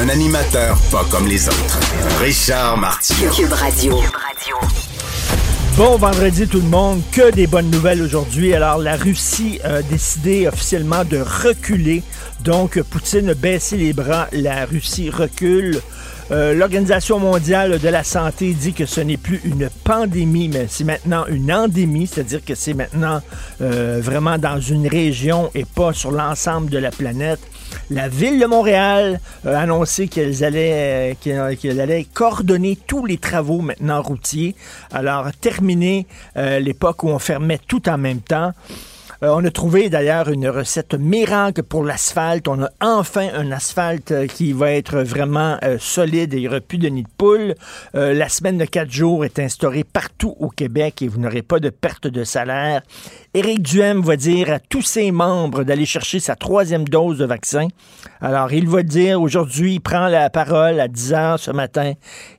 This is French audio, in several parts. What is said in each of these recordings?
Un animateur pas comme les autres. Richard Martineau. Cube Radio. Bon vendredi tout le monde, que des bonnes nouvelles aujourd'hui. Alors la Russie a décidé officiellement de reculer. Donc Poutine a baissé les bras, la Russie recule. Euh, L'Organisation mondiale de la santé dit que ce n'est plus une pandémie, mais c'est maintenant une endémie, c'est-à-dire que c'est maintenant euh, vraiment dans une région et pas sur l'ensemble de la planète. La ville de Montréal a annoncé qu'elle allait, euh, allait coordonner tous les travaux maintenant routiers. Alors, terminer l'époque où on fermait tout en même temps. Euh, on a trouvé d'ailleurs une recette miracle pour l'asphalte. On a enfin un asphalte euh, qui va être vraiment euh, solide et il n'y aura plus de nid de poule. La semaine de quatre jours est instaurée partout au Québec et vous n'aurez pas de perte de salaire. Éric Duhem va dire à tous ses membres d'aller chercher sa troisième dose de vaccin. Alors, il va dire aujourd'hui, il prend la parole à 10 heures ce matin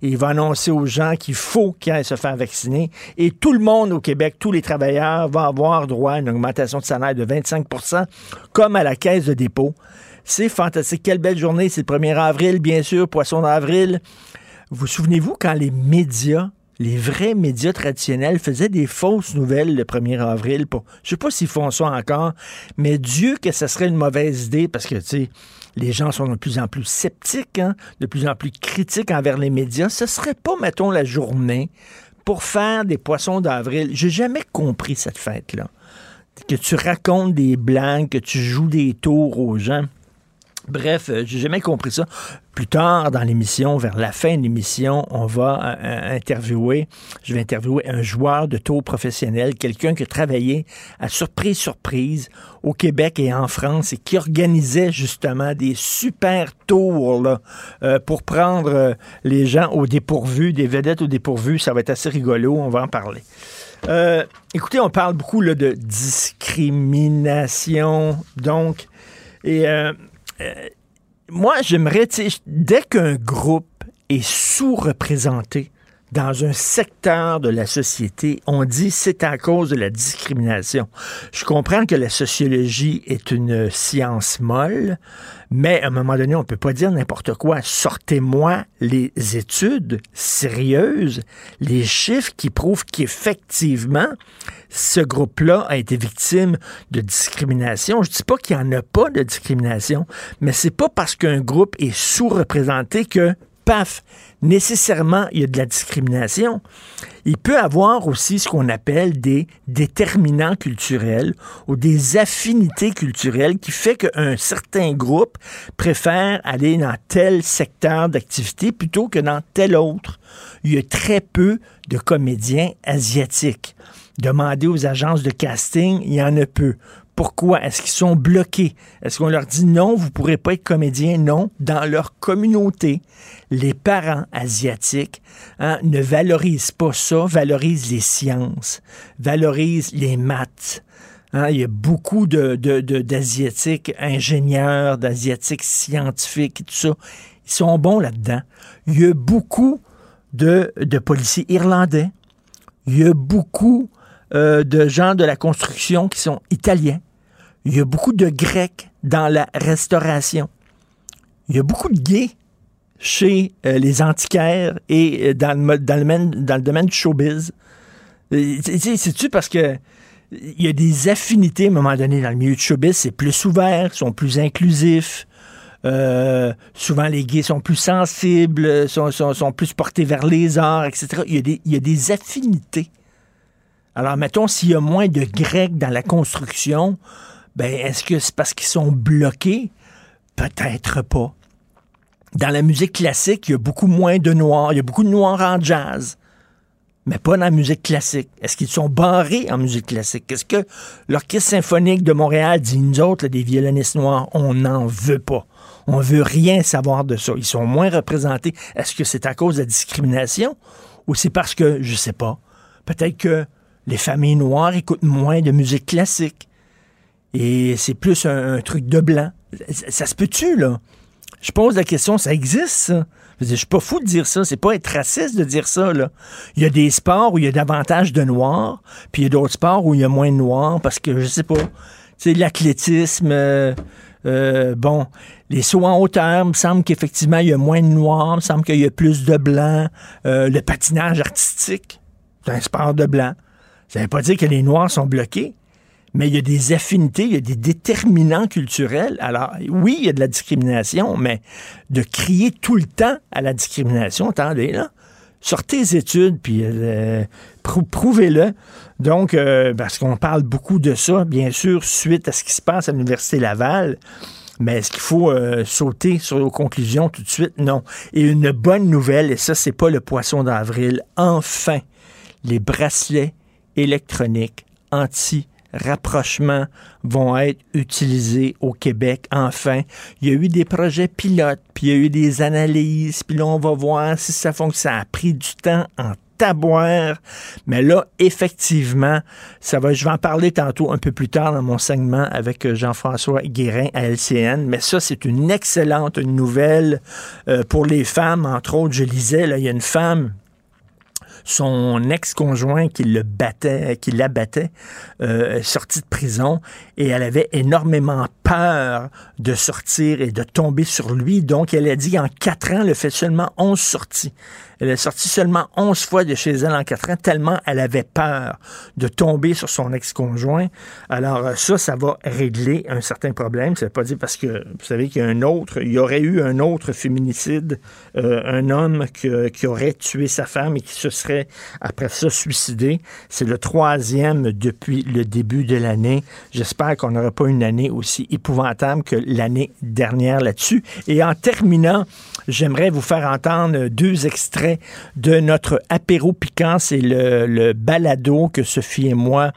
et il va annoncer aux gens qu'il faut qu'ils se faire vacciner. Et tout le monde au Québec, tous les travailleurs, vont avoir droit à une augmentation de salaire de 25% comme à la caisse de dépôt. C'est fantastique. Quelle belle journée. C'est le 1er avril, bien sûr, poisson d'avril. Vous souvenez-vous quand les médias les vrais médias traditionnels faisaient des fausses nouvelles le 1er avril. Pour, je sais pas s'ils font ça encore, mais Dieu que ce serait une mauvaise idée parce que, tu les gens sont de plus en plus sceptiques, hein, de plus en plus critiques envers les médias. Ce serait pas, mettons, la journée pour faire des poissons d'avril. J'ai jamais compris cette fête-là. Que tu racontes des blagues, que tu joues des tours aux gens. Bref, euh, j'ai jamais compris ça. Plus tard dans l'émission, vers la fin de l'émission, on va euh, euh, interviewer, je vais interviewer un joueur de tour professionnel, quelqu'un qui a travaillé à surprise surprise au Québec et en France et qui organisait justement des super tours pour prendre les gens au dépourvu, des vedettes au dépourvu. Ça va être assez rigolo, on va en parler. Écoutez, on parle beaucoup là, de discrimination, donc, et moi, j'aimerais, dès qu'un groupe est sous-représenté dans un secteur de la société, on dit c'est à cause de la discrimination. Je comprends que la sociologie est une science molle, mais à un moment donné, on ne peut pas dire n'importe quoi. Sortez-moi les études sérieuses, les chiffres qui prouvent qu'effectivement, ce groupe-là a été victime de discrimination. Je dis pas qu'il n'y en a pas de discrimination, mais c'est pas parce qu'un groupe est sous-représenté que paf, nécessairement, il y a de la discrimination. Il peut avoir aussi ce qu'on appelle des déterminants culturels ou des affinités culturelles qui fait qu'un certain groupe préfère aller dans tel secteur d'activité plutôt que dans tel autre. Il y a très peu de comédiens asiatiques. Demandez aux agences de casting, il y en a peu. Pourquoi? Est-ce qu'ils sont bloqués? Est-ce qu'on leur dit non, vous ne pourrez pas être comédien? Non. Dans leur communauté, les parents asiatiques hein, ne valorisent pas ça, valorisent les sciences, valorisent les maths. Hein, il y a beaucoup de, de- de- d'Asiatiques ingénieurs, d'Asiatiques scientifiques, tout ça. Ils sont bons là-dedans. Il y a beaucoup de, de policiers irlandais. Il y a beaucoup euh, de gens de la construction qui sont italiens. Il y a beaucoup de Grecs dans la restauration. Il y a beaucoup de gays chez euh, les antiquaires et euh, dans, le, domaine, du showbiz. C'est-tu parce que il y a des affinités à un moment donné dans le milieu du showbiz, c'est plus ouvert, ils sont plus inclusifs. Souvent, les gays sont plus sensibles, sont, plus portés vers les arts, etc. Il y a des affinités. Alors, mettons, s'il y a moins de Grecs dans la construction, ben, est-ce que c'est parce qu'ils sont bloqués? Peut-être pas. Dans la musique classique, il y a beaucoup moins de noirs. Il y a beaucoup de noirs en jazz. mais pas dans la musique classique. Est-ce qu'ils sont barrés en musique classique? Est-ce que l'Orchestre symphonique de Montréal dit, nous autres, des violonistes noirs, on n'en veut pas. On veut rien savoir de ça. Ils sont moins représentés. Est-ce que c'est à cause de la discrimination ou c'est parce que, je sais pas, peut-être que les familles noires écoutent moins de musique classique et c'est plus un, truc de blanc. Ça, se peut-tu, là? Je pose la question, ça existe, ça? Je suis pas fou de dire ça. C'est pas être raciste de dire ça. Là. Il y a des sports où il y a davantage de noirs, puis il y a d'autres sports où il y a moins de noirs parce que, je sais pas, tu l'athlétisme, euh, euh, bon, les sauts en hauteur, il me semble qu'effectivement, il y a moins de noirs, il me semble qu'il y a plus de blancs. Euh, le patinage artistique, c'est un sport de blanc. Ça ne veut pas dire que les noirs sont bloqués, mais il y a des affinités, il y a des déterminants culturels. Alors, oui, il y a de la discrimination, mais de crier tout le temps à la discrimination, attendez, là, sortez les études, puis euh, prouvez-le. Donc, euh, parce qu'on parle beaucoup de ça, bien sûr, suite à ce qui se passe à l'Université Laval. Mais est-ce qu'il faut euh, sauter sur les conclusions tout de suite? Non. Et une bonne nouvelle, et ça, c'est pas le poisson d'avril. Enfin, les bracelets électroniques anti rapprochement vont être utilisés au Québec. Enfin, il y a eu des projets pilotes, puis il y a eu des analyses, puis là, on va voir si ça fonctionne. Ça a pris du temps en taboire. Mais là, effectivement, ça va, je vais en parler tantôt un peu plus tard dans mon segment avec euh, Jean-François Guérin à LCN. Mais ça, c'est une excellente nouvelle euh, pour les femmes. Entre autres, je lisais, là, il y a une femme son ex-conjoint qui le battait, qui l'abattait, euh, sorti de prison et elle avait énormément peur de sortir et de tomber sur lui. Donc, elle a dit en quatre ans, elle a fait seulement 11 sorties. Elle est sortie seulement 11 fois de chez elle en quatre ans, tellement elle avait peur de tomber sur son ex-conjoint. Alors, euh, ça, ça va régler un certain problème. Ça veut pas dire parce que, vous savez qu'il y a un autre, il y aurait eu un autre féminicide, euh, un homme qui aurait tué sa femme et qui se serait, après ça, suicidé. C'est le troisième depuis le début de l'année. J'espère qu'on n'aura pas une année aussi épouvantable que l'année dernière là-dessus. Et en terminant, j'aimerais vous faire entendre deux extraits de notre apéro piquant. C'est le, balado que Sophie et moi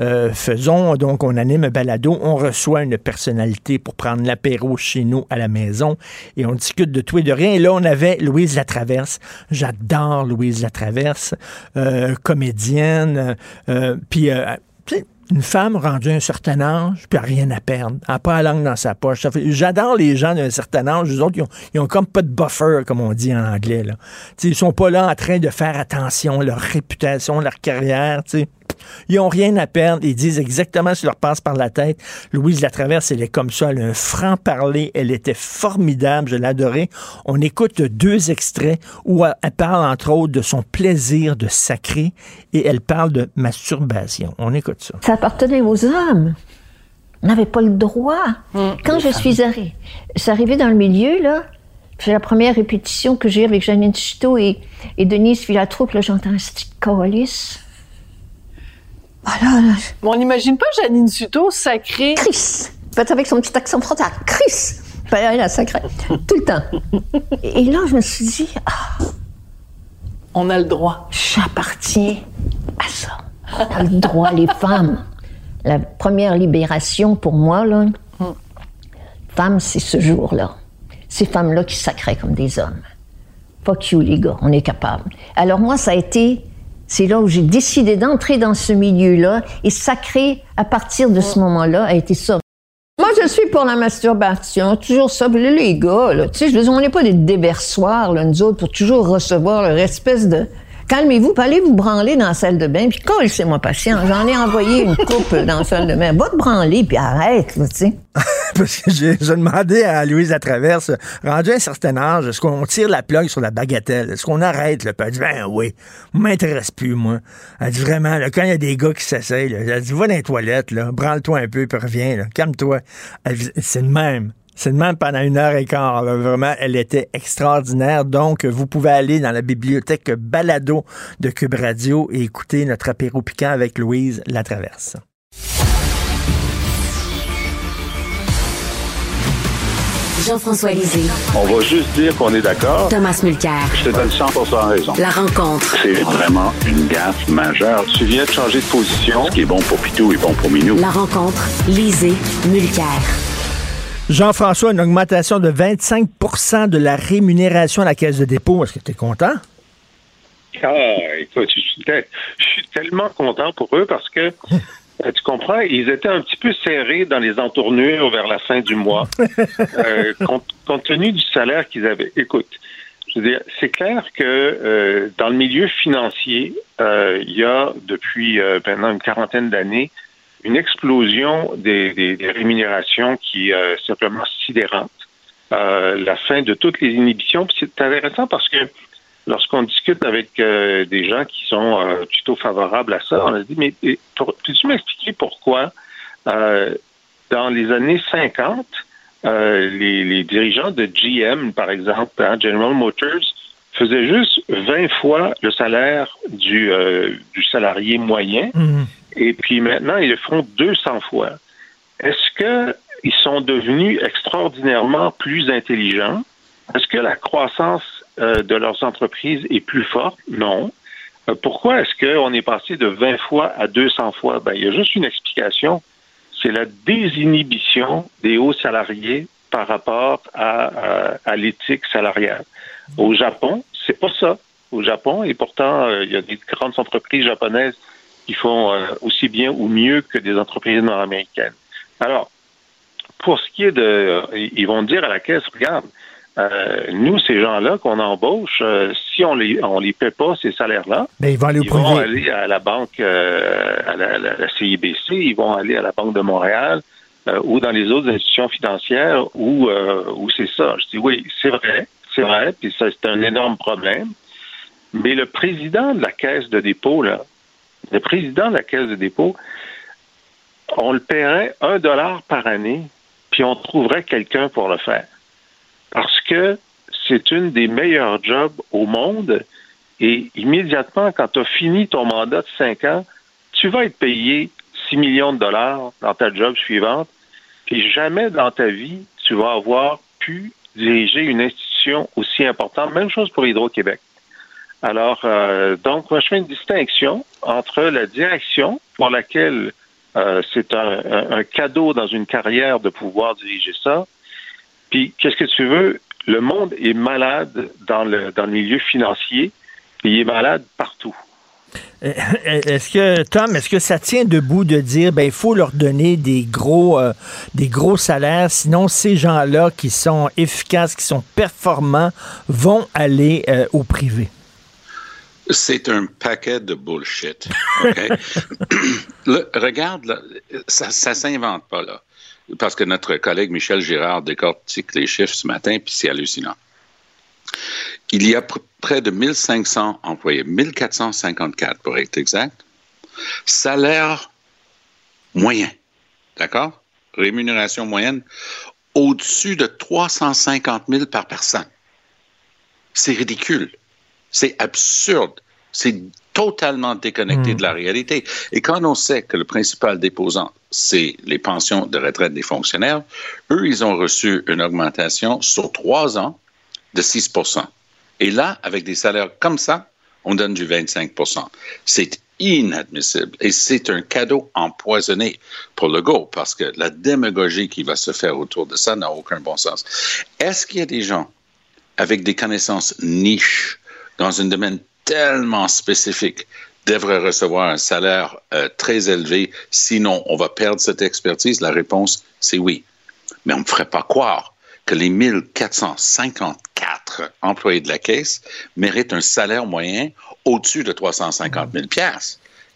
euh, faisons. Donc, on anime un balado, on reçoit une personnalité pour prendre l'apéro chez nous à la maison et on discute de tout et de rien. Et là, on avait Louise Latraverse. J'adore Louise Latraverse, euh, comédienne. Euh, puis, une femme rendue à un certain âge, puis rien à perdre. Elle n'a pas la langue dans sa poche. J'adore les gens d'un certain âge. Les autres, ils ont, comme pas de buffer, comme on dit en anglais. Là. ils sont pas là en train de faire attention à leur réputation, leur carrière. sais. Ils n'ont rien à perdre. Ils disent exactement ce qui leur passe par la tête. Louise Latraverse, elle est comme ça. Elle a un franc-parler. Elle était formidable. Je l'adorais. On écoute deux extraits où elle parle, entre autres, de son plaisir de sacrer et elle parle de masturbation. On écoute ça. Ça appartenait aux hommes. On n'avait pas le droit. Hum. Quand je suis arrivée, arrivé dans le milieu, là, c'est la première répétition que j'ai avec Janine Chito et, et Denise Filatroupe, là, j'entends un petit colis. Ah on n'imagine pas Janine Suto sacrée. Chris. Peut-être avec son petit accent frontal. Chris. Elle a sacré. Tout le temps. Et là, je me suis dit, ah, on a le droit. J'appartiens à ça. On a le droit, les femmes. La première libération pour moi, là, femme, c'est ce jour-là. Ces femmes-là qui sacraient comme des hommes. Fuck you, les gars, on est capable. Alors moi, ça a été c'est là où j'ai décidé d'entrer dans ce milieu-là et sacré, à partir de ce moment-là, a été ça. Moi, je suis pour la masturbation, toujours ça. Les gars, là, tu sais, je veux dire, on n'est pas des déversoirs, là, nous autres, pour toujours recevoir leur espèce de calmez-vous, allez vous branler dans la salle de bain, puis c'est moi patient. J'en ai envoyé une coupe dans la salle de bain. Va te branler, puis arrête, tu sais. Parce que j'ai demandé à Louise Latraverse, rendu à un certain âge, est-ce qu'on tire la plug sur la bagatelle? Est-ce qu'on arrête? Là? Puis elle dit, ben oui, m'intéresse plus, moi. Elle dit vraiment, quand il y a des gars qui s'essayent, elle dit, va dans les toilettes, là, branle-toi un peu, puis reviens, calme-toi. C'est le même. C'est de même pendant une heure et quart. Vraiment, elle était extraordinaire. Donc, vous pouvez aller dans la bibliothèque Balado de Cube Radio et écouter notre apéro piquant avec Louise Latraverse. Jean-François Lisée. On va juste dire qu'on est d'accord. Thomas Mulcair. Je te donne 100 raison. La rencontre. C'est vraiment une gaffe majeure. Tu viens de changer de position. Ce qui est bon pour Pitou est bon pour Minou. La rencontre. Lisée. Mulcair. Jean-François, une augmentation de 25% de la rémunération à la Caisse de dépôt. Est-ce que tu es content? Ah, écoute, je suis, je suis tellement content pour eux parce que euh, tu comprends, ils étaient un petit peu serrés dans les entournures vers la fin du mois, euh, compte, tenu du salaire qu'ils avaient. Écoute, je veux dire, c'est clair que euh, dans le milieu financier, il y a depuis maintenant une quarantaine d'années une explosion des, des rémunérations qui est simplement sidérante. la fin de toutes les inhibitions. C'est intéressant parce que lorsqu'on discute avec euh, des gens qui sont euh, plutôt favorables à ça, on a dit, mais peux-tu m'expliquer pourquoi euh, dans les années 50, les, les, dirigeants de GM, par exemple, hein, General Motors, faisaient juste 20 fois le salaire du, du salarié moyen, mhm. Et puis maintenant, ils le font 200 fois. Est-ce qu'ils sont devenus extraordinairement plus intelligents? Est-ce que la croissance euh, de leurs entreprises est plus forte? Non. Euh, pourquoi est-ce qu'on est passé de 20 fois à 200 fois? Ben, il y a juste une explication. C'est la désinhibition des hauts salariés par rapport à, à, l'éthique salariale. Au Japon, c'est pas ça. Au Japon, et pourtant, euh, il y a des grandes entreprises japonaises qui font aussi bien ou mieux que des entreprises nord-américaines. Alors, pour ce qui est de, ils vont dire à la caisse, regarde, euh, nous, ces gens-là qu'on embauche, euh, si on les on les paie pas ces salaires-là, ben, ils vont aller, ils vont aller à la banque, euh, à la, CIBC, ils vont aller à la Banque de Montréal ou dans les autres institutions financières où où c'est ça. Je dis oui, c'est vrai, c'est vrai, puis ça c'est un énorme problème. Mais le président de la caisse de dépôt là, le président de la caisse de dépôt, on le paierait un dollar par année, puis on trouverait quelqu'un pour le faire parce que c'est une des meilleurs jobs au monde et immédiatement, quand tu as fini ton mandat de 5 ans, tu vas être payé 6 millions de dollars dans ta job suivante, puis jamais dans ta vie, tu vas avoir pu diriger une institution aussi importante. Même chose pour Hydro-Québec. Alors, euh, donc, moi, je fais une distinction entre la direction, pour laquelle euh, c'est un, cadeau dans une carrière de pouvoir diriger ça, puis, qu'est-ce que tu veux? Le monde est malade dans le, dans le milieu financier, il est malade partout. Euh, est-ce que, Tom, est-ce que ça tient debout de dire, ben, il faut leur donner des gros, des gros salaires, sinon ces gens-là qui sont efficaces, qui sont performants, vont aller au privé? C'est un paquet de bullshit. regarde, ça ne s'invente pas là parce que notre collègue Michel Girard décortique les chiffres ce matin, puis c'est hallucinant. Il y a près de 1500 employés, 1454 pour être exact. Salaire moyen, d'accord? Rémunération moyenne au-dessus de 350 000 par personne. C'est ridicule. C'est absurde. C'est totalement déconnecté hmm. de la réalité. Et quand on sait que le principal déposant, c'est les pensions de retraite des fonctionnaires, eux, ils ont reçu une augmentation sur trois ans de 6 Et là, avec des salaires comme ça, on donne du 25% C'est inadmissible. Et c'est un cadeau empoisonné pour le go, parce que la démagogie qui va se faire autour de ça n'a aucun bon sens. Est-ce qu'il y a des gens avec des connaissances niches dans un domaine tellement spécifique devrait recevoir un salaire euh, très élevé, sinon on va perdre cette expertise? La réponse, c'est oui. Mais on ne me ferait pas croire que les 1454 employés de la Caisse méritent un salaire moyen au-dessus de 350 000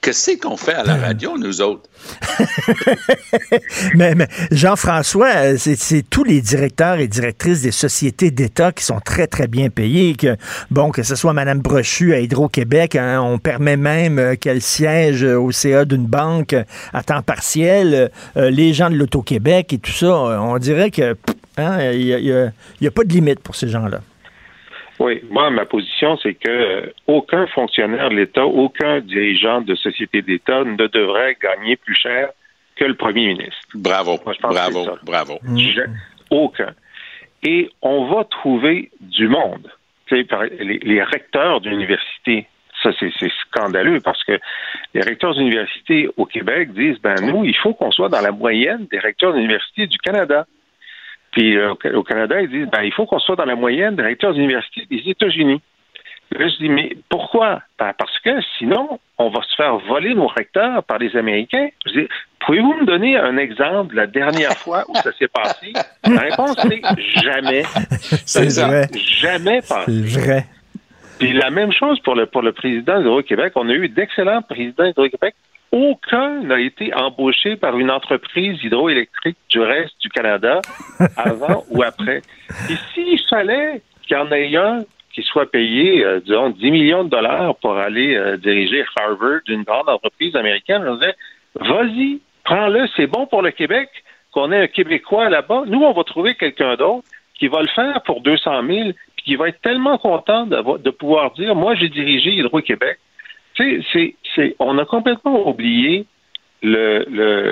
Qu'est-ce qu'on fait à la radio, nous autres? mais, Jean-François, c'est tous les directeurs et directrices des sociétés d'État qui sont très, très bien payés. Que, bon, que ce soit Mme Brochu à Hydro-Québec, hein, on permet même euh, qu'elle siège au CA d'une banque à temps partiel. Euh, les gens de l'Auto-Québec et tout ça, on dirait que hein, il n'y a pas de limite pour ces gens-là. Oui, moi, ma position, c'est que euh, aucun fonctionnaire de l'État, aucun dirigeant de société d'État ne devrait gagner plus cher que le premier ministre. Bravo, bravo, bravo. Aucun. et on va trouver du monde. Les, les recteurs d'université, ça c'est scandaleux parce que les recteurs d'université au Québec disent, ben nous, il faut qu'on soit dans la moyenne des recteurs d'université du Canada. Puis euh, au Canada, ils disent, ben il faut qu'on soit dans la moyenne des recteurs d'université des États-Unis. Là, je dis, mais pourquoi? Ben, parce que sinon, on va se faire voler nos recteurs par les Américains. Je dis, pouvez-vous me donner un exemple de la dernière fois où ça s'est passé? La réponse est jamais. C'est vrai. Jamais passé. C'est vrai. Puis la même chose pour le, pour le président d'Hydro-Québec. On a eu d'excellents présidents d'Hydro-Québec. Aucun n'a été embauché par une entreprise hydroélectrique du reste du Canada avant ou après. Et s'il fallait qu'il y en ait un qui soit payé, euh, disons, 10 millions de dollars pour aller euh, diriger Harvard d'une grande entreprise américaine, on disait, vas-y, prends-le, c'est bon pour le Québec qu'on ait un Québécois là-bas. Nous, on va trouver quelqu'un d'autre qui va le faire pour 200 000, puis qui va être tellement content de, de pouvoir dire, moi, j'ai dirigé Hydro-Québec. Tu sais, c'est, on a complètement oublié le,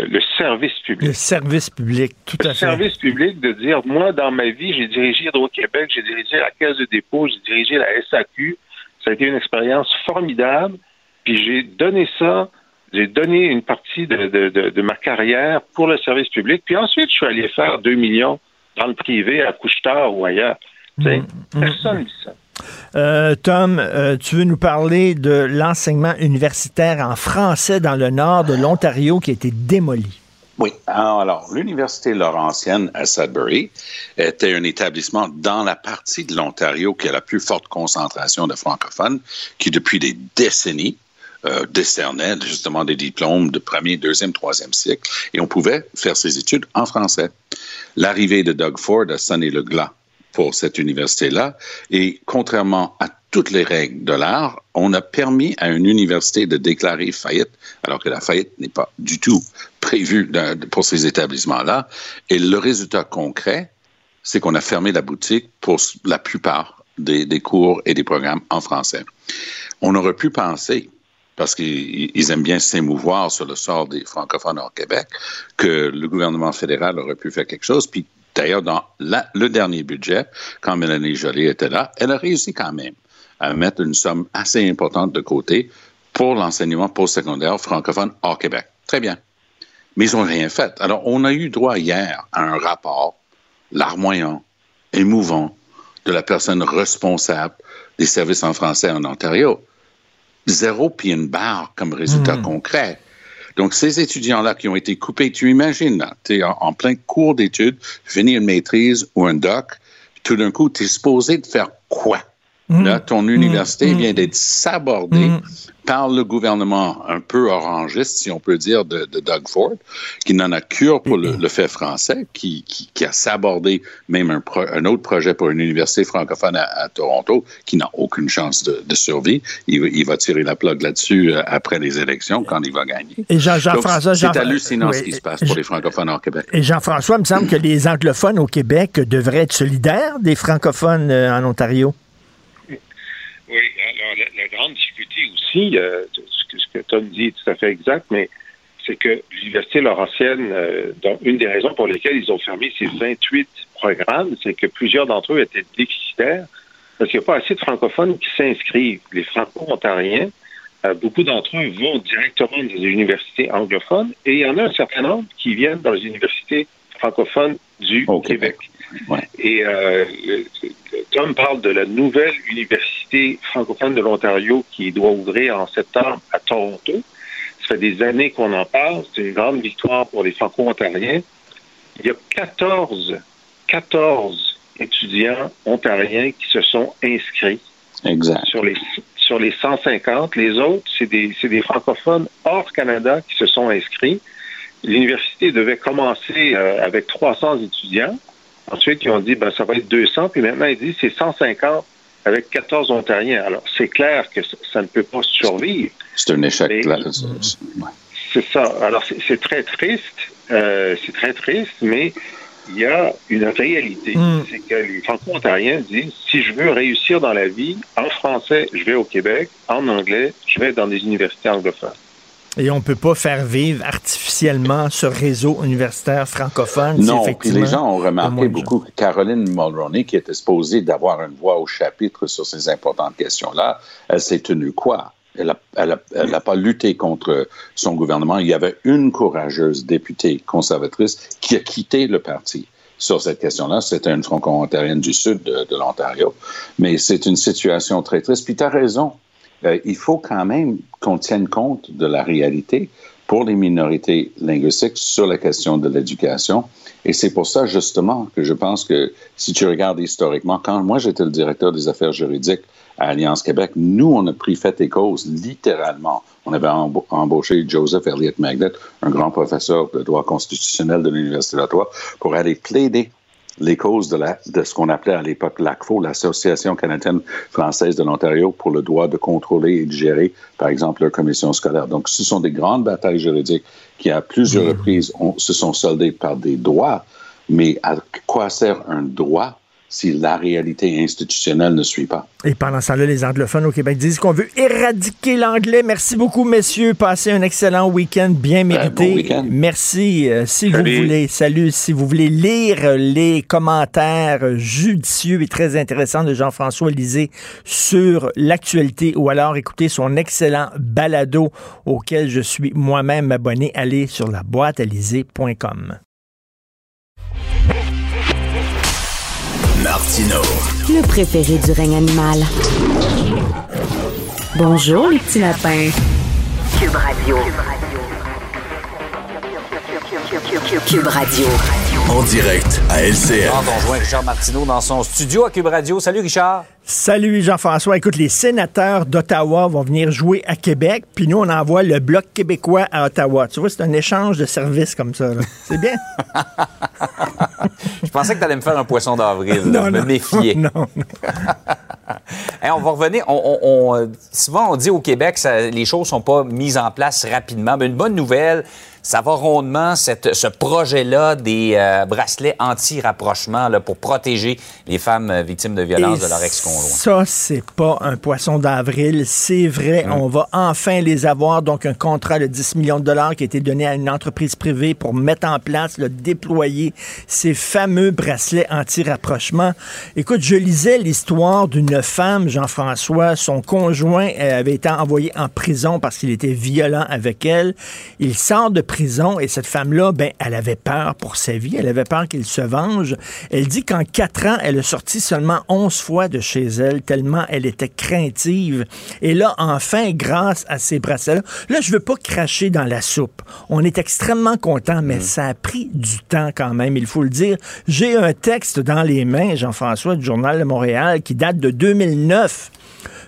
le, service public. Le service public, tout à fait. Le service public de dire, moi, dans ma vie, j'ai dirigé Hydro-Québec, j'ai dirigé la Caisse de dépôt, j'ai dirigé la SAQ. Ça a été une expérience formidable. Puis j'ai donné ça, j'ai donné une partie de, de, de, ma carrière pour le service public. Puis ensuite, je suis allé faire 2 millions dans le privé à Couchetard ou ailleurs. Mmh, mmh, Personne ne dit ça. Euh, Tom, euh, tu veux nous parler de l'enseignement universitaire en français dans le nord de l'Ontario qui a été démoli? Oui. Alors, l'Université Laurentienne à Sudbury était un établissement dans la partie de l'Ontario qui a la plus forte concentration de francophones, qui depuis des décennies euh, décernait justement des diplômes de premier, deuxième, troisième cycle, et on pouvait faire ses études en français. L'arrivée de Doug Ford a sonné le glas pour cette université-là. Et contrairement à toutes les règles de l'art, on a permis à une université de déclarer faillite, alors que la faillite n'est pas du tout prévue pour ces établissements-là. Et le résultat concret, c'est qu'on a fermé la boutique pour la plupart des, cours et des programmes en français. On aurait pu penser parce qu'ils aiment bien s'émouvoir sur le sort des francophones au Québec, que le gouvernement fédéral aurait pu faire quelque chose. Puis D'ailleurs, dans le dernier budget, quand Mélanie Joly était là, elle a réussi quand même à mettre une somme assez importante de côté pour l'enseignement postsecondaire francophone hors Québec. Très bien. Mais ils n'ont rien fait. Alors, on a eu droit hier à un rapport larmoyant, émouvant, de la personne responsable des services en français en Ontario. Zéro puis une barre comme résultat hmm. concret. Donc, ces étudiants-là qui ont été coupés, tu imagines, tu es en, plein cours d'études, finir une maîtrise ou un doc, tout d'un coup, tu es supposé de faire quoi? Mmh. Là, ton université mmh. vient d'être sabordée mmh par le gouvernement un peu orangiste, si on peut dire, de, Doug Ford, qui n'en a cure pour le, fait français, qui, qui, a sabordé même un, un, autre projet pour une université francophone à, Toronto, qui n'a aucune chance de, survie. Il, va tirer la plug là-dessus euh, après les élections, quand il va gagner. Et Jean-François... c'est hallucinant ce qui se passe pour les francophones au Québec. Et Jean-François, il me semble que les anglophones au Québec devraient être solidaires des francophones euh, en Ontario. Oui, alors la grande euh, ce, que, Tom dit est tout à fait exact, mais c'est que l'Université Laurentienne, euh, dont une des raisons pour lesquelles ils ont fermé ces 28 programmes, c'est que plusieurs d'entre eux étaient déficitaires parce qu'il n'y a pas assez de francophones qui s'inscrivent. Les franco-ontariens, euh, beaucoup d'entre eux vont directement dans les universités anglophones et il y en a un certain nombre qui viennent dans les universités francophones du Québec. Et euh, Tom parle de la nouvelle université francophone de l'Ontario qui doit ouvrir en septembre à Toronto. Ça fait des années qu'on en parle. C'est une grande victoire pour les franco-ontariens. Il y a 14, 14 étudiants ontariens qui se sont inscrits. Exact. Sur les, sur les 150. Les autres, c'est des, des francophones hors Canada qui se sont inscrits. L'université devait commencer euh, avec 300 étudiants. Ensuite, ils ont dit, ben, ça va être 200, puis maintenant, ils disent, c'est 150 avec 14 Ontariens. Alors, c'est clair que ça, ne peut pas survivre. C'est un échec. là. C'est ça. Alors, c'est très triste. Euh, c'est très triste, mais il y a une réalité. Hmm. C'est que les Franco-Ontariens disent, si je veux réussir dans la vie, en français, je vais au Québec. En anglais, je vais dans des universités anglophones. Et on ne peut pas faire vivre artificiellement ce réseau universitaire francophone. Non, puis les gens ont remarqué beaucoup que Caroline Mulroney, qui était supposée d'avoir une voix au chapitre sur ces importantes questions-là, elle s'est tenue quoi? Elle n'a pas lutté contre son gouvernement. Il y avait une courageuse députée conservatrice qui a quitté le parti sur cette question-là. C'était une franco-ontarienne du sud de, de l'Ontario. Mais c'est une situation très triste. Puis tu as raison. Euh, il faut quand même qu'on tienne compte de la réalité pour les minorités linguistiques sur la question de l'éducation. Et c'est pour ça, justement, que je pense que si tu regardes historiquement, quand moi j'étais le directeur des affaires juridiques à Alliance Québec, nous, on a pris fait et cause, littéralement. On avait embauché Joseph Elliott Magnet, un grand professeur de droit constitutionnel de l'Université d'Ottawa, pour aller plaider les causes de, la, de ce qu'on appelait à l'époque l'ACFO, l'Association canadienne française de l'Ontario, pour le droit de contrôler et de gérer, par exemple, leur commission scolaire. Donc, ce sont des grandes batailles juridiques qui, à plusieurs reprises, se sont soldées par des droits. Mais à quoi sert un droit si la réalité institutionnelle ne suit pas. Et pendant ce temps-là, les anglophones au Québec disent qu'on veut éradiquer l'anglais. Merci beaucoup, messieurs. Passez un excellent week-end bien mérité. Merci. Euh, si vous voulez, salut, si vous voulez lire les commentaires judicieux et très intéressants de Jean-François Lisée sur l'actualité ou alors écouter son excellent balado auquel je suis moi-même abonné, allez sur la boîte Martino. Le préféré du règne animal. Bonjour, les petits lapins. Cube Radio. Cube Radio. En direct à LCN. On rejoint Richard Martineau dans son studio à Cube Radio. Salut Richard. Salut Jean-François. Écoute, les sénateurs d'Ottawa vont venir jouer à Québec, puis nous, on envoie le Bloc québécois à Ottawa. Tu vois, c'est un échange de services comme ça. C'est bien. Je pensais que tu allais me faire un poisson d'avril. Non, me méfier. Non, non. on va revenir. On, souvent, on dit au Québec que les choses sont pas mises en place rapidement. Mais une bonne nouvelle, ça va rondement, ce projet-là des euh, bracelets anti-rapprochement pour protéger les femmes euh, victimes de violences de leur ex-conjoint. Ça, c'est pas un poisson d'avril. C'est vrai, hum. on va enfin les avoir. Donc, un contrat de 10 millions de dollars qui a été donné à une entreprise privée pour mettre en place, le déployer ces fameux bracelets anti-rapprochement. Écoute, je lisais l'histoire d'une femme, Jean-François. Son conjoint euh, avait été envoyé en prison parce qu'il était violent avec elle. Il sort de prison et cette femme-là, ben, elle avait peur pour sa vie, elle avait peur qu'il se venge. Elle dit qu'en quatre ans, elle a sorti seulement onze fois de chez elle, tellement elle était craintive. Et là, enfin, grâce à ces bracelets-là, là, je veux pas cracher dans la soupe. On est extrêmement content, mais mm. ça a pris du temps quand même, il faut le dire. J'ai un texte dans les mains, Jean-François, du Journal de Montréal, qui date de 2009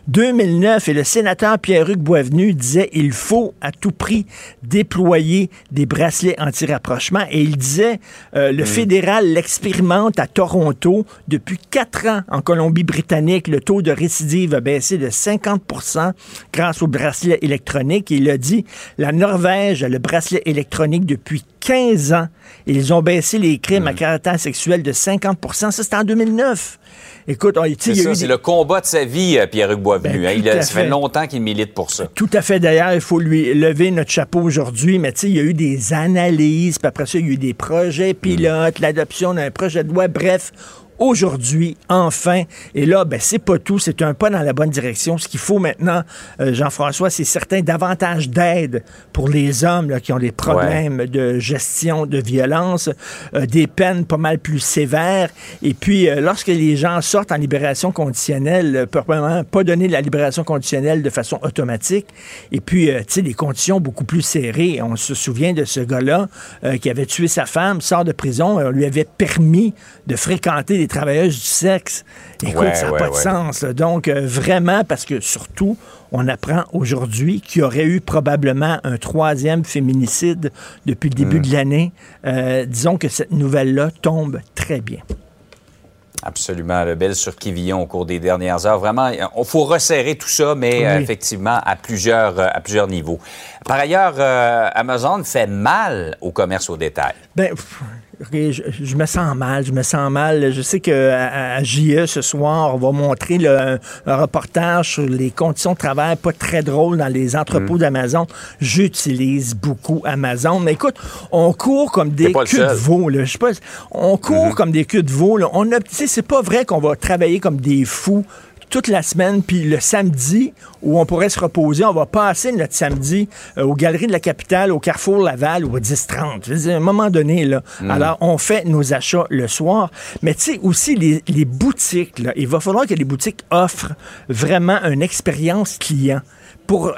2009 et le sénateur Pierre-Hugues Boisvenu disait il faut à tout prix déployer des bracelets anti-rapprochement. Et il disait euh, le mm. fédéral l'expérimente à Toronto. Depuis quatre ans en Colombie-Britannique le taux de récidive a baissé de 50% grâce aux bracelets électroniques. Il a dit la Norvège a le bracelet électronique depuis 15 ans. Ils ont baissé les crimes à mm. caractère sexuel de 50% ça c'était en 2009 Écoute, c'est le combat de sa vie, euh, Pierre-Hugues Boisvenu. Ben, hein. il a, ça fait longtemps qu'il milite pour ça. Tout à fait. D'ailleurs, il faut lui lever notre chapeau aujourd'hui. Mais tu sais, il y a eu des analyses, puis après ça, il y a eu des projets pilotes, l'adoption d'un projet de loi. Bref, aujourd'hui, enfin. Et là, ben, c'est pas tout, c'est un pas dans la bonne direction. Ce qu'il faut maintenant, euh, Jean-François, c'est certain davantage d'aide pour les hommes qui ont des problèmes de gestion de violence, euh, des peines pas mal plus sévères. Et puis, euh, lorsque les gens sortent en libération conditionnelle, probablement pas donner la libération conditionnelle de façon automatique. Et puis, tu sais, des conditions beaucoup plus serrées. On se souvient de ce gars-là qui avait tué sa femme, sort de prison, on lui avait permis de fréquenter des travailleuses du sexe. Écoute, ça n'a pas de sens. Donc, euh, vraiment, parce que surtout, on apprend aujourd'hui qu'il y aurait eu probablement un troisième féminicide depuis le début hmm. de l'année. Euh, disons que cette nouvelle-là tombe très bien. Absolument, le bel sur Kivillon au cours des dernières heures. Vraiment, il faut resserrer tout ça, mais euh, effectivement à plusieurs, à plusieurs niveaux. Par ailleurs, Amazon fait mal au commerce au détail. Ben, je, me sens mal, je me sens mal. Je sais qu'à à, JE ce soir, on va montrer le, un, reportage sur les conditions de travail pas très drôles dans les entrepôts mm. d'Amazon. J'utilise beaucoup Amazon. Mais écoute, on court comme des culs de veau. Là. Je sais pas, on court mm-hmm. comme des culs de veau. Là. On a, c'est pas vrai qu'on va travailler comme des fous toute la semaine, puis le samedi, où on pourrait se reposer, on va passer notre samedi euh, aux Galeries de la Capitale, au Carrefour Laval ou au 10-30. À un moment donné, là, mm. alors on fait nos achats le soir. Mais tu sais, aussi, les, les boutiques, là, il va falloir que les boutiques offrent vraiment une expérience client pour,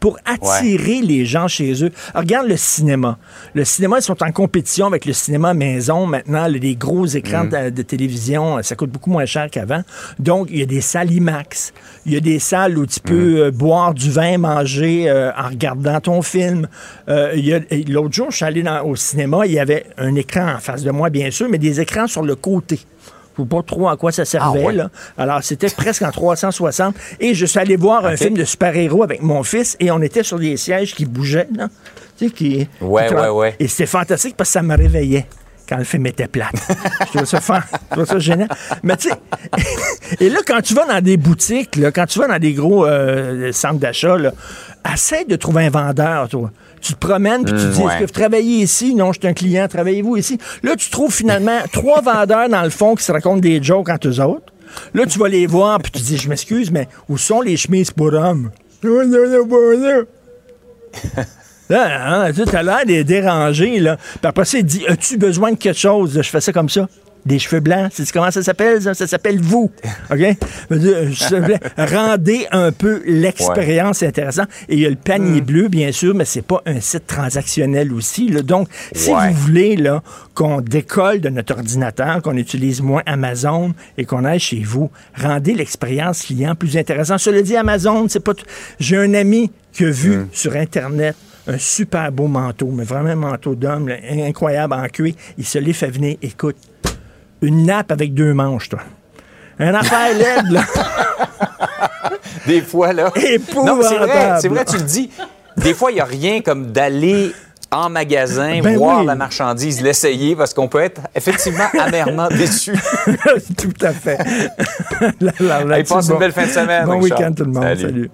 pour attirer les gens chez eux. regarde le cinéma. Le cinéma, ils sont en compétition avec le cinéma maison. Maintenant, les gros écrans mm. de, télévision, ça coûte beaucoup moins cher qu'avant. Donc, il y a des salles IMAX. Il y a des salles où tu peux mm. euh, boire du vin, manger euh, en regardant ton film. Euh, l'autre jour, je suis allé au cinéma, il y avait un écran en face de moi, bien sûr, mais des écrans sur le côté pas trop à quoi ça servait. Ah, là. Alors, c'était presque en 360. Et je suis allé voir un film de super-héros avec mon fils et on était sur des sièges qui bougeaient. Là. Tu sais, qui, ouais, ouais, ouais. Et c'était fantastique parce que ça me réveillait quand le film était plate. je trouvais ça, fan, je trouvais ça génial. Mais tu sais, et là, quand tu vas dans des boutiques, là, quand tu vas dans des gros euh, centres d'achat, essaie de trouver un vendeur, toi. Tu te promènes, puis tu te dis, est-ce que vous travaillez ici? Non, je suis un client, travaillez-vous ici? Là, tu trouves finalement trois vendeurs dans le fond qui se racontent des jokes entre eux autres. Là, tu vas les voir, puis tu dis, je m'excuse, mais où sont les chemises pour hommes? Là, hein, tu as l'air de déranger, là. Puis après ça, il dit, as-tu besoin de quelque chose? Je fais ça comme ça des cheveux blancs. C'est comment ça s'appelle, ça? s'appelle vous. OK? Rendez un peu l'expérience intéressante. Et il y a le panier mm. bleu, bien sûr, mais c'est pas un site transactionnel aussi. Donc, si vous voulez là, qu'on décolle de notre ordinateur, qu'on utilise moins Amazon et qu'on aille chez vous, rendez l'expérience client plus intéressante. Cela dit, Amazon, c'est pas. J'ai un ami qui a vu mm. sur Internet un super beau manteau, mais vraiment un manteau d'homme, incroyable en cuir. Il se l'est fait venir. Écoute, une nappe avec deux manches, toi. Un affaire laide, là. Des fois, là. Non, c'est vrai, c'est vrai, tu le dis. Des fois, il n'y a rien comme d'aller en magasin, ben voir la marchandise, l'essayer, parce qu'on peut être effectivement amèrement déçu. tout à fait. la, passe une belle fin de semaine. Bon week-end tout le monde. Salut. Salut.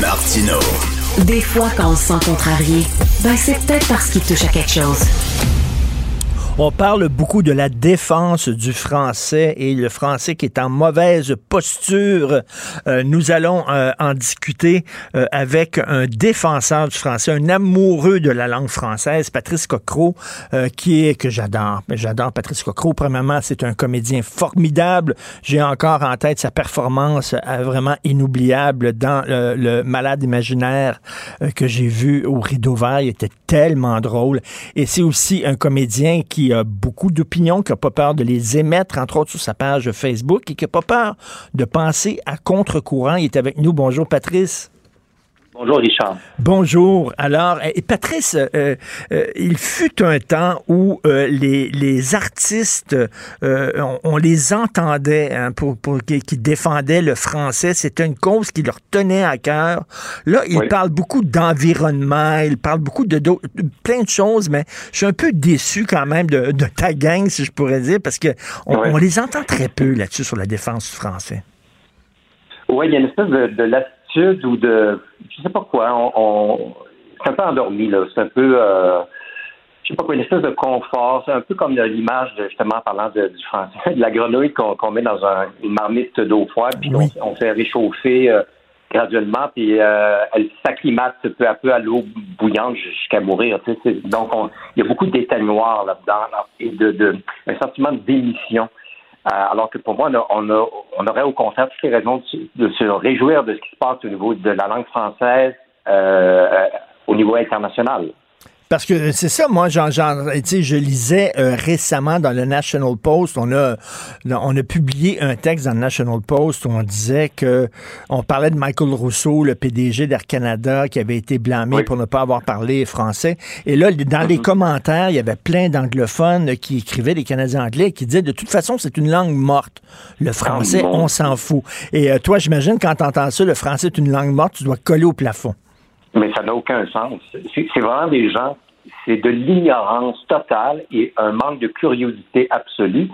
Martino. Des fois, quand on se sent contrarié, ben c'est peut-être parce qu'il touche à quelque chose. On parle beaucoup de la défense du français et le français qui est en mauvaise posture. Euh, nous allons euh, en discuter euh, avec un défenseur du français, un amoureux de la langue française, Patrice Cocro, qui est que j'adore. J'adore Patrice Cocro. Premièrement, c'est un comédien formidable. J'ai encore en tête sa performance vraiment inoubliable dans le Malade imaginaire que j'ai vu au Rideau Vert. Il était tellement drôle. Et c'est aussi un comédien qui a beaucoup d'opinions, qui n'a pas peur de les émettre, entre autres sur sa page Facebook, et qui n'a pas peur de penser à contre-courant. Il est avec nous. Bonjour, Patrice. Bonjour Richard. Bonjour. Alors, et Patrice, euh, euh, il fut un temps où euh, les, les, artistes, on, les entendait hein, pour, pour qui, défendaient le français. C'était une cause qui leur tenait à cœur. Là, il parle beaucoup d'environnement, il parle beaucoup de, plein de choses, mais je suis un peu déçu quand même de, de ta gang, si je pourrais dire, parce que on, les entend très peu là-dessus sur la défense du français. Oui, il y a une espèce de, de ou de je sais pas quoi, on, c'est un peu endormi là, c'est un peu euh, je sais pas quoi, une espèce de confort, c'est un peu comme l'image justement parlant de, du français, de la grenouille qu'on met dans une marmite d'eau froide, puis on, fait réchauffer euh, graduellement, puis euh, elle s'acclimate peu à peu à l'eau bouillante jusqu'à mourir. Tu sais, donc il y a beaucoup d'éteignoirs là-dedans et de, de, un sentiment d'émission. Euh, alors que pour moi, on, on, aurait au contraire toutes les raisons de, se réjouir de ce qui se passe au niveau de la langue française euh, au niveau international. Parce que c'est ça, moi, genre, je lisais euh, récemment dans le National Post, on a, on a publié un texte dans le National Post où on disait que on parlait de Michael Rousseau, le PDG d'Air Canada, qui avait été blâmé pour ne pas avoir parlé français. Et là, dans les mm-hmm. commentaires, il y avait plein d'anglophones qui écrivaient, des Canadiens anglais, qui disaient de toute façon, c'est une langue morte. Le français, ah, on s'en fout. Et euh, toi, j'imagine, quand tu entends ça, le français est une langue morte, tu dois coller au plafond. Mais ça n'a aucun sens. C'est vraiment des gens, c'est de l'ignorance totale et un manque de curiosité absolue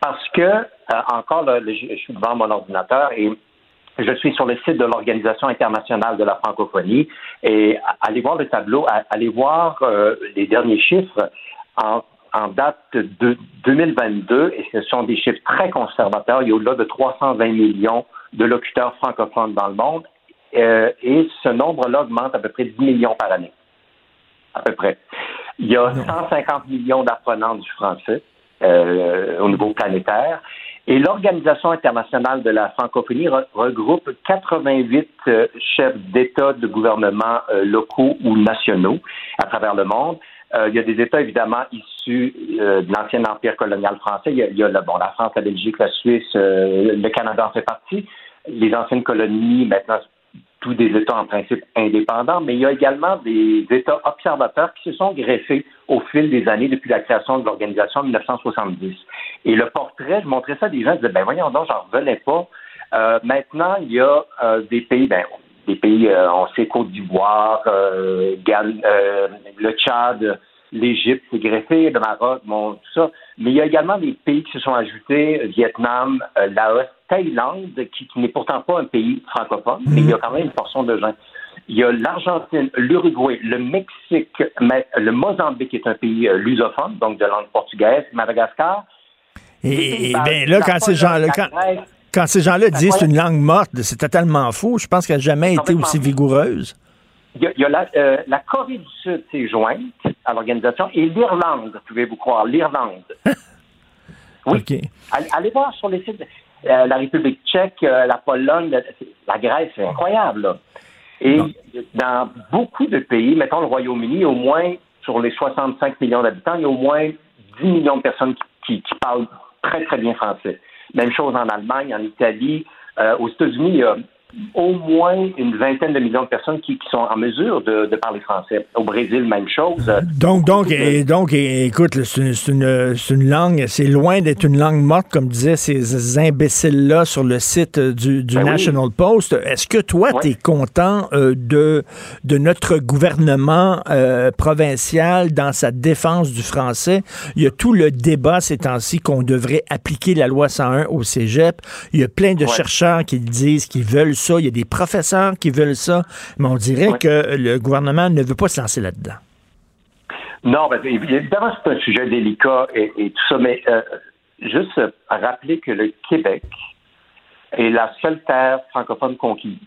parce que, euh, encore, là, je, suis devant mon ordinateur et je suis sur le site de l'Organisation internationale de la francophonie et allez voir le tableau, allez voir euh, les derniers chiffres en, date de 2022 et ce sont des chiffres très conservateurs. Il y a au-delà de 320 millions de locuteurs francophones dans le monde euh, et ce nombre-là augmente à peu près 10 millions par année. À peu près. Il y a 150 millions d'apprenants du français euh, au niveau planétaire. Et l'Organisation internationale de la francophonie regroupe 88 euh, chefs d'État, de gouvernements euh, locaux ou nationaux à travers le monde. Il y a des États évidemment issus de l'ancien empire colonial français. Il y a, il y a bon, la France, la Belgique, la Suisse, le Canada en fait partie. Les anciennes colonies, maintenant tous des États en principe indépendants, mais il y a également des États observateurs qui se sont greffés au fil des années depuis la création de l'organisation en 1970. Et le portrait, je montrais ça à des gens, ils disaient, ben voyons donc, j'en revenais pas. Euh, maintenant, il y a euh, des pays, ben, des pays, euh, on sait Côte d'Ivoire, euh, le Tchad, l'Égypte s'est greffé, le Maroc, bon, tout ça. Mais il y a également des pays qui se sont ajoutés, Vietnam, Laos, Thaïlande, qui, n'est pourtant pas un pays francophone, mais il y a quand même une portion de gens. Il y a l'Argentine, l'Uruguay, le Mexique, le Mozambique est un pays lusophone, donc de langue portugaise, Madagascar. Et, bien là, quand ces gens-là, quand, ces gens-là disent c'est une langue morte, c'est totalement faux. Je pense qu'elle n'a jamais été aussi vigoureuse. Il y a, la, euh, la, Corée du Sud s'est jointe à l'organisation et l'Irlande, pouvez-vous croire, l'Irlande. oui. Allez, voir sur les sites, euh, la République tchèque, euh, la Pologne, la, Grèce, c'est incroyable. Et dans beaucoup de pays, mettons le Royaume-Uni, au moins sur les 65 millions d'habitants, il y a au moins 10 millions de personnes qui, qui parlent très, très bien français. Même chose en Allemagne, en Italie. Euh, aux États-Unis, il y a au moins une vingtaine de millions de personnes qui, sont en mesure de, parler français. Au Brésil, même chose. Donc, donc, et, donc écoute, c'est une, une, langue, c'est loin d'être une langue morte, comme disaient ces imbéciles-là sur le site du, du ben National Post. Est-ce que toi, tu es content euh, de, de notre gouvernement euh, provincial dans sa défense du français? Il y a tout le débat ces temps-ci qu'on devrait appliquer la loi 101 au cégep. Il y a plein de chercheurs qui disent qu'ils veulent ça, il y a des professeurs qui veulent ça, mais on dirait que le gouvernement ne veut pas se lancer là-dedans. Non, ben, évidemment, c'est un sujet délicat et, tout ça, mais euh, juste rappeler que le Québec est la seule terre francophone conquise.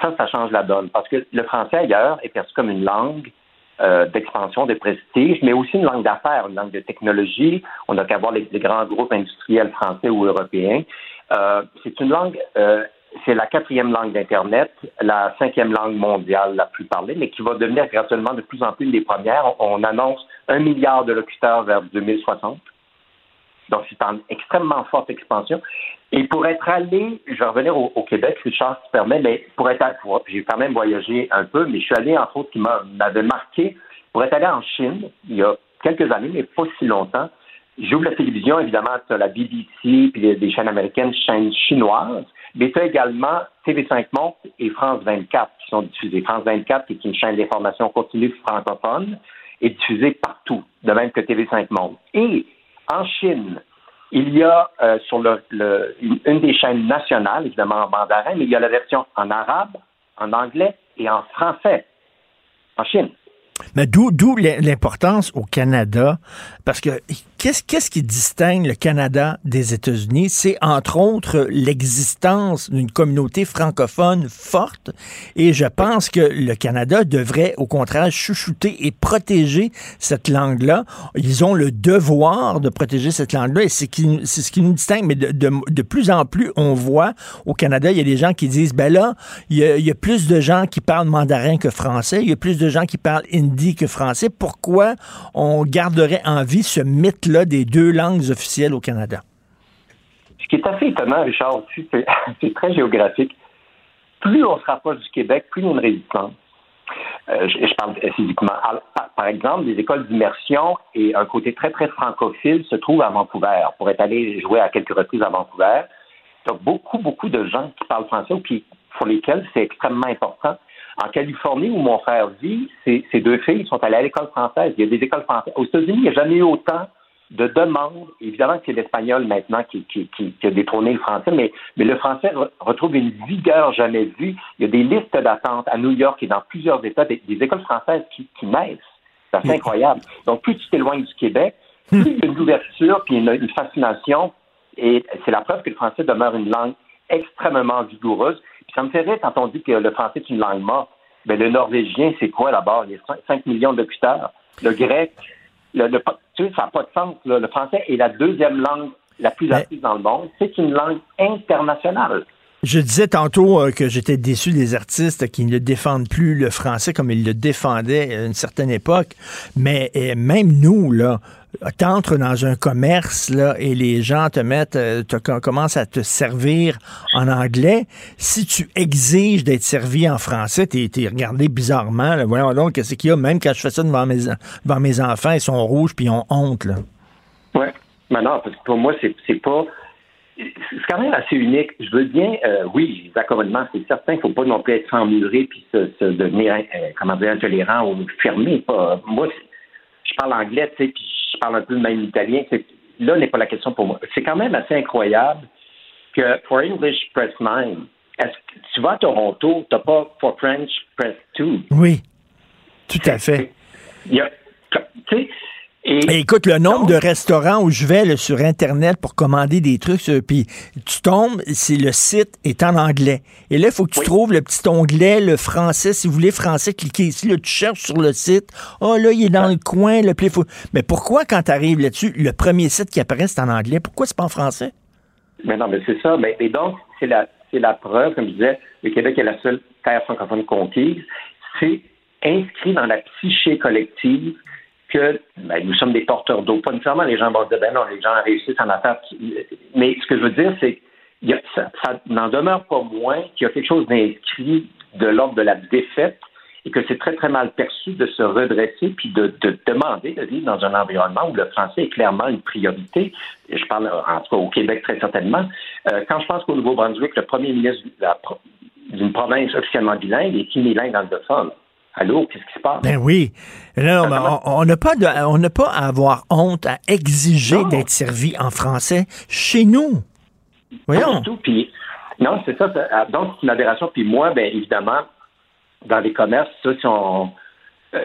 Ça, ça change la donne, parce que le français ailleurs est perçu comme une langue euh, d'expansion, de prestige, mais aussi une langue d'affaires, une langue de technologie. On n'a qu'à voir les, grands groupes industriels français ou européens. Euh, c'est une langue, euh, c'est la quatrième langue d'Internet, la cinquième langue mondiale la plus parlée, mais qui va devenir graduellement de plus en plus une des premières. On, annonce un milliard de locuteurs vers 2060. Donc, c'est en extrêmement forte expansion. Et pour être allé, je vais revenir au, Québec, Richard, si tu permets, mais pour être allé, j'ai quand même voyagé un peu, mais je suis allé, entre autres, qui m'avait marqué, pour être allé en Chine, il y a quelques années, mais pas si longtemps, J'ouvre la télévision, évidemment, tu as la BBC, puis des chaînes américaines, chaînes chinoises, mais tu as également TV5 Monde et France 24 qui sont diffusées. France 24, qui est une chaîne d'information continue francophone, est diffusée partout, de même que TV5 Monde. Et en Chine, il y a euh, sur le, une des chaînes nationales, évidemment en mandarin, mais il y a la version en arabe, en anglais et en français en Chine. Mais d'où l'importance au Canada, parce que qu'est-ce qui distingue le Canada des États-Unis? C'est entre autres l'existence d'une communauté francophone forte et je pense que le Canada devrait au contraire chouchouter et protéger cette langue-là. Ils ont le devoir de protéger cette langue-là et c'est ce qui nous distingue. Mais de, plus en plus, on voit au Canada, il y a des gens qui disent, ben là, il y, a, il y a plus de gens qui parlent mandarin que français, il y a plus de gens qui parlent hindi que français. Pourquoi on garderait en vie ce mythe-là? Des deux langues officielles au Canada? Ce qui est assez étonnant, Richard, c'est très géographique. Plus on se rapproche du Québec, plus il y a je, parle physiquement. Par, exemple, des écoles d'immersion et un côté très, très francophile se trouvent à Vancouver. Pour être allé jouer à quelques reprises à Vancouver, a beaucoup, beaucoup de gens qui parlent français pour lesquels c'est extrêmement important. En Californie, où mon frère vit, ces, deux filles sont allées à l'école française. Il y a des écoles françaises. Aux États-Unis, il n'y a jamais eu autant de demandes. Évidemment que c'est l'espagnol maintenant qui, a détrôné le français, mais, le français retrouve une vigueur jamais vue. Il y a des listes d'attente à New York et dans plusieurs États, des, écoles françaises qui, naissent. C'est incroyable. Donc, plus tu t'éloignes du Québec, plus il y a une ouverture puis une, fascination. Et c'est la preuve que le français demeure une langue extrêmement vigoureuse. Puis ça me fait rire quand on dit que le français est une langue morte. Mais ben, le norvégien, c'est quoi là-bas? Il y a 5 millions de locuteurs. Le grec, le, tu sais, ça n'a pas de sens. Le français est la deuxième langue la plus apprise dans le monde. C'est une langue internationale. Je disais tantôt euh, que j'étais déçu des artistes qui ne défendent plus le français comme ils le défendaient à une certaine époque. Mais euh, même nous, là, t'entres dans un commerce là, et les gens te mettent, euh, te, commencent à te servir en anglais. Si tu exiges d'être servi en français, t'es es regardé bizarrement. Voyons donc, qu'est-ce qu'il y a? Même quand je fais ça devant mes, devant mes enfants, ils sont rouges puis ils ont honte. Là. Ouais. Mais non, parce que pour moi, c'est pas c'est quand même assez unique. Je veux bien, euh, oui, les accommodements, c'est certain qu'il ne faut pas non plus être emmuré puis se, se devenir, euh, comment dire, intolérant ou fermé. Pas, moi, je parle anglais, tu sais, puis je parle un peu même italien. Là n'est pas la question pour moi. C'est quand même assez incroyable que for English Press 9, est-ce que tu vas à Toronto, tu n'as pas for French Press 2? Oui, tout à fait. Il y a, tu sais, et, écoute, le nombre de restaurants où je vais sur Internet pour commander des trucs, puis tu tombes, c'est le site est en anglais. Et là, il faut que tu trouves le petit onglet, le français. Si vous voulez français, cliquez ici. Là, tu cherches sur le site. Oh, là, il est dans le coin. Le plus... Mais pourquoi, quand tu arrives là-dessus, le premier site qui apparaît, c'est en anglais? Pourquoi c'est pas en français? Mais non, mais c'est ça. Mais, et donc, c'est la, c'est la preuve, comme je disais, le Québec est la seule terre francophone conquise. C'est inscrit dans la psyché collective que ben, nous sommes des porteurs d'eau. Pas nécessairement les gens vont dire, ben non, les gens réussissent en affaires. Mais ce que je veux dire, c'est que ça, n'en demeure pas moins qu'il y a quelque chose d'inscrit de l'ordre de la défaite et que c'est très, très mal perçu de se redresser puis de, demander de vivre dans un environnement où le français est clairement une priorité. je parle en tout cas au Québec très certainement. Euh, quand je pense qu'au Nouveau-Brunswick, le premier ministre d'une province officiellement bilingue est unilingue anglophone. Allô, qu'est-ce qui se passe? Ben oui. on n'a pas, on n'a pas à avoir honte à exiger d'être servi en français chez nous. Voyons. non, c'est ça. Ah, donc, c'est une aberration. Puis moi, ben évidemment, dans les commerces, ça, si on, euh,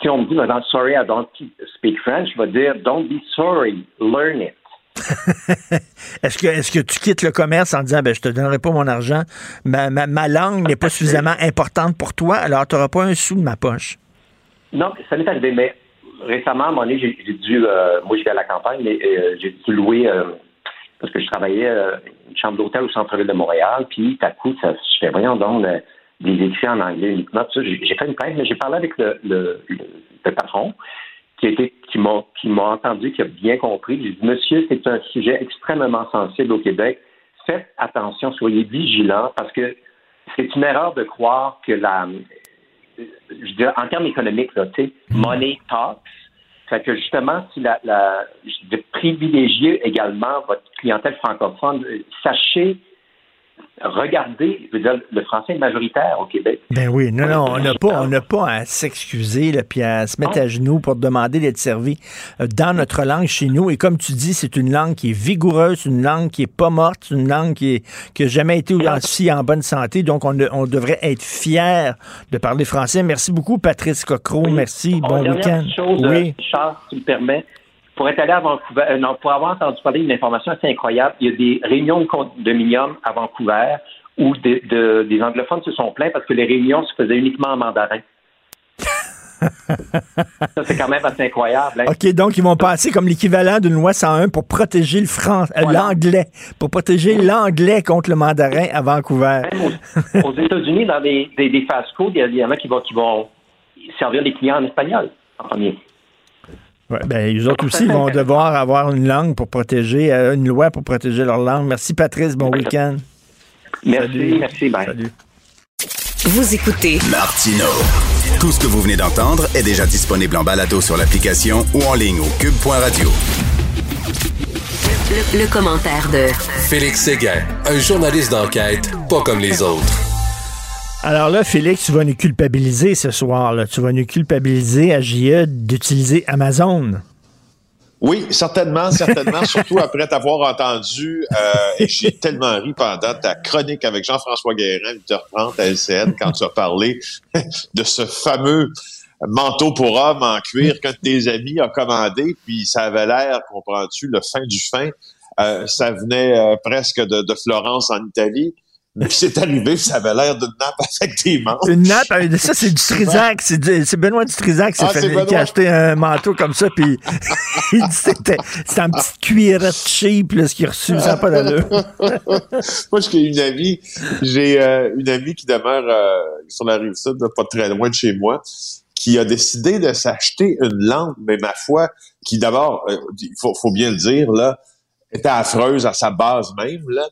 si on me dit, sorry, I don't speak French, je vais dire, don't be sorry, learn it. est-ce que est-ce que tu quittes le commerce en disant ben je te donnerai pas mon argent, ma, ma, langue n'est pas suffisamment importante pour toi, alors tu n'auras pas un sou de ma poche? Non, ça m'est arrivé, mais récemment, à un moment donné, j'ai, dû euh, moi je vais à la campagne, mais euh, j'ai dû louer euh, parce que je travaillais une chambre d'hôtel au centre-ville de Montréal, puis tout à coup, ça, je fais voyons donc des écrits en anglais uniquement. J'ai, fait une plainte, mais j'ai parlé avec le, le, le patron qui, qui m'a qui m'a entendu, qui a bien compris. J'ai dit, monsieur, c'est un sujet extrêmement sensible au Québec. Faites attention, soyez vigilants, parce que c'est une erreur de croire que la, je dirais, en termes économiques, là, tu sais, mm. money talks. Fait que justement, si la, la, de privilégier également votre clientèle francophone, sachez regardez, le français est majoritaire au Québec. Ben oui, non, non, on n'a pas, on pas à s'excuser puis à se mettre à genoux pour demander d'être servi euh, dans notre langue chez nous. Et comme tu dis, c'est une langue qui est vigoureuse, une langue qui est pas morte, une langue qui n'a jamais été aussi en bonne santé. Donc, on, devrait être fiers de parler français. Merci beaucoup, Patrice Cocro. Merci. bon week-end. oui. Charles, tu me permets pour être allé à Vancouver, euh, non, pour avoir entendu parler d'une information assez incroyable, il y a des réunions de condominium à Vancouver où des anglophones se sont plaints parce que les réunions se faisaient uniquement en mandarin. ça, c'est quand même assez incroyable. Hein. OK, donc ils vont passer comme l'équivalent d'une loi 101 pour protéger le français, euh, l'anglais, pour protéger l'anglais contre le mandarin à Vancouver. aux, États-Unis, dans des, des, fast-food, il y, en a qui vont, qui vont servir les clients en espagnol en premier. Ouais, ben, les autres aussi vont devoir avoir une langue pour protéger, euh, une loi pour protéger leur langue. Merci, Patrice. Bon week-end. Merci, merci, bye. Salut. Vous écoutez Martino. Tout ce que vous venez d'entendre est déjà disponible en balado sur l'application ou en ligne au cube.radio. Le, le commentaire de Félix Séguin, un journaliste d'enquête pas comme les autres. Alors là, Félix, tu vas nous culpabiliser ce soir. Là. Tu vas nous culpabiliser à JE d'utiliser Amazon. Oui, certainement, certainement, surtout après t'avoir entendu, euh, et j'ai tellement ri pendant ta chronique avec Jean-François Guérin, 8h30 à LCN, quand tu as parlé de ce fameux manteau pour homme en cuir qu'un de tes amis a commandé, puis ça avait l'air, comprends-tu, le fin du fin. Euh, ça venait euh, presque de, de Florence en Italie. Mais c'est arrivé, ça avait l'air d'une nappe avec des manches. Une nappe, ça c'est du Trisac, c'est du- c'est Benoît du Trisac Ah, qui a acheté un manteau comme ça, puis il dit que c'était en petite cuirette cheap, là, ce qu'il a reçu, ça n'a pas d'allure. Moi, j'ai une amie, j'ai euh, une amie qui demeure euh, sur la rive sud, là, pas très loin de chez moi, qui a décidé de s'acheter une lampe, mais ma foi, qui d'abord, euh, il faut, faut bien le dire, là, était affreuse à sa base même, là.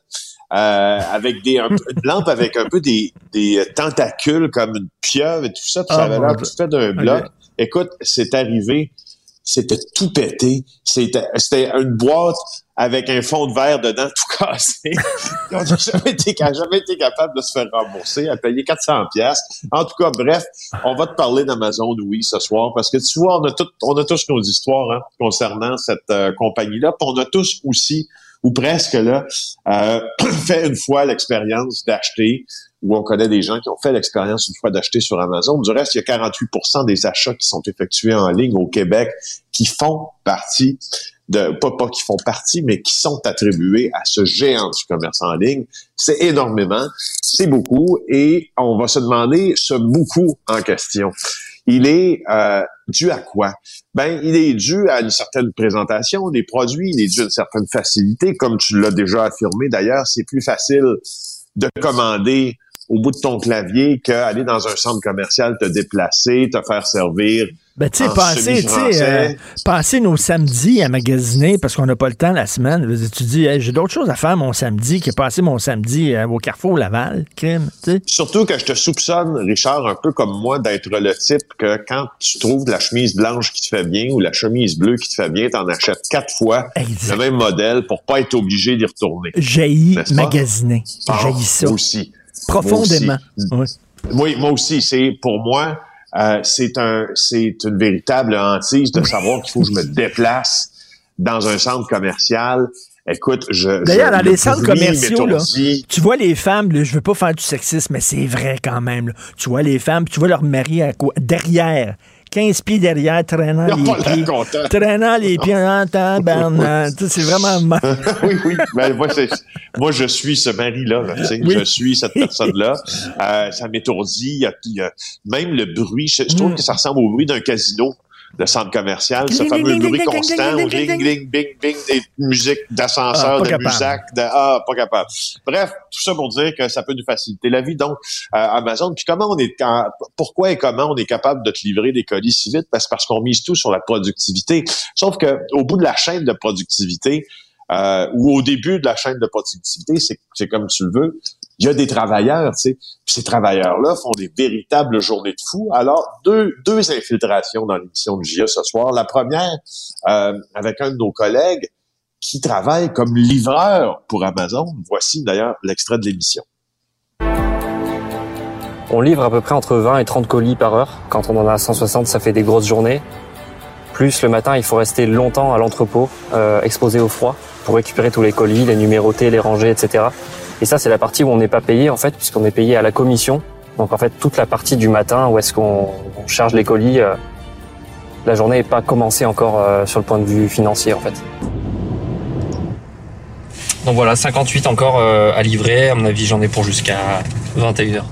Euh, avec des un une lampe avec un peu des, des tentacules comme une pieuvre et tout ça, puis ça Ah, avait l'air tout fait d'un bloc. Écoute, c'est arrivé, c'était tout pété. C'était c'était une boîte avec un fond de verre dedans tout cassé. On n'a jamais jamais été capable de se faire rembourser, à payer 400 pièces. En tout cas, bref, on va te parler d'Amazon, oui, ce soir, parce que tu vois, on a, tout, on a tous nos histoires hein, concernant cette euh, compagnie-là, puis on a tous aussi, ou presque là, euh, fait une fois l'expérience d'acheter, ou on connaît des gens qui ont fait l'expérience une fois d'acheter sur Amazon. Du reste, il y a 48% des achats qui sont effectués en ligne au Québec qui font partie de, pas, pas qui font partie, mais qui sont attribués à ce géant du commerce en ligne. C'est énormément, c'est beaucoup, et on va se demander ce beaucoup en question. Il est euh, dû à quoi? Ben, il est dû à une certaine présentation des produits, il est dû à une certaine facilité, comme tu l'as déjà affirmé d'ailleurs, c'est plus facile de commander au bout de ton clavier qu'aller dans un centre commercial, te déplacer, te faire servir. Ben, tu sais, en passer, tu sais, semi-français. euh, passer nos samedis à magasiner parce qu'on n'a pas le temps la semaine. Tu dis, Hey, j'ai d'autres choses à faire mon samedi que passer mon samedi euh, au Carrefour Laval, crime, tu sais. Surtout que je te soupçonne, Richard, un peu comme moi, d'être le type que quand tu trouves la chemise blanche qui te fait bien ou la chemise bleue qui te fait bien, t'en achètes quatre fois le même modèle pour pas être obligé d'y retourner. Pas? magasiner. Ah, Jaillit ça. Moi aussi. Profondément. Moi aussi. Oui, moi aussi. C'est pour moi, euh, c'est un, c'est une véritable hantise de savoir qu'il faut que je me déplace dans un centre commercial. Écoute, je. D'ailleurs, dans le les centres commerciaux, là, tu vois les femmes, là, je veux pas faire du sexisme, mais c'est vrai quand même. là. Tu vois les femmes, tu vois leur mari à quoi, derrière. 15 pieds derrière, traînant les pieds. Traînant les pieds en tabarnak. C'est vraiment... mal. oui, oui. Ben, moi, c'est- moi, je suis ce mari-là. là. Oui. Je suis cette personne-là. Euh, ça m'étourdit. Même le bruit. Je, je trouve Mm. que ça ressemble au bruit d'un casino, le centre commercial. Ce fameux bruit constant. ding, Ring, bing, bing, des musiques d'ascenseur, Ah, pas de musac. De, ah, pas capable. Bref, tout ça pour dire que ça peut nous faciliter la vie. Donc, euh, Amazon. Puis comment on est, pourquoi et comment on est capable de te livrer des colis si vite? Parce, parce qu'on mise tout sur la productivité. Sauf que au bout de la chaîne de productivité, euh, ou au début de la chaîne de productivité, c'est, c'est comme tu le veux, il y a des travailleurs, tu sais. Puis ces travailleurs-là font des véritables journées de fou. Alors, deux, deux infiltrations dans l'émission de JA ce soir. La première, euh, avec un de nos collègues qui travaille comme livreur pour Amazon. Voici d'ailleurs l'extrait de l'émission. On livre à peu près entre 20 et 30 colis par heure. Quand on en a 160, ça fait des grosses journées. Plus le matin, il faut rester longtemps à l'entrepôt, euh, exposé au froid, pour récupérer tous les colis, les numéroter, les ranger, etc. Et ça, c'est la partie où on n'est pas payé, en fait, puisqu'on est payé à la commission. Donc, en fait, toute la partie du matin où est-ce qu'on on charge les colis, euh, la journée n'est pas commencée encore euh, sur le point de vue financier, en fait. Donc voilà, 58 encore euh, à livrer. À mon avis, j'en ai pour jusqu'à 21 heures.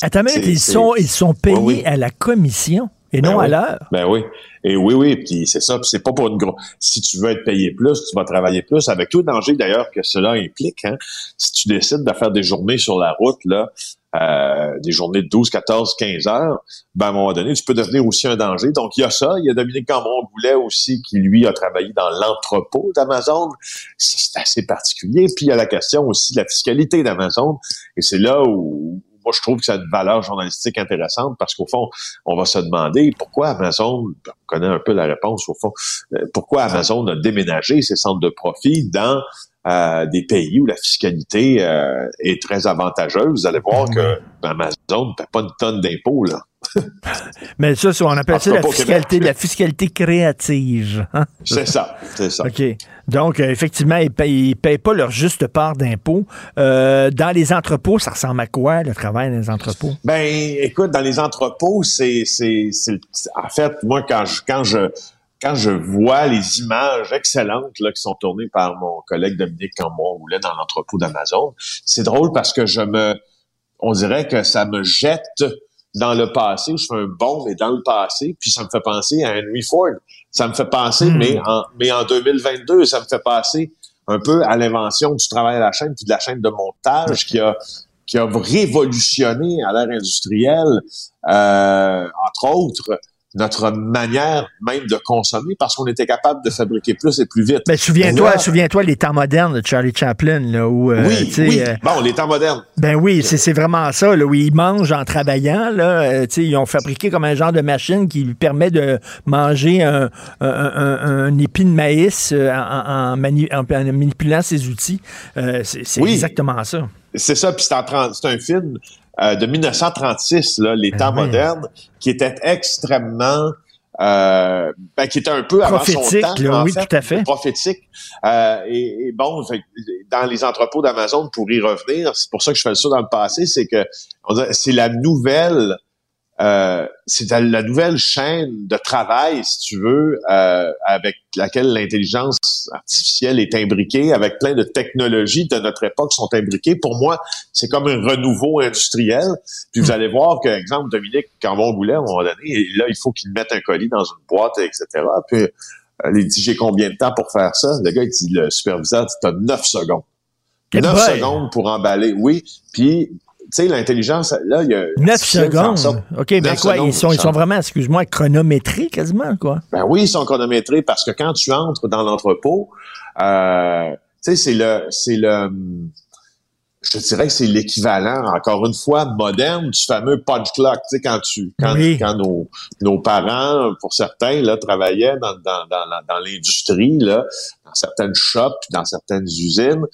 Attends, ils sont, ils sont payés oui. à la commission? Et Ben non à oui. l'heure. Ben oui. Et oui, oui, puis c'est ça. Puis c'est pas pour une grosse. Si tu veux être payé plus, tu vas travailler plus, avec tout le danger d'ailleurs que cela implique. Hein. Si tu décides de faire des journées sur la route, là, euh, des journées de 12, 14, 15 heures, ben à un moment donné, tu peux devenir aussi un danger. Donc, il y a ça. Il y a Dominique Cameron-Goulet aussi, qui, lui, a travaillé dans l'entrepôt d'Amazon. Ça, C'est assez particulier. Puis, il y a la question aussi de la fiscalité d'Amazon. Et c'est là où moi, je trouve que ça a une valeur journalistique intéressante parce qu'au fond, on va se demander pourquoi Amazon, on connaît un peu la réponse au fond, euh, pourquoi Amazon a déménagé ses centres de profit dans euh, des pays où la fiscalité euh, est très avantageuse. Vous allez voir que Amazon ne paie pas une tonne d'impôts, là. Mais ça, on appelle ça la fiscalité, la fiscalité créative. Hein? C'est ça, c'est ça. OK. Donc, euh, effectivement, ils ne payent, pas leur juste part d'impôts. dans les entrepôts, ça ressemble à quoi, le travail dans les entrepôts? Ben, écoute, dans les entrepôts, c'est... En fait, moi, quand je, quand je quand je vois les images excellentes là, qui sont tournées par mon collègue Dominique Cambon-Roulet dans l'entrepôt d'Amazon, c'est drôle parce que je me, on dirait que ça me jette dans le passé, où je fais un bond, mais dans le passé, puis ça me fait penser à Henry Ford. Ça me fait penser, hmm. mais, en, mais en 2022, ça me fait passer un peu à l'invention du travail à la chaîne, puis de la chaîne de montage qui a qui a révolutionné à l'ère industrielle, euh, entre autres, notre manière même de consommer parce qu'on était capable de fabriquer plus et plus vite. Mais souviens-toi, souviens-toi les temps modernes de Charlie Chaplin là où euh, oui, oui. Euh, bon les temps modernes. Ben oui, c'est vraiment ça là où ils mangent en travaillant là, euh, tu sais ils ont fabriqué comme un genre de machine qui lui permet de manger un, un, un, épi de maïs en, manipulant ses outils. c'est exactement ça. C'est ça, puis c'est un film euh, de 1936, là, les ben temps modernes, qui était extrêmement euh, ben, qui était un peu avant son temps, oui, tout à fait. prophétique. Euh, et, bon, dans les entrepôts d'Amazon, pour y revenir, c'est pour ça que je fais ça dans le passé, c'est que c'est la nouvelle euh, c'est la nouvelle chaîne de travail, si tu veux, euh, avec laquelle l'intelligence artificielle est imbriquée, avec plein de technologies de notre époque sont imbriquées. Pour moi, c'est comme un renouveau industriel. Puis vous hmm. allez voir que, exemple, Dominique Cambon-Goulet, à un moment donné, là, il faut qu'il mette un colis dans une boîte, etc. Puis euh, il dit, j'ai combien de temps pour faire ça? Le gars, il dit, le superviseur dit, t'as neuf secondes. 9 secondes pour emballer, oui. Puis sais, l'intelligence, là, il y a... 9 secondes? OK, mais quoi, ils, sont, ils sont vraiment, excuse-moi, chronométrés quasiment, quoi? Ben oui, ils sont chronométrés parce que quand tu entres dans l'entrepôt, euh, tu sais, c'est le... c'est le je te dirais que c'est l'équivalent, encore une fois, moderne du fameux punch clock. Tu sais, quand tu, quand, quand nos, nos parents, pour certains, là, travaillaient dans, dans, dans, dans l'industrie, là, dans certaines shops, dans certaines usines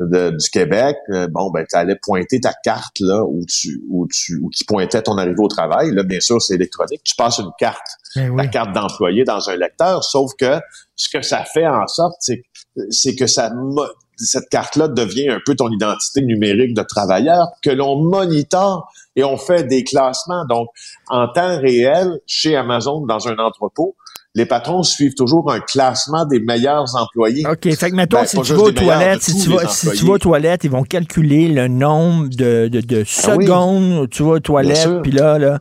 de, du Québec, euh, bon, ben, tu allais pointer ta carte, là, où tu, où tu, où qui pointait ton arrivée au travail. Là, bien sûr, c'est électronique. Tu passes une carte, ben la carte d'employé dans un lecteur, sauf que ce que ça fait en sorte, c'est, c'est que ça cette carte-là devient un peu ton identité numérique de travailleur que l'on monitore et on fait des classements. Donc, en temps réel, chez Amazon, dans un entrepôt, les patrons suivent toujours un classement des meilleurs employés. OK. Fait que, mettons, ben, si, tu vas aux toilettes, si, tu vas, si tu vas aux toilettes, ils vont calculer le nombre de, de, de ah secondes où tu vas aux toilettes. Puis là, là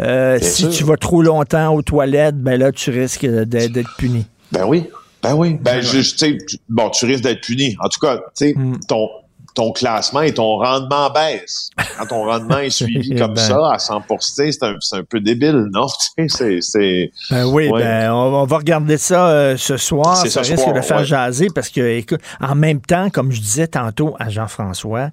euh, si tu vas trop longtemps aux toilettes, ben là, tu risques d'être puni. Ben oui. Ben oui. Ben, je, sais, bon, tu risques d'être puni. En tout cas, tu sais, hmm. ton, ton classement et ton rendement baisse. Quand ton rendement est suivi comme ben. ça à 100% c'est un, un, peu débile, non? c'est, ben oui, ben, on, va regarder ça euh, ce soir. Ça risque de faire jaser parce que, écoute, en même temps, comme je disais tantôt à Jean-François,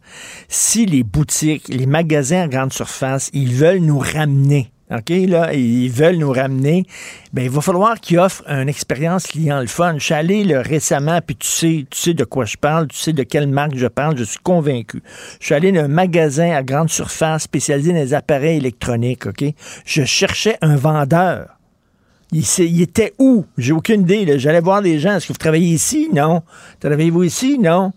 si les boutiques, les magasins à grande surface, ils veulent nous ramener OK, là, ils veulent nous ramener. Ben, il va falloir qu'ils offrent une expérience client le fun. Je suis allé là, récemment, puis tu sais, tu sais de quoi je parle, tu sais de quelle marque je parle, je suis convaincu. Je suis allé dans un magasin à grande surface spécialisé dans les appareils électroniques, OK? Je cherchais un vendeur. Il, il était où? J'ai aucune idée. J'allais voir des gens. Est-ce que vous travaillez ici? Non. Travaillez-vous ici? Non.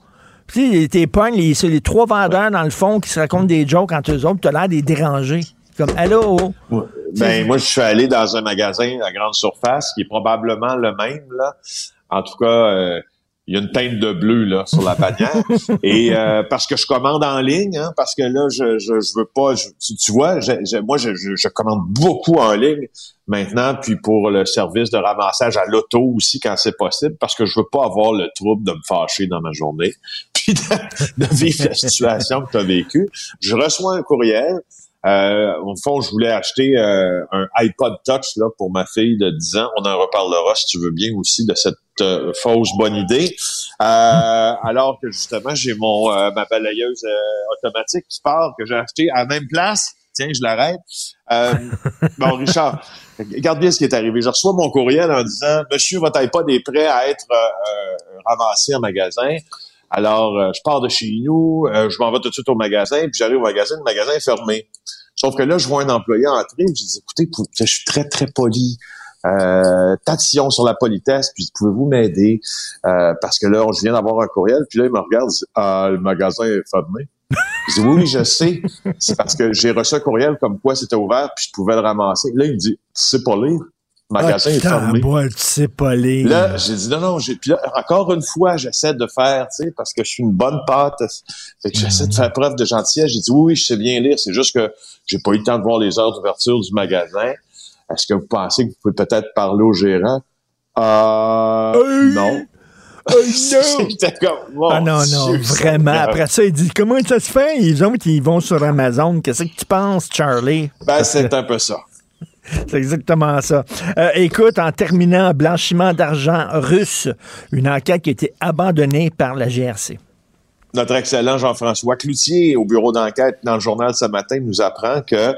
Puis, t'es pognes, les, les trois vendeurs dans le fond qui se racontent des jokes entre eux autres, tu as l'air des déranger. Comme, allô? Ben, moi, je suis allé dans un magasin à grande surface qui est probablement le même, là. En tout cas, euh, il y a une teinte de bleu là sur la bannière et euh, parce que je commande en ligne hein, parce que là je je, je veux pas tu, vois moi je, je, commande beaucoup en ligne maintenant puis pour le service de ramassage à l'auto aussi quand c'est possible parce que je veux pas avoir le trouble de me fâcher dans ma journée puis de, de vivre la situation que tu as vécue je reçois un courriel euh, au fond, je voulais acheter euh, un iPod Touch là pour ma fille de 10 ans. On en reparlera si tu veux bien aussi de cette euh, fausse bonne idée. Euh, alors que justement, j'ai mon ma balayeuse automatique qui part que j'ai acheté à la même place. Tiens, je l'arrête. bon, Richard, regarde bien ce qui est arrivé. Je reçois mon courriel en disant Monsieur, votre iPod est prêt à être ramassé en magasin. Alors, euh, je pars de chez nous, euh, je m'en vais tout de suite au magasin, puis j'arrive au magasin, le magasin est fermé. Sauf que là, je vois un employé entrer, je dis, écoutez, je suis très, très poli. Euh, sur la politesse, puis pouvez-vous m'aider? Euh, parce que là, je viens d'avoir un courriel, puis là, il me regarde, il dit, ah, le magasin est fermé. Je dis, oui, je sais. C'est parce que j'ai reçu un courriel comme quoi c'était ouvert, puis je pouvais le ramasser. Là, il me dit, tu sais pas lire? Le magasin est fermé. Boy, tu sais pas lire. Là, j'ai dit, non, non, j'ai, puis là, encore une fois, j'essaie de faire, tu sais, parce que je suis une bonne pâte. Fait que j'essaie de faire preuve de gentillesse. J'ai dit, oui, oui, je sais bien lire. C'est juste que j'ai pas eu le temps de voir les heures d'ouverture du magasin. Est-ce que vous pensez que vous pouvez peut-être parler au gérant? Euh, non. comme, ah non, non, vraiment. Après ça, il dit comment ça se fait? Les autres, ils vont sur Amazon. Qu'est-ce que tu penses, Charlie? Ben, c'est un peu ça. C'est exactement ça. Euh, écoute, en terminant, blanchiment d'argent russe, une enquête qui a été abandonnée par la GRC. Notre excellent Jean-François Cloutier, au bureau d'enquête dans le journal ce matin, nous apprend qu'il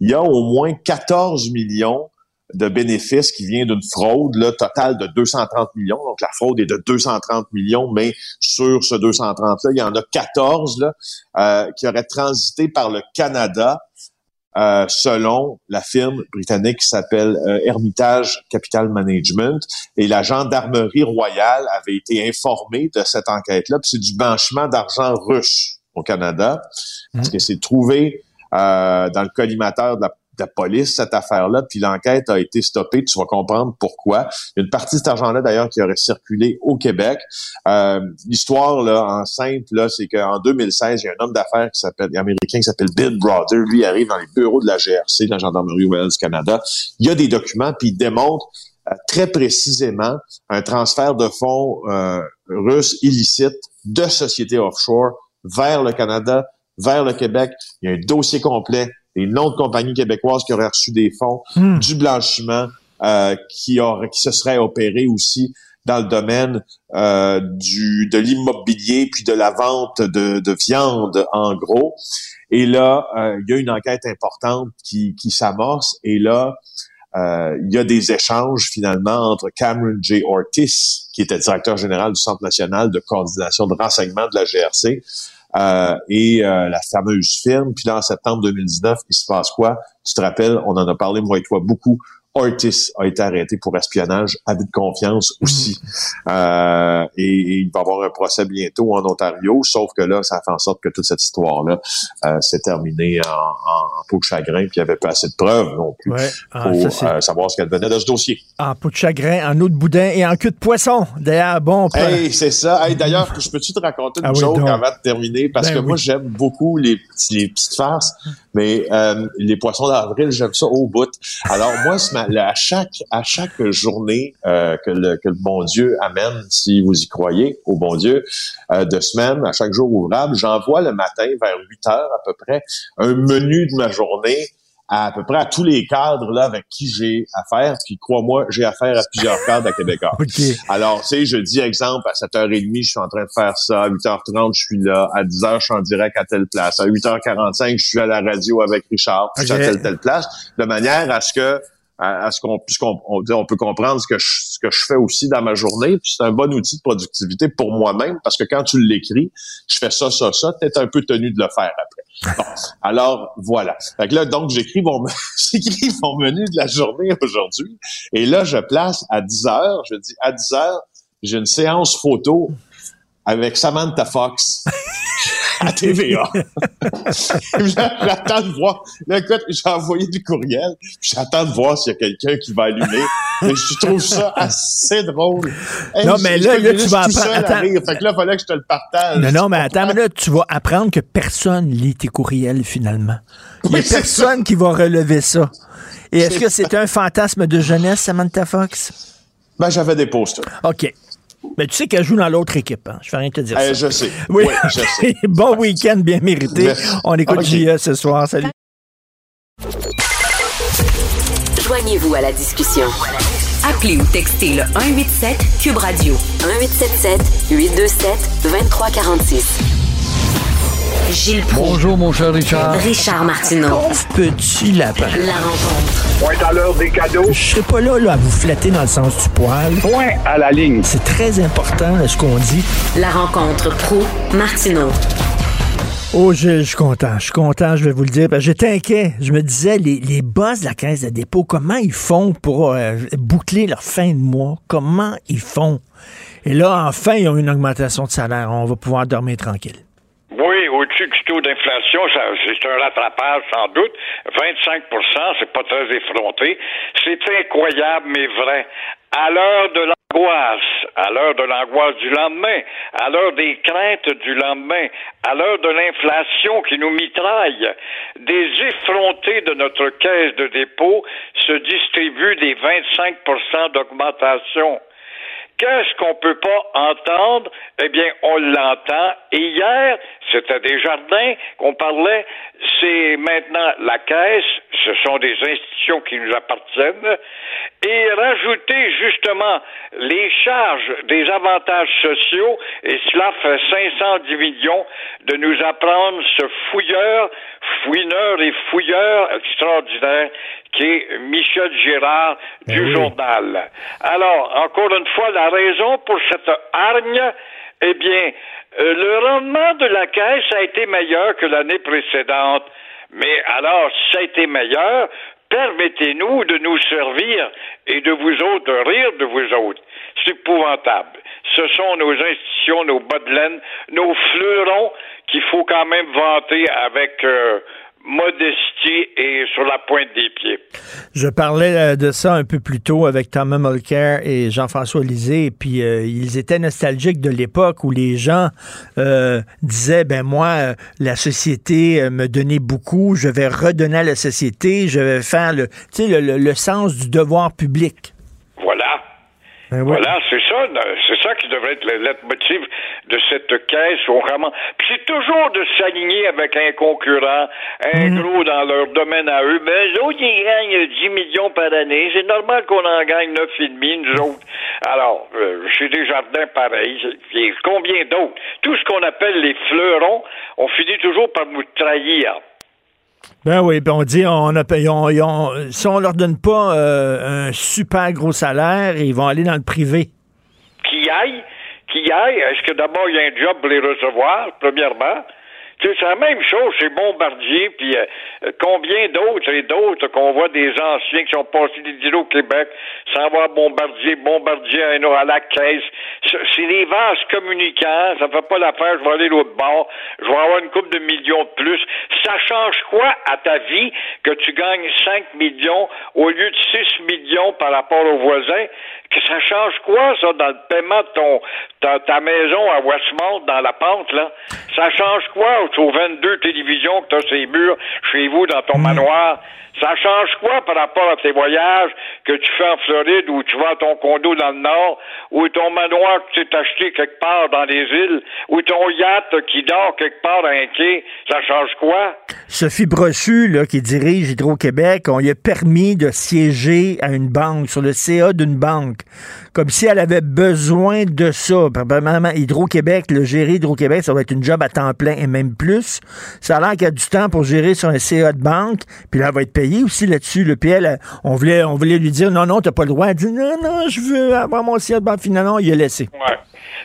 y a au moins 14 millions de bénéfices qui vient d'une fraude totale de 230 millions. Donc, la fraude est de 230 millions, mais sur ce 230-là, il y en a 14 là, euh, qui auraient transité par le Canada euh, selon la firme britannique qui s'appelle euh, Hermitage Capital Management. Et la gendarmerie royale avait été informée de cette enquête-là. Puis c'est du blanchiment d'argent russe au Canada, parce mmh. que c'est trouvé euh, dans le collimateur de la de police, cette affaire-là, puis l'enquête a été stoppée. Tu vas comprendre pourquoi. Une partie de cet argent-là, d'ailleurs, qui aurait circulé au Québec. Euh, L'histoire, là, en simple, là, c'est qu'en 2016, il y a un homme d'affaires qui s'appelle, américain qui s'appelle Bill Brother. Lui arrive dans les bureaux de la GRC, de la Gendarmerie du Canada. Il y a des documents, puis il démontre euh, très précisément un transfert de fonds euh, russes illicites de sociétés offshore vers le Canada, vers le Québec. Il y a un dossier complet des noms de compagnies québécoises qui auraient reçu des fonds, hmm. du blanchiment euh, qui, aurait, qui se serait opéré aussi dans le domaine euh, du de l'immobilier puis de la vente de, de viande en gros. Et là, euh, il y a une enquête importante qui, qui s'amorce et là, euh, il y a des échanges finalement entre Cameron J. Ortiz, qui était directeur général du Centre national de coordination de renseignement de la GRC, euh, et euh, la fameuse firme. Puis là, en septembre 2019, il se passe quoi? Tu te rappelles, on en a parlé, moi et toi, beaucoup. Ortiz a été arrêté pour espionnage, abus de confiance aussi. Mhm. Euh, et, il va y avoir un procès bientôt en Ontario, sauf que là, ça fait en sorte que toute cette histoire-là euh, s'est terminée en, en, peau de chagrin, puis il n'y avait pas assez de preuves non plus ah, pour euh, savoir ce qu'elle venait de ce dossier. En peau de chagrin, en eau de boudin et en queue de poisson. D'ailleurs, bon... Hey, c'est ça. Hey, D'ailleurs, je peux-tu te raconter une ah chose avant de terminer? Parce ben que moi, j'aime beaucoup les, les petites farces, mais euh, les poissons d'avril, j'aime ça au bout. Alors moi, à chaque à chaque journée euh, que, le, que le bon Dieu amène, si vous y croyez, au bon Dieu, euh, de semaine, à chaque jour ouvrable, j'envoie le matin vers 8 heures à peu près un menu de ma journée à, peu près à tous les cadres là avec qui j'ai affaire. Puis crois-moi, j'ai affaire à plusieurs cadres à Québécois. Alors, tu sais, je dis exemple, à 7h30, je suis en train de faire ça. À 8h30, je suis là. À 10h, je suis en direct à telle place. À 8h45, je suis à la radio avec Richard. Puis à telle, telle place. De manière à ce que à, ce qu'on puisqu'on on, on, peut comprendre ce que je, ce que je fais aussi dans ma journée. Puis c'est un bon outil de productivité pour moi-même parce que quand tu l'écris, je fais ça, ça, ça, tu es un peu tenu de le faire après. Bon, alors voilà. Fait que là, donc j'écris mon j'écris mon menu de la journée aujourd'hui. Et là, je place à 10 heures, je dis à 10 heures, j'ai une séance photo avec Samantha Fox à TVA. j'attends de voir. Là, écoute, j'ai envoyé du courriel. J'attends de voir s'il y a quelqu'un qui va allumer. Mais je trouve ça assez drôle. non, mais là, là tu vas apprendre. Attends. Fait que là, il fallait que je te le partage. Non, non, mais attends, mais là, tu vas apprendre que personne lit tes courriels, finalement. Il n'y a personne qui va relever ça. Et est-ce que c'est un fantasme de jeunesse, Samantha Fox? Ben, j'avais des posters. OK. Mais tu sais qu'elle joue dans l'autre équipe. Hein? Je vais rien te dire eh, ça. Je sais. Oui, je sais. bon week-end bien mérité. On écoute okay. ce soir. Salut. Joignez-vous à la discussion. Appelez ou textez le 187 Cube Radio 1877 827 2346. Gilles Proulx. Bonjour, mon cher Richard. Richard Martineau. Pauvre petit lapin. La rencontre. Point à l'heure des cadeaux. Je serai pas là, là à vous flatter dans le sens du poil. Point à la ligne. C'est très important ce qu'on dit. La rencontre pro martineau Oh, Gilles, je suis content. Je suis content, je vais vous le dire. J'étais inquiet. Je me disais, les, les boss de la caisse de dépôt, comment ils font pour euh, boucler leur fin de mois? Comment ils font? Et là, enfin, ils ont une augmentation de salaire. On va pouvoir dormir tranquille. Taux d'inflation, c'est un rattrapage sans doute. 25% c'est pas très effronté. C'est incroyable, mais vrai. À l'heure de l'angoisse, à l'heure de l'angoisse du lendemain, à l'heure des craintes du lendemain, à l'heure de l'inflation qui nous mitraille, des effrontés de notre caisse de dépôt se distribuent des 25% d'augmentation. Qu'est-ce qu'on peut pas entendre? Eh bien, on l'entend. Et hier, c'était des jardins qu'on parlait. C'est maintenant la caisse. Ce sont des institutions qui nous appartiennent. Et rajouter justement les charges des avantages sociaux, et cela fait 510 millions de nous apprendre ce fouilleur, fouineur et fouilleur extraordinaire qui est Michel Girard du journal. Alors, encore une fois, la raison pour cette hargne, eh bien, euh, le rendement de la caisse a été meilleur que l'année précédente. Mais alors, si ça a été meilleur, permettez-nous de nous servir et de vous autres, de rire de vous autres. C'est épouvantable. Ce sont nos institutions, nos bas de laine, nos fleurons qu'il faut quand même vanter avec euh, modestie et sur la pointe des pieds. Je parlais euh, de ça un peu plus tôt avec Thomas Mulcair et Jean-François Lisée, et puis euh, ils étaient nostalgiques de l'époque où les gens euh, disaient, ben moi, la société me donnait beaucoup, je vais redonner à la société, je vais faire le, le, le- le sens du devoir public. Voilà. Ben. Voilà, c'est ça, c'est ça qui devrait être le leitmotiv de cette caisse. Puis c'est toujours de s'aligner avec un concurrent, un gros dans leur domaine à eux. Ben, les autres, ils gagnent 10 millions par année. C'est normal qu'on en gagne 9,5, nous autres. Alors, euh, chez Desjardins, pareil. Et combien d'autres? Tout ce qu'on appelle les fleurons, on finit toujours par nous trahir. Ben oui, ben on dit, on a, ils ont- si on leur donne pas euh, un super gros salaire, ils vont aller dans le privé. qui aillent, qui aillent, est-ce que d'abord il y a un job pour les recevoir, premièrement? C'est la même chose chez Bombardier, puis euh, euh, combien d'autres et d'autres qu'on voit des anciens qui sont passés des deals au Québec sans voir Bombardier, Bombardier à, à la caisse. C'est des vases communicants, ça fait pas l'affaire, je vais aller l'autre bord, je vais avoir une coupe de millions de plus. Ça change quoi à ta vie que tu gagnes 5 millions au lieu de 6 millions par rapport aux voisins? Que ça change quoi, ça, dans le paiement de ton, ta, ta maison à Westmount, dans la pente, là? Ça change quoi aux 22 télévisions que tu as ces murs chez vous, dans ton manoir? Ça change quoi par rapport à tes voyages que tu fais en Floride ou tu vas à ton condo dans le Nord ou ton manoir que tu t'es acheté quelque part dans les îles ou ton yacht qui dort quelque part à un quai? Ça change quoi? Sophie Brochu, là, qui dirige Hydro-Québec, on lui a permis de siéger à une banque, sur le CA d'une banque, comme si elle avait besoin de ça. Probablement, Hydro-Québec, le gérer Hydro-Québec, ça va être une job à temps plein et même plus. Ça a l'air qu'il a du temps pour gérer un CA de banque, puis là, elle va être payée aussi là-dessus. Le Puis on voulait, on voulait lui dire, non, non, t'as pas le droit. Elle dit, non, non, je veux avoir mon CA de banque. Finalement, il a laissé.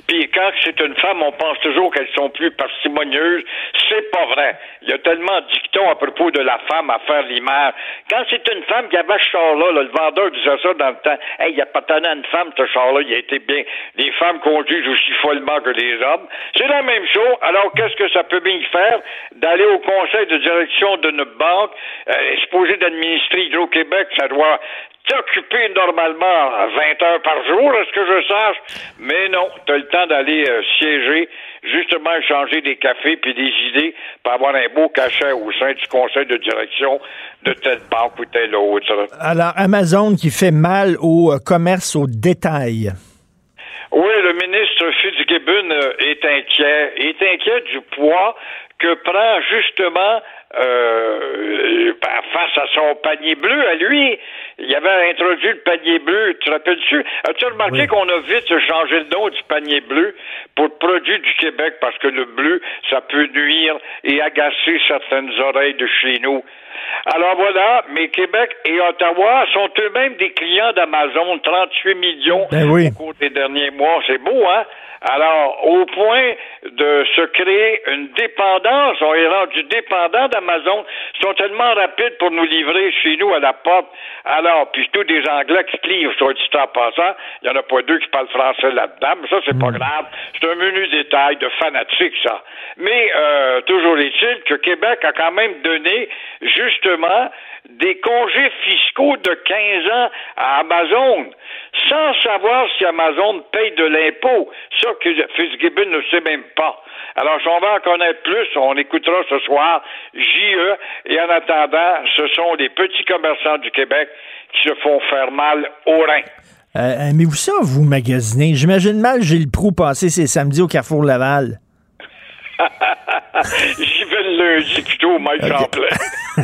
Puis quand c'est une femme, on pense toujours qu'elles sont plus parcimonieuses. C'est pas vrai. Il y a tellement de dictons à propos de la femme à faire l'image. Quand c'est une femme qui avait ce char-là, là, le vendeur disait ça dans le temps. Hey, il n'y a pas tant une femme, ce char-là, il a été bien. Les femmes conduisent aussi follement que les hommes. C'est la même chose. Alors, qu'est-ce que ça peut bien faire? D'aller au conseil de direction d'une banque, euh, supposé d'administrer Hydro-Québec, ça doit t'occuper normalement 20 heures par jour, est-ce que je sache? Mais non, tu as le temps d'aller euh, siéger, justement échanger des cafés puis des idées pour avoir un beau cachet au sein du conseil de direction de telle banque ou telle autre. Alors, Amazon qui fait mal au euh, commerce au détail. Oui, le ministre Fitzgibbon euh, est inquiet. Il est inquiet du poids que prend justement euh, face à son panier bleu à lui. Il avait introduit le panier bleu, tu te rappelles-tu? As-tu remarqué qu'on a vite changé le nom du panier bleu pour produit du Québec? Parce que le bleu, ça peut nuire et agacer certaines oreilles de chez nous. Alors voilà, mais Québec et Ottawa sont eux-mêmes des clients d'Amazon, 38 millions Ben oui. au cours des derniers mois. C'est beau, hein? Alors, au point de se créer une dépendance, on est rendu dépendant d'Amazon. Ils sont tellement rapides pour nous livrer chez nous à la porte. Alors, puis tous des Anglais qui se livrent sur le dit en passant. Il n'y en a pas deux qui parlent français là-dedans, mais ça, c'est pas grave. C'est un menu détail de fanatique, ça. Mais euh, toujours est-il que Québec a quand même donné justement des congés fiscaux de 15 ans à Amazon, sans savoir si Amazon paye de l'impôt. Ça que Fitzgibbon ne sait même pas. Alors, si on va en connaître plus, on écoutera ce soir JE. Et en attendant, ce sont les petits commerçants du Québec qui se font faire mal au rein. Euh, Aimez-vous ça, vous magasiner? J'imagine mal Gilles Proux passer ses samedis au Carrefour Laval. Le lundi plutôt au Mike Champlain.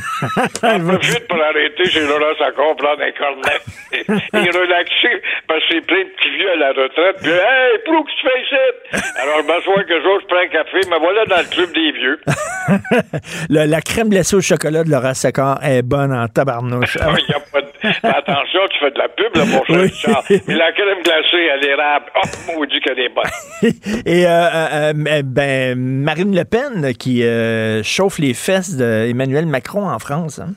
J'en profite pour arrêter chez Laurent Sacon, prendre un cornet et relaxer parce que c'est plein de petits vieux à la retraite. Puis, hey, Prou, que tu fais ici? Alors, je m'assois que jour, je prends un café, me voilà dans le club des vieux. Le- la crème glacée au chocolat de Laurent Secor est bonne en tabarnouche. Ah, il y a pas de... Attention, tu fais de la pub, là, mon cher Oui. Richard. Mais la crème glacée à l'érable, oh, maudit qu'elle est bonne. Et euh, euh, euh, ben, Marine Le Pen qui euh, chauffe les fesses d'Emmanuel Macron en France. hein?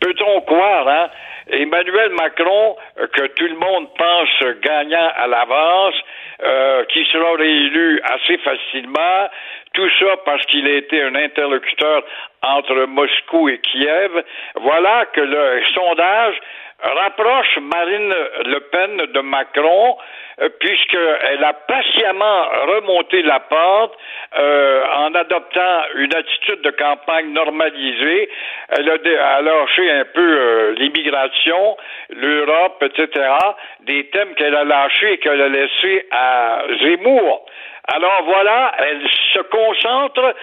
Peut-on croire, hein? Emmanuel Macron, euh, que tout le monde pense gagnant à l'avance, euh, qui sera réélu assez facilement, tout ça parce qu'il a été un interlocuteur entre Moscou et Kiev? Voilà que le sondage rapproche Marine Le Pen de Macron, euh, puisqu'elle a patiemment remonté la pente euh, en adoptant une attitude de campagne normalisée. Elle a, dé- elle a lâché un peu euh, l'immigration, l'Europe, etc., des thèmes qu'elle a lâchés et qu'elle a laissés à Zemmour. Alors voilà, elle se concentre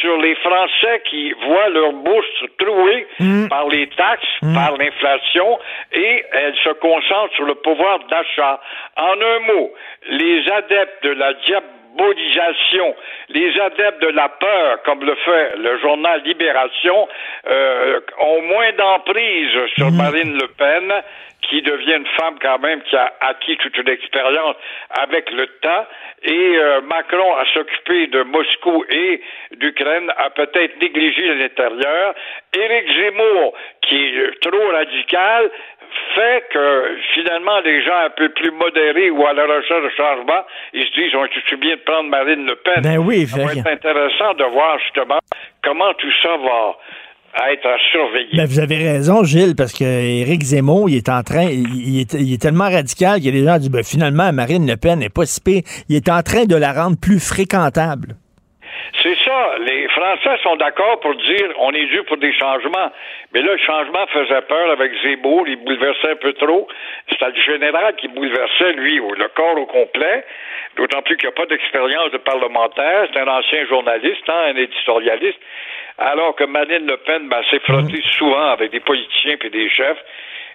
sur les Français qui voient leur bourse trouée par les taxes, par l'inflation, et elle se concentre sur le pouvoir d'achat. En un mot, les adeptes de la diabolisation, les adeptes de la peur, comme le fait le journal Libération, euh, ont moins d'emprise sur Marine Le Pen, qui devient une femme quand même qui a acquis toute une expérience avec le temps. Et euh, Macron à s'occuper de Moscou et d'Ukraine a peut-être négligé l'intérieur. Éric Zemmour, qui est trop radical, fait que finalement les gens un peu plus modérés ou à la recherche de changement, ils se disent on est bien de prendre Marine Le Pen. Ben oui, ça va être intéressant de voir justement comment tout ça va être à surveiller. Ben, vous avez raison, Gilles, parce que Éric Zemmour, il est en train, il, est, il est tellement radical qu'il y a des gens qui disent, ben, finalement, Marine Le Pen n'est pas si pire. Il est en train de la rendre plus fréquentable. C'est ça. Les Français sont d'accord pour dire on est dû pour des changements. Mais là, le changement faisait peur avec Zemmour. Il bouleversait un peu trop. C'était le général qui bouleversait, lui, le corps au complet. D'autant plus qu'il n'y a pas d'expérience de parlementaire. C'est un ancien journaliste, hein, un éditorialiste. Alors que Marine Le Pen ben, s'est frottée souvent avec des politiciens et des chefs.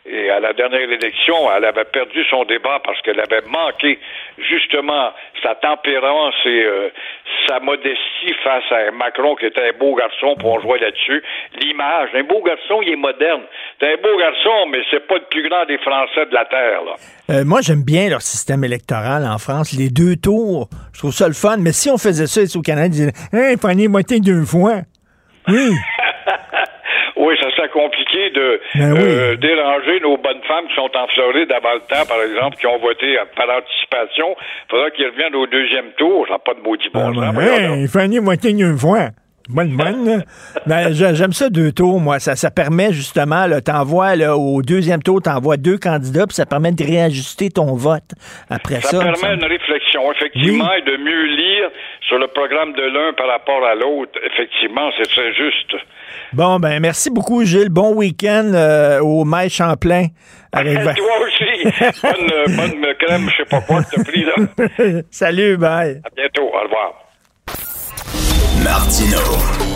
Et à la dernière élection, elle avait perdu son débat parce qu'elle avait manqué justement sa tempérance et euh, sa modestie face à Macron qui était un beau garçon, pour on jouait là-dessus. L'image, un beau garçon, il est moderne. C'est un beau garçon, mais c'est pas le plus grand des Français de la Terre, là. Euh, moi, j'aime bien leur système électoral en France. Les deux tours, je trouve ça le fun. Mais si on faisait ça ici au Canada, ils disaient, hey, prenez moitié deux fois. Oui. Oui, ça serait compliqué de Ben oui. euh, déranger nos bonnes femmes qui sont en Floride avant le temps, par exemple, qui ont voté par anticipation. Il faudra qu'ils reviennent au deuxième tour. Ça n'a pas de maudit bon sens. voyons donc. Hey, prenez moitié deux fois. Bonne, bonne. Ben, j'a- j'aime ça deux tours, moi. Ça, ça permet justement, t'envoies, au deuxième tour, t'envoies deux candidats, puis ça permet de réajuster ton vote après ça. Ça me permet une réflexion, effectivement, et de mieux lire sur le programme de l'un par rapport à l'autre. Effectivement, c'est très juste. Bon, ben, merci beaucoup, Gilles. Bon week-end euh, au Maïs Champlain. Avec... Toi aussi, bonne, bonne crème, je sais pas quoi que t'as pris, là. Salut, bye. À bientôt, au revoir. Martino.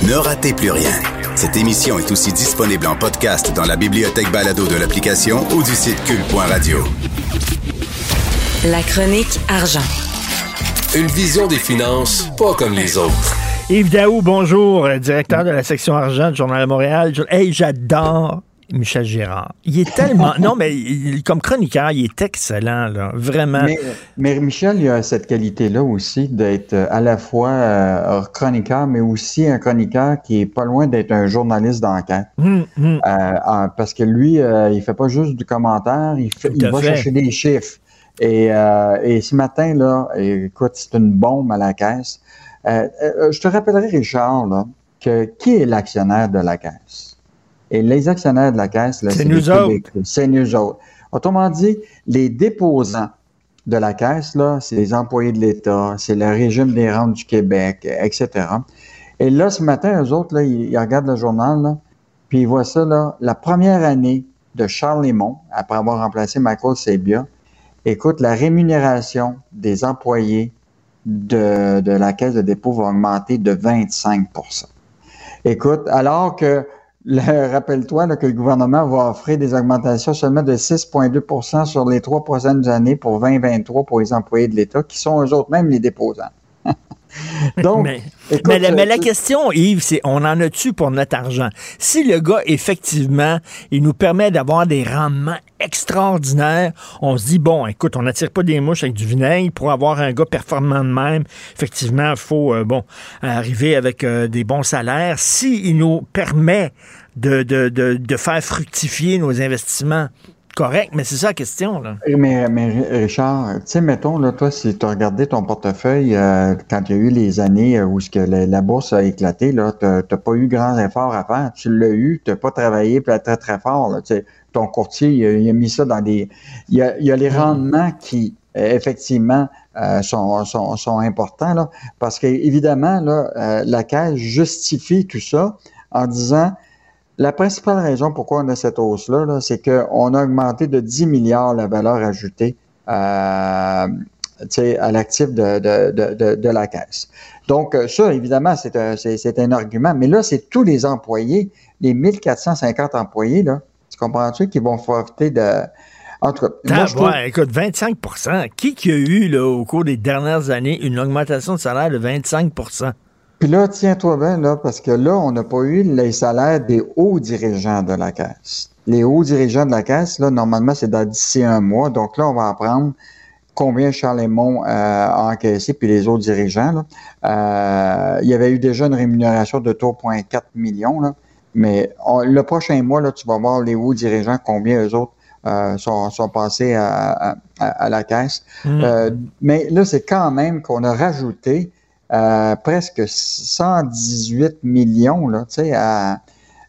Ne ratez plus rien. Cette émission est aussi disponible en podcast dans la bibliothèque balado de l'application ou du site cul.radio. La chronique argent. Une vision des finances pas comme les autres. Yves Daou, bonjour, euh, directeur de la section argent du Journal de Montréal. Hey, j'adore Michel Gérard. Il est tellement... non, mais il- comme chroniqueur, il est excellent, là. Vraiment. Mais, mais Michel, il a cette qualité-là aussi d'être euh, à la fois euh, chroniqueur, mais aussi un chroniqueur qui est pas loin d'être un journaliste d'enquête. Hum, hum. Euh, parce que lui, euh, il fait pas juste du commentaire, il, fait, va fait. chercher des chiffres. Et, et ce matin, là, écoute, c'est une bombe à la caisse. Je te rappellerai, Richard, là, que qui est l'actionnaire de la caisse? Et les actionnaires de la caisse, là, C'est nous autres. C'est nous autres. Autrement dit, les déposants de la caisse, là, c'est les employés de l'État, c'est le régime des rentes du Québec, etc. Et là, ce matin, eux autres, là, ils, ils regardent le journal, là, puis ils voient ça, là, la première année de Charles Lemont, après avoir remplacé Michael Sebia, écoute, la rémunération des employés de, de la caisse de dépôt va augmenter de 25% Écoute, alors que, rappelle-toi que le gouvernement va offrir des augmentations seulement de 6,2% sur les trois prochaines années pour 2023 pour les employés de l'État, qui sont eux autres même les déposants. Donc, mais, écoute, mais la, mais la euh, question, Yves, c'est on en a-tu pour notre argent? Si le gars, effectivement, il nous permet d'avoir des rendements extraordinaires, on se dit, bon, écoute, on n'attire pas des mouches avec du vinaigre. Pour avoir un gars performant de même, effectivement, il faut, euh, bon, arriver avec euh, des bons salaires. S'il nous permet de, de, de, de faire fructifier nos investissements, correct, mais c'est ça la question, là. Mais, Richard, tu sais, mettons, là, toi, si tu as regardé ton portefeuille euh, quand il y a eu les années euh, où la, bourse a éclaté, tu n'as pas eu grand effort à faire. Tu l'as eu, tu n'as pas travaillé très, très fort. Ton courtier, il a, mis ça dans des... Il y a, les rendements qui, euh, effectivement, sont, importants, là, parce qu'évidemment, la Caisse justifie tout ça en disant... La principale raison pourquoi on a cette hausse-là, là, c'est qu'on a augmenté de 10 milliards la valeur ajoutée euh, à l'actif de, de, de, de, de la caisse. Donc, euh, ça, évidemment, c'est un, argument. Mais là, c'est tous les employés, les 1450 employés, là, tu comprends-tu, qui vont profiter de... En tout cas, moi, je trouve- Ouais, écoute, 25% Qui qui a eu, là, au cours des dernières années, une augmentation de salaire de 25 Puis là, tiens-toi bien, là, parce que là, on n'a pas eu les salaires des hauts dirigeants de la Caisse. Les hauts dirigeants de la Caisse, là, normalement, c'est dans d'ici un mois. Donc là, on va apprendre combien Charles Lemont euh, a encaissé, puis les autres dirigeants. Là. Euh, il y avait eu déjà une rémunération de 3,4 millions, là. mais on- le prochain mois, là, tu vas voir les hauts dirigeants, combien eux autres euh, sont, sont passés à, à- à- la Caisse. Mm. Euh, mais là, c'est quand même qu'on a rajouté euh, presque 118 millions, là, tu sais, à,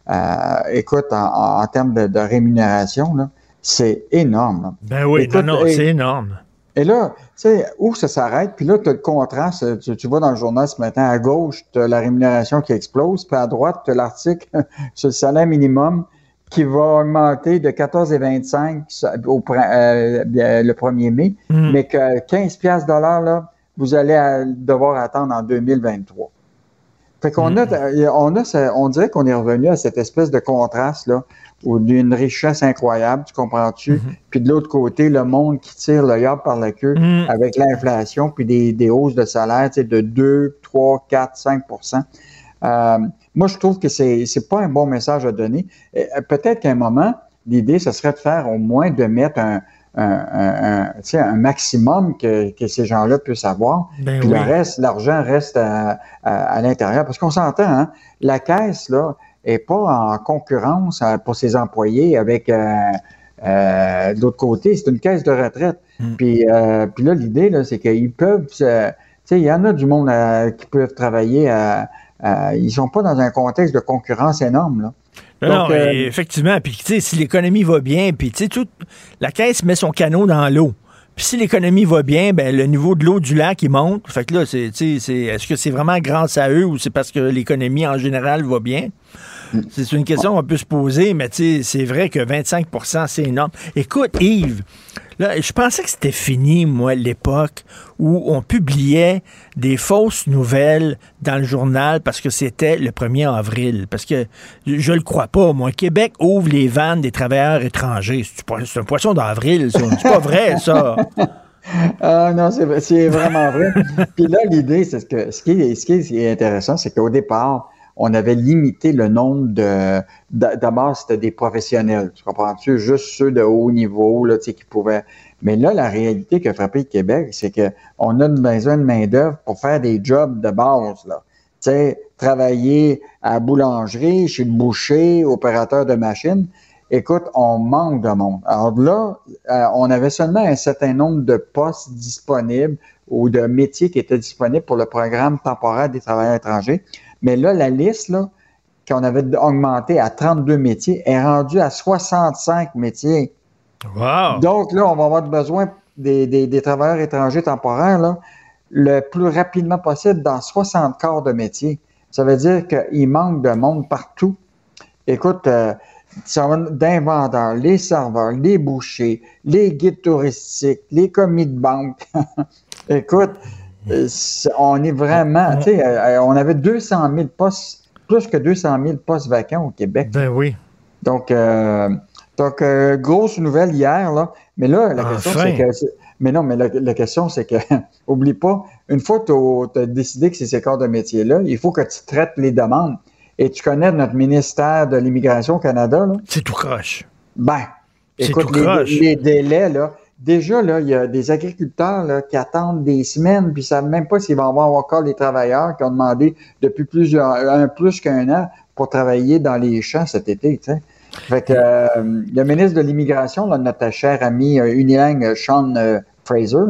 à- écoute, en, en termes de, de rémunération, là, c'est énorme. là. Ben oui, Écoute, non, c'est énorme. Et là, tu sais, où ça s'arrête, puis là, tu as le contraste, tu, tu vois dans le journal ce matin, à gauche, tu as la rémunération qui explose, puis à droite, tu as l'article sur le salaire minimum qui va augmenter de 14,25 au, euh, le 1er mai, Mm. mais que 15 piastres de l'heure, là, vous allez devoir attendre en 2023. Fait qu'on a, on a, on dirait qu'on est revenu à cette espèce de contraste là, d'une richesse incroyable, tu comprends-tu? Puis de l'autre côté, le monde qui tire le yard par la queue Mhm. avec l'inflation, puis des, des hausses de salaire tu sais, de 2, 3, 4, 5% euh, Moi, je trouve que c'est c'est pas un bon message à donner. Euh, Peut-être qu'à un moment, l'idée, ce serait de faire au moins de mettre un, un, un, maximum que, que ces gens-là puissent avoir. Ben Puis oui. le reste, l'argent reste à, à, à l'intérieur. Parce qu'on s'entend, hein, la caisse, là, est pas en concurrence euh, pour ses employés avec euh, euh, de l'autre côté, c'est une caisse de retraite. Puis, euh, puis là, l'idée, là, c'est qu'ils peuvent, tu sais, il y en a du monde euh, qui peuvent travailler, ils sont pas dans un contexte de concurrence énorme, là. Non, Donc, non, euh, effectivement. Puis, tu sais, si l'économie va bien, puis, tu sais, tout- la caisse met son canot dans l'eau. Puis, si l'économie va bien, ben, le niveau de l'eau du lac, il monte. Fait que là, c'est, tu sais, c'est, est-ce que c'est vraiment grâce à eux ou c'est parce que l'économie en général va bien? C'est une question qu'on peut se poser, mais c'est vrai que 25% c'est énorme. Écoute, Yves, là, je pensais que c'était fini, moi, l'époque où on publiait des fausses nouvelles dans le journal parce que c'était le 1er avril. Parce que je le crois pas, moi. Québec ouvre les vannes des travailleurs étrangers. C'est un poisson d'avril, ça. C'est pas vrai, ça. Ah non, c'est vraiment vrai. Puis là, l'idée, c'est que ce qui est, ce qui est intéressant, c'est qu'au départ, on avait limité le nombre de. D'abord, c'était des professionnels. Tu comprends-tu? Juste ceux de haut niveau, là, qui pouvaient. Mais là, la réalité que frappé le Québec, c'est qu'on a besoin de main-d'œuvre pour faire des jobs de base, là. Tu sais, travailler à boulangerie, chez le boucher, opérateur de machine. Écoute, on manque de monde. Alors là, euh, on avait seulement un certain nombre de postes disponibles ou de métiers qui étaient disponibles pour le programme temporaire des travailleurs étrangers. Mais là, la liste, là, qu'on avait augmenté à 32 métiers, est rendue à 65 métiers. Wow. Donc là, on va avoir besoin des, travailleurs étrangers temporaires là, le plus rapidement possible dans 60 corps de métiers. Ça veut dire qu'il manque de monde partout. Écoute, euh, d'un vendeur, les serveurs, les bouchers, les guides touristiques, les commis de banque. Écoute, on est vraiment, tu sais, euh, euh, on avait 200 000 postes, plus que 200 000 postes vacants au Québec. Ben oui. Donc, donc grosse nouvelle hier, là. Mais là, la question, c'est que. Mais non, mais la, question, c'est que, oublie pas, une fois que tu as, décidé que c'est ces corps de métier-là, il faut que tu traites les demandes. Et tu connais notre ministère de l'Immigration au Canada, là? C'est tout croche. Ben, écoute, les, délais, là, déjà, là, il y a des agriculteurs là, qui attendent des semaines, puis ils ne savent même pas s'ils vont avoir encore les travailleurs qui ont demandé depuis plusieurs, un plus qu'un an pour travailler dans les champs cet été. Tu sais. Fait que euh, le ministre de l'Immigration, notre cher ami euh, unilingue Sean euh, Fraser,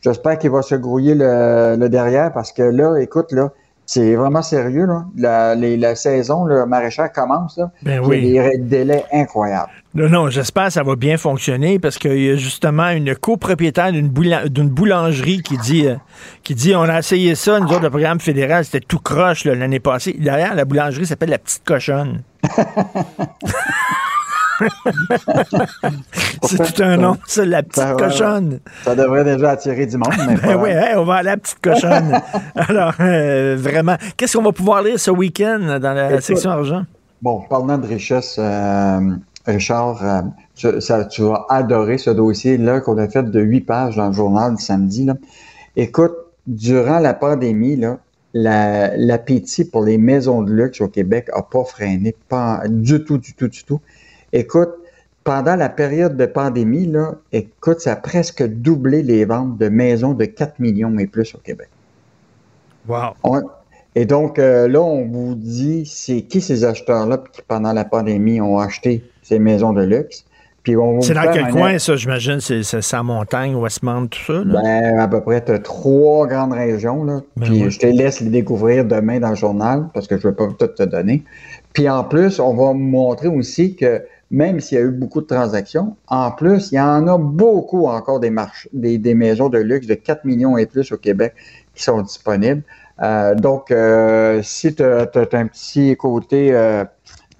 j'espère qu'il va se grouiller le, le, derrière parce que là, écoute, là, c'est vraiment sérieux. Là. La, la saison, le maraîchage commence. Là. Ben oui. Il y a des délais incroyables. Non, non, j'espère que ça va bien fonctionner parce qu'il y a justement une copropriétaire d'une boulangerie qui dit, euh, qui dit on a essayé ça, nous autres, le programme fédéral, c'était tout croche l'année passée. Derrière, la boulangerie s'appelle la petite cochonne. c'est tout un nom, ça, la petite cochonne. Ça devrait déjà attirer du monde. Mais ben oui, on va à la petite cochonne. Alors, euh, vraiment, qu'est-ce qu'on va pouvoir lire ce week-end dans la section argent? Bon, parlant de richesse, euh, Richard, euh, tu, ça, tu, vas adorer ce dossier-là qu'on a fait de huit pages dans le journal du samedi. Là. Écoute, durant la pandémie, là, l'appétit pour les maisons de luxe au Québec n'a pas freiné, pas du tout, du tout, du tout. Écoute, pendant la période de pandémie, là, écoute, ça a presque doublé les ventes de maisons de 4 millions et plus au Québec. Wow. et donc, euh, là, on vous dit, c'est qui ces acheteurs-là qui, pendant la pandémie, ont acheté ces maisons de luxe? C'est dans quel coin, ça, j'imagine? C'est sa montagne, Westmount, tout ça? Ben, à peu près, tu as trois grandes régions. Là. Ben puis je te laisse les découvrir demain dans le journal parce que je ne vais pas tout te donner. Puis en plus, on va montrer aussi que même s'il y a eu beaucoup de transactions, en plus, il y en a beaucoup encore des, des, maisons de luxe de 4 millions et plus au Québec qui sont disponibles. Euh, donc, euh, si tu as, un petit côté euh,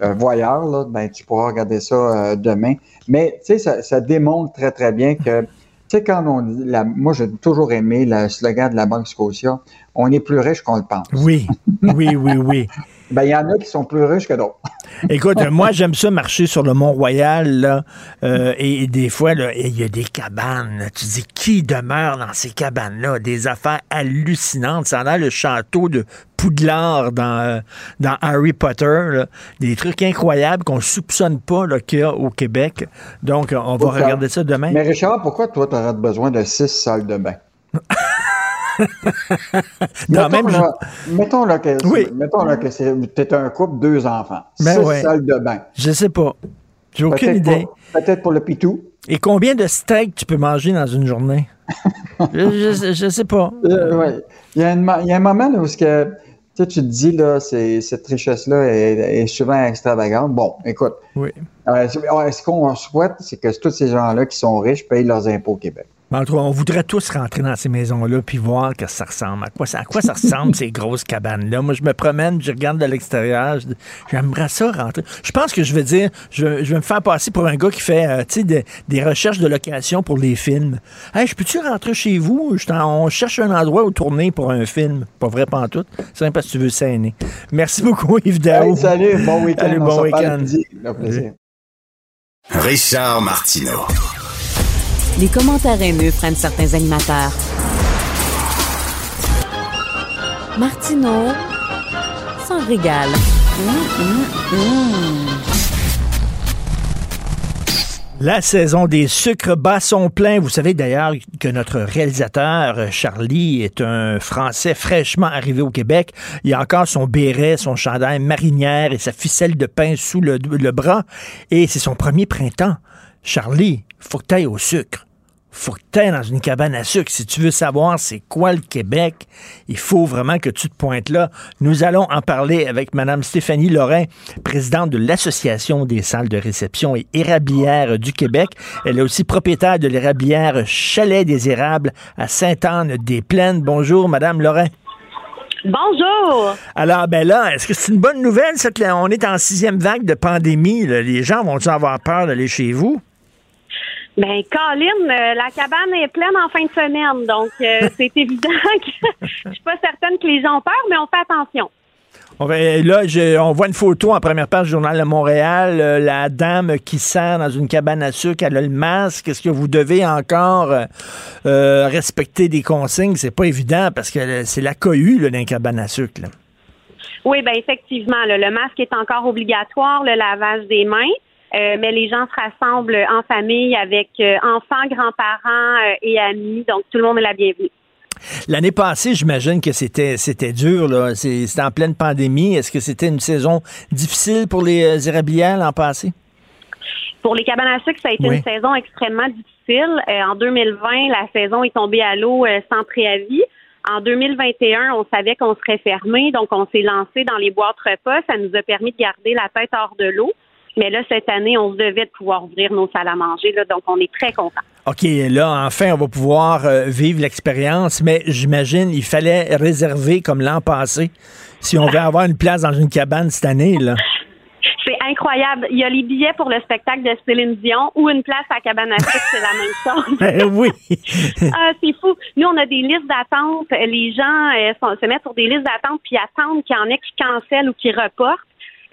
voyeur, là, ben, tu pourras regarder ça demain. Mais, tu sais, ça, ça, démontre très, très bien que, sais, quand on dit, la, moi, j'ai toujours aimé le slogan de la Banque Scotia, on est plus riche qu'on le pense. Oui, oui, oui, oui. Ben, il y en a qui sont plus riches que d'autres. Écoute, moi, j'aime ça marcher sur le Mont-Royal, là, euh, et, des fois, il y a des cabanes. Tu dis, qui demeure dans ces cabanes-là? Des affaires hallucinantes. Ça a le château de Poudlard dans, euh, dans Harry Potter. Des trucs incroyables qu'on soupçonne pas qu'il y a au Québec. Donc, on va regarder ça demain. Mais Richard, pourquoi toi, tu aurais besoin de six salles de bain? non, mettons, même là, mettons là que, oui. mettons là que c'est un couple, deux enfants. Ben six salles de bain. Je sais pas. J'ai aucune idée. Peut-être pour le pitou. Et combien de steaks tu peux manger dans une journée? je, je, sais pas. Euh, ouais. il, y a il, y a un moment où que, tu, te dis, là, cette richesse-là est, souvent extravagante. Bon, écoute. Oui. Euh, ce qu'on souhaite, c'est que tous ces gens-là qui sont riches payent leurs impôts au Québec. En tout cas, on voudrait tous rentrer dans ces maisons-là puis voir que ça ressemble. À quoi ça, à quoi ça ressemble, ces grosses cabanes-là? Moi, je me promène, je regarde de l'extérieur. J'aimerais ça rentrer. Je pense que je vais dire, je, vais- je vais me faire passer pour un gars qui fait euh, des, recherches de location pour les films. Hey, je peux-tu rentrer chez vous? Je on cherche un endroit où tourner pour un film. Pas vrai, pas en tout. C'est même parce que tu veux saigner. Merci beaucoup, Yves. Hey, salut, bon week-end. Salut, On bon week-end. Richard Martineau. Les commentaires haineux prennent certains animateurs. Martineau s'en régale. La saison des sucres bat son plein. Vous savez d'ailleurs que notre réalisateur euh, Charlie est un Français fraîchement arrivé au Québec. Il a encore son béret, son chandail marinière et sa ficelle de pain sous le bras. Et c'est son premier printemps. Charlie, faut que tu ailles au sucre. Faut que tu ailles dans une cabane à sucre. Si tu veux savoir c'est quoi le Québec, il faut vraiment que tu te pointes là. Nous allons en parler avec Mme Stéphanie Lorrain, présidente de l'Association des salles de réception et érablières du Québec. Elle est aussi propriétaire de l'érablière Chalet des Érables à Sainte-Anne-des-Plaines. Bonjour, Mme Lorrain. Bonjour. Alors, ben là, est-ce que c'est une bonne nouvelle, que là, on est en sixième vague de pandémie? là? Les gens vont-ils avoir peur d'aller chez vous? Ben, Colin, euh, la cabane est pleine en fin de semaine, donc euh, c'est évident que je suis pas certaine que les gens ont peur, mais on fait attention. On va- là, je- on voit une photo en première page du Journal de Montréal. euh, la dame qui sert dans une cabane à sucre, elle a le masque. Est-ce que vous devez encore euh, euh, respecter des consignes? C'est pas évident parce que euh, c'est la cohue là, dans cabane à sucre. là. Oui, ben effectivement, là, le masque est encore obligatoire, le lavage des mains, euh, mais les gens se rassemblent en famille avec euh, enfants, grands-parents euh, et amis, donc tout le monde est la bienvenue. L'année passée, j'imagine que c'était c'était dur. là. C'est- C'était en pleine pandémie. Est-ce que c'était une saison difficile pour les érablières l'an passé? Pour les cabanes à sucre, ça a été Oui. une saison extrêmement difficile. Euh, en 2020, la saison est tombée à l'eau euh, sans préavis. En 2021, on savait qu'on serait fermé, donc on s'est lancé dans les boîtes repas. Ça nous a permis de garder la tête hors de l'eau. Mais là, cette année, on se devait de pouvoir ouvrir nos salles à manger, là, donc on est très contents. OK, là, enfin, on va pouvoir euh, vivre l'expérience, mais j'imagine il fallait réserver comme l'an passé si on veut avoir une place dans une cabane cette année. Là. C'est incroyable. Il y a les billets pour le spectacle de Céline Dion ou une place à cabane à c'est la même chose. Ben oui. Ah, c'est fou. Nous, on a des listes d'attente. Les gens euh, sont- se mettent sur des listes d'attente puis attendent qu'il y en ait qui cancellent ou qui reportent.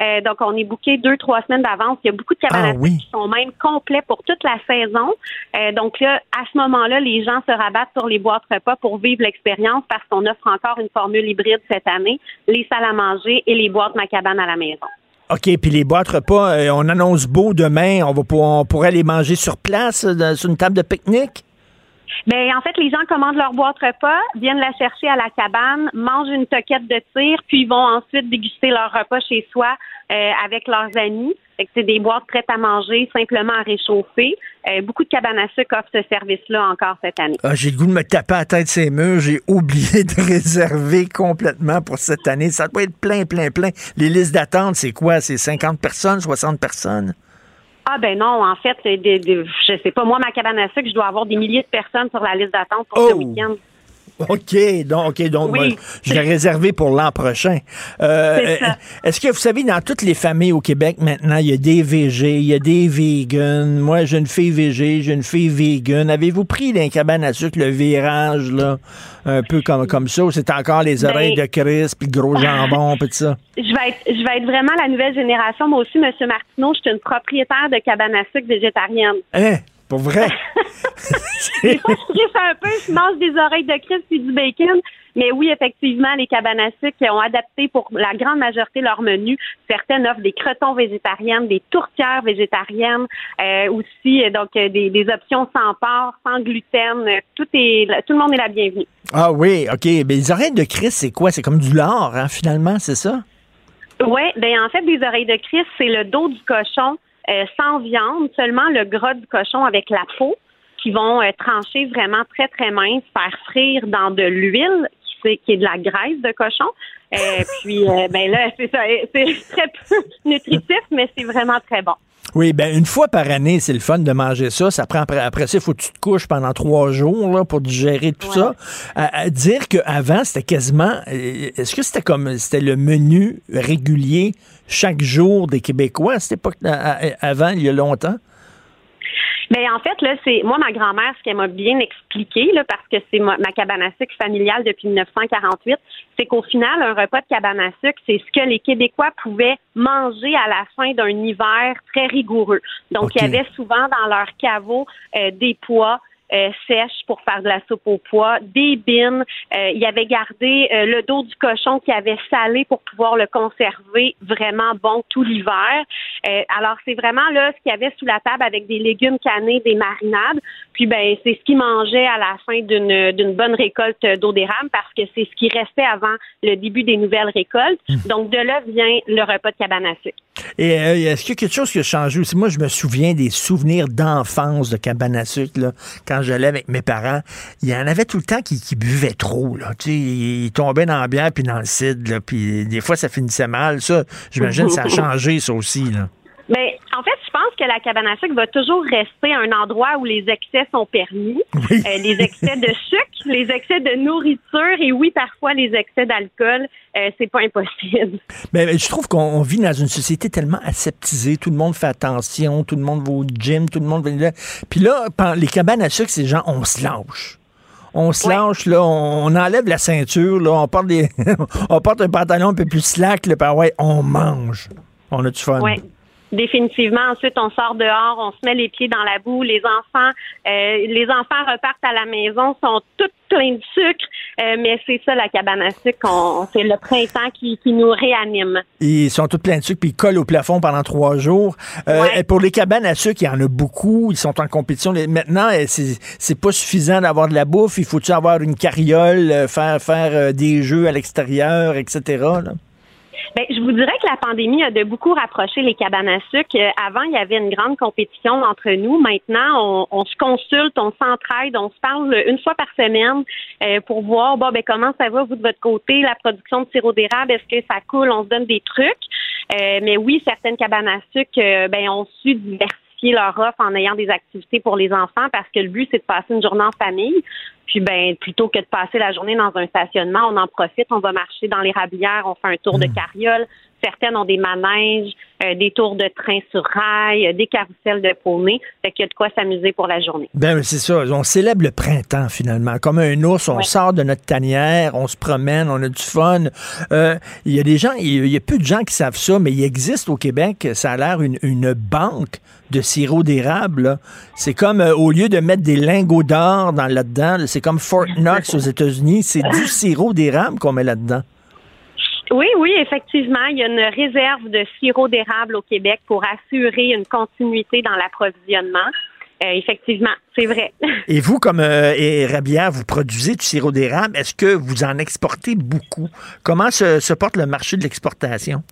Euh, donc, on est booké deux, trois semaines d'avance. Il y a beaucoup de cabanes Ah oui. qui sont même complets pour toute la saison. Euh, donc là, à ce moment-là, les gens se rabattent sur les boîtes repas pour vivre l'expérience parce qu'on offre encore une formule hybride cette année, les salles à manger et les boîtes ma cabane à la maison. OK, puis les boîtes repas, euh, on annonce beau demain. On, va pour- on pourrait les manger sur place, dans- sur une table de pique-nique? Ben, en fait, les gens commandent leur boîte repas, viennent la chercher à la cabane, mangent une toquette de tir, puis vont ensuite déguster leur repas chez soi euh, avec leurs amis. C'est des boîtes prêtes à manger, simplement à réchauffer. Euh, beaucoup de cabanes à sucre offrent ce service-là encore cette année. Ah, j'ai le goût de me taper à la tête ces murs. J'ai oublié de réserver complètement pour cette année. Ça doit être plein, plein, plein. Les listes d'attente, c'est quoi? C'est 50 personnes, 60 personnes? Ah ben non, en fait, c'est des- des- je sais pas, moi, ma cabane à sucre, je dois avoir des milliers de personnes sur la liste d'attente pour ce Oh! week-end. OK, donc, OK, donc Oui. moi, je vais réserver pour l'an prochain. Euh, C'est ça. Est-ce que vous savez, dans toutes les familles au Québec maintenant, il y a des VG, il y a des vegans. Moi, j'ai une fille VG, j'ai une fille vegan. Avez-vous pris d'un cabane à sucre le virage, là, un peu comme, comme ça, ou c'est encore les Ben- oreilles de Chris, puis le gros jambon, puis tout ça? Je vais être, je vais être vraiment la nouvelle génération. Moi aussi, Monsieur Martineau, je suis une propriétaire de cabane à sucre végétarienne. Hein? Pour vrai? Des fois, je triche un peu, je mange des oreilles de Christ et du bacon. Mais oui, effectivement, les cabanes à sucre ont adapté pour la grande majorité leur menu. Certaines offrent des crotons végétariennes, des tourtières végétariennes, euh, aussi euh, donc euh, des, des options sans porc, sans gluten. Tout est, tout le monde est la bienvenue. Ah oui, OK. Mais les oreilles de Chris, c'est quoi? C'est comme du lard, hein, finalement, c'est ça? Oui, ben en fait, des oreilles de Christ, c'est le dos du cochon euh, sans viande, seulement le gras du cochon avec la peau, qui vont euh, trancher vraiment très, très mince, faire frire dans de l'huile, qui, c'est- qui est de la graisse de cochon. Euh, puis, ben là, c'est ça, c'est très peu nutritif, mais c'est vraiment très bon. Oui, ben une fois par année, c'est le fun de manger ça. Ça prend après, après ça, il faut que tu te couches pendant trois jours là, pour digérer tout ça. À, à dire qu'avant, c'était quasiment. Est-ce que c'était comme c'était le menu régulier chaque jour des Québécois à cette époque, avant, il y a longtemps? Ben en fait là, c'est moi ma grand-mère ce qu'elle m'a bien expliqué là parce que c'est ma, ma cabane à sucre familiale depuis 1948, c'est qu'au final un repas de cabane à sucre, c'est ce que les Québécois pouvaient manger à la fin d'un hiver très rigoureux. Donc il y avait souvent dans leur caveau euh, des pois euh, sèches pour faire de la soupe au pois, des bines. Euh, il avait gardé euh, le dos du cochon qui avait salé pour pouvoir le conserver vraiment bon tout l'hiver. Euh, alors c'est vraiment là ce qu'il y avait sous la table avec des légumes canés, des marinades. Puis ben c'est ce qu'ils mangeaient à la fin d'une d'une bonne récolte d'eau d'érable parce que c'est ce qui restait avant le début des nouvelles récoltes. Donc de là vient le repas de cabane à sucre. Et est-ce qu'il y a quelque chose qui a changé aussi? Moi, je me souviens des souvenirs d'enfance de cabane à sucre, là, quand j'allais avec mes parents. Il y en avait tout le temps qui, qui buvaient trop. Là. Tu sais, ils tombaient dans la bière puis dans le cidre. Là, puis des fois, ça finissait mal. Ça, j'imagine que ça a changé, ça aussi. Là. Ben, en fait, je pense que la cabane à sucre va toujours rester un endroit où les excès sont permis. Euh, les excès de sucre, les excès de nourriture et oui, parfois les excès d'alcool, euh, c'est pas impossible. Mais, mais je trouve qu'on on vit dans une société tellement aseptisée. Tout le monde fait attention, tout le monde va au gym, tout le monde va. Puis là, les cabanes à sucre, c'est genre, on se lâche. On se lâche, là, on, on enlève la ceinture, là, on porte, des on porte un pantalon un peu plus slack, là, puis ouais, on mange. On a du fun. Ouais. Définitivement. Ensuite, on sort dehors, on se met les pieds dans la boue. Les enfants, euh, les enfants repartent à la maison, sont tous pleins de sucre. Euh, mais c'est ça la cabane à sucre. C'est le printemps qui, qui nous réanime. Ils sont tous pleins de sucre, puis ils collent au plafond pendant trois jours. Euh, et Pour les cabanes à sucre, il y en a beaucoup. Ils sont en compétition. Maintenant, euh, c'est pas suffisant d'avoir de la bouffe. Il faut-tu avoir une carriole, euh, faire, faire des jeux à l'extérieur, etc. là? Ben, je vous dirais que la pandémie a de beaucoup rapproché les cabanes à sucre. Euh, avant, il y avait une grande compétition entre nous. Maintenant, on, on se consulte, on s'entraide, on se parle une fois par semaine euh, pour voir bon, ben, comment ça va, vous, de votre côté, la production de sirop d'érable, est-ce que ça coule, on se donne des trucs? Euh, mais oui, certaines cabanes à sucre ben, ont su diversifier leur offre en ayant des activités pour les enfants parce que le but, c'est de passer une journée en famille. Puis ben plutôt que de passer la journée dans un stationnement, on en profite, on va marcher dans les rablières, on fait un tour de carriole. Certaines ont des manèges, euh, des tours de train sur rail, euh, des carousels de poney. Fait qu'il y a de quoi s'amuser pour la journée. Ben, c'est ça. On célèbre le printemps, finalement. Comme un ours, on sort de notre tanière, on se promène, on a du fun. Euh, Il y a des gens, il y a peu de gens qui savent ça, mais il existe au Québec, ça a l'air une, une banque de sirop d'érable. C'est comme, euh, au lieu de mettre des lingots d'or dans là-dedans, là, c'est comme Fort Knox aux États-Unis, c'est du sirop d'érable qu'on met là-dedans. Oui, oui, effectivement, il y a une réserve de sirop d'érable au Québec pour assurer une continuité dans l'approvisionnement. Euh, effectivement, c'est vrai. Et vous, comme euh, vous produisez du sirop d'érable. Est-ce que vous en exportez beaucoup? Comment se porte le marché de l'exportation?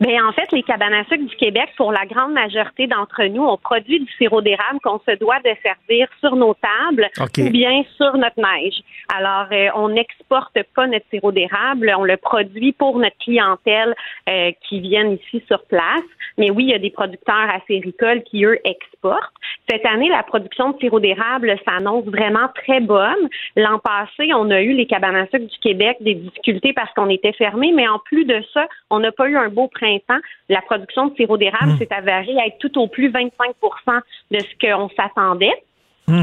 Bien, en fait, les cabanes à sucre du Québec, pour la grande majorité d'entre nous, on produit du sirop d'érable qu'on se doit de servir sur nos tables ou bien sur notre neige. Alors, euh, on n'exporte pas notre sirop d'érable, on le produit pour notre clientèle euh, qui viennent ici sur place. Mais oui, il y a des producteurs acéricoles qui, eux, exportent. Cette année, la production de sirop d'érable s'annonce vraiment très bonne. L'an passé, on a eu les cabanes à sucre du Québec des difficultés parce qu'on était fermé, mais en plus de ça, on n'a pas eu un beau printemps. La production de sirop d'érable s'est avérée être tout au plus 25% de ce qu'on s'attendait.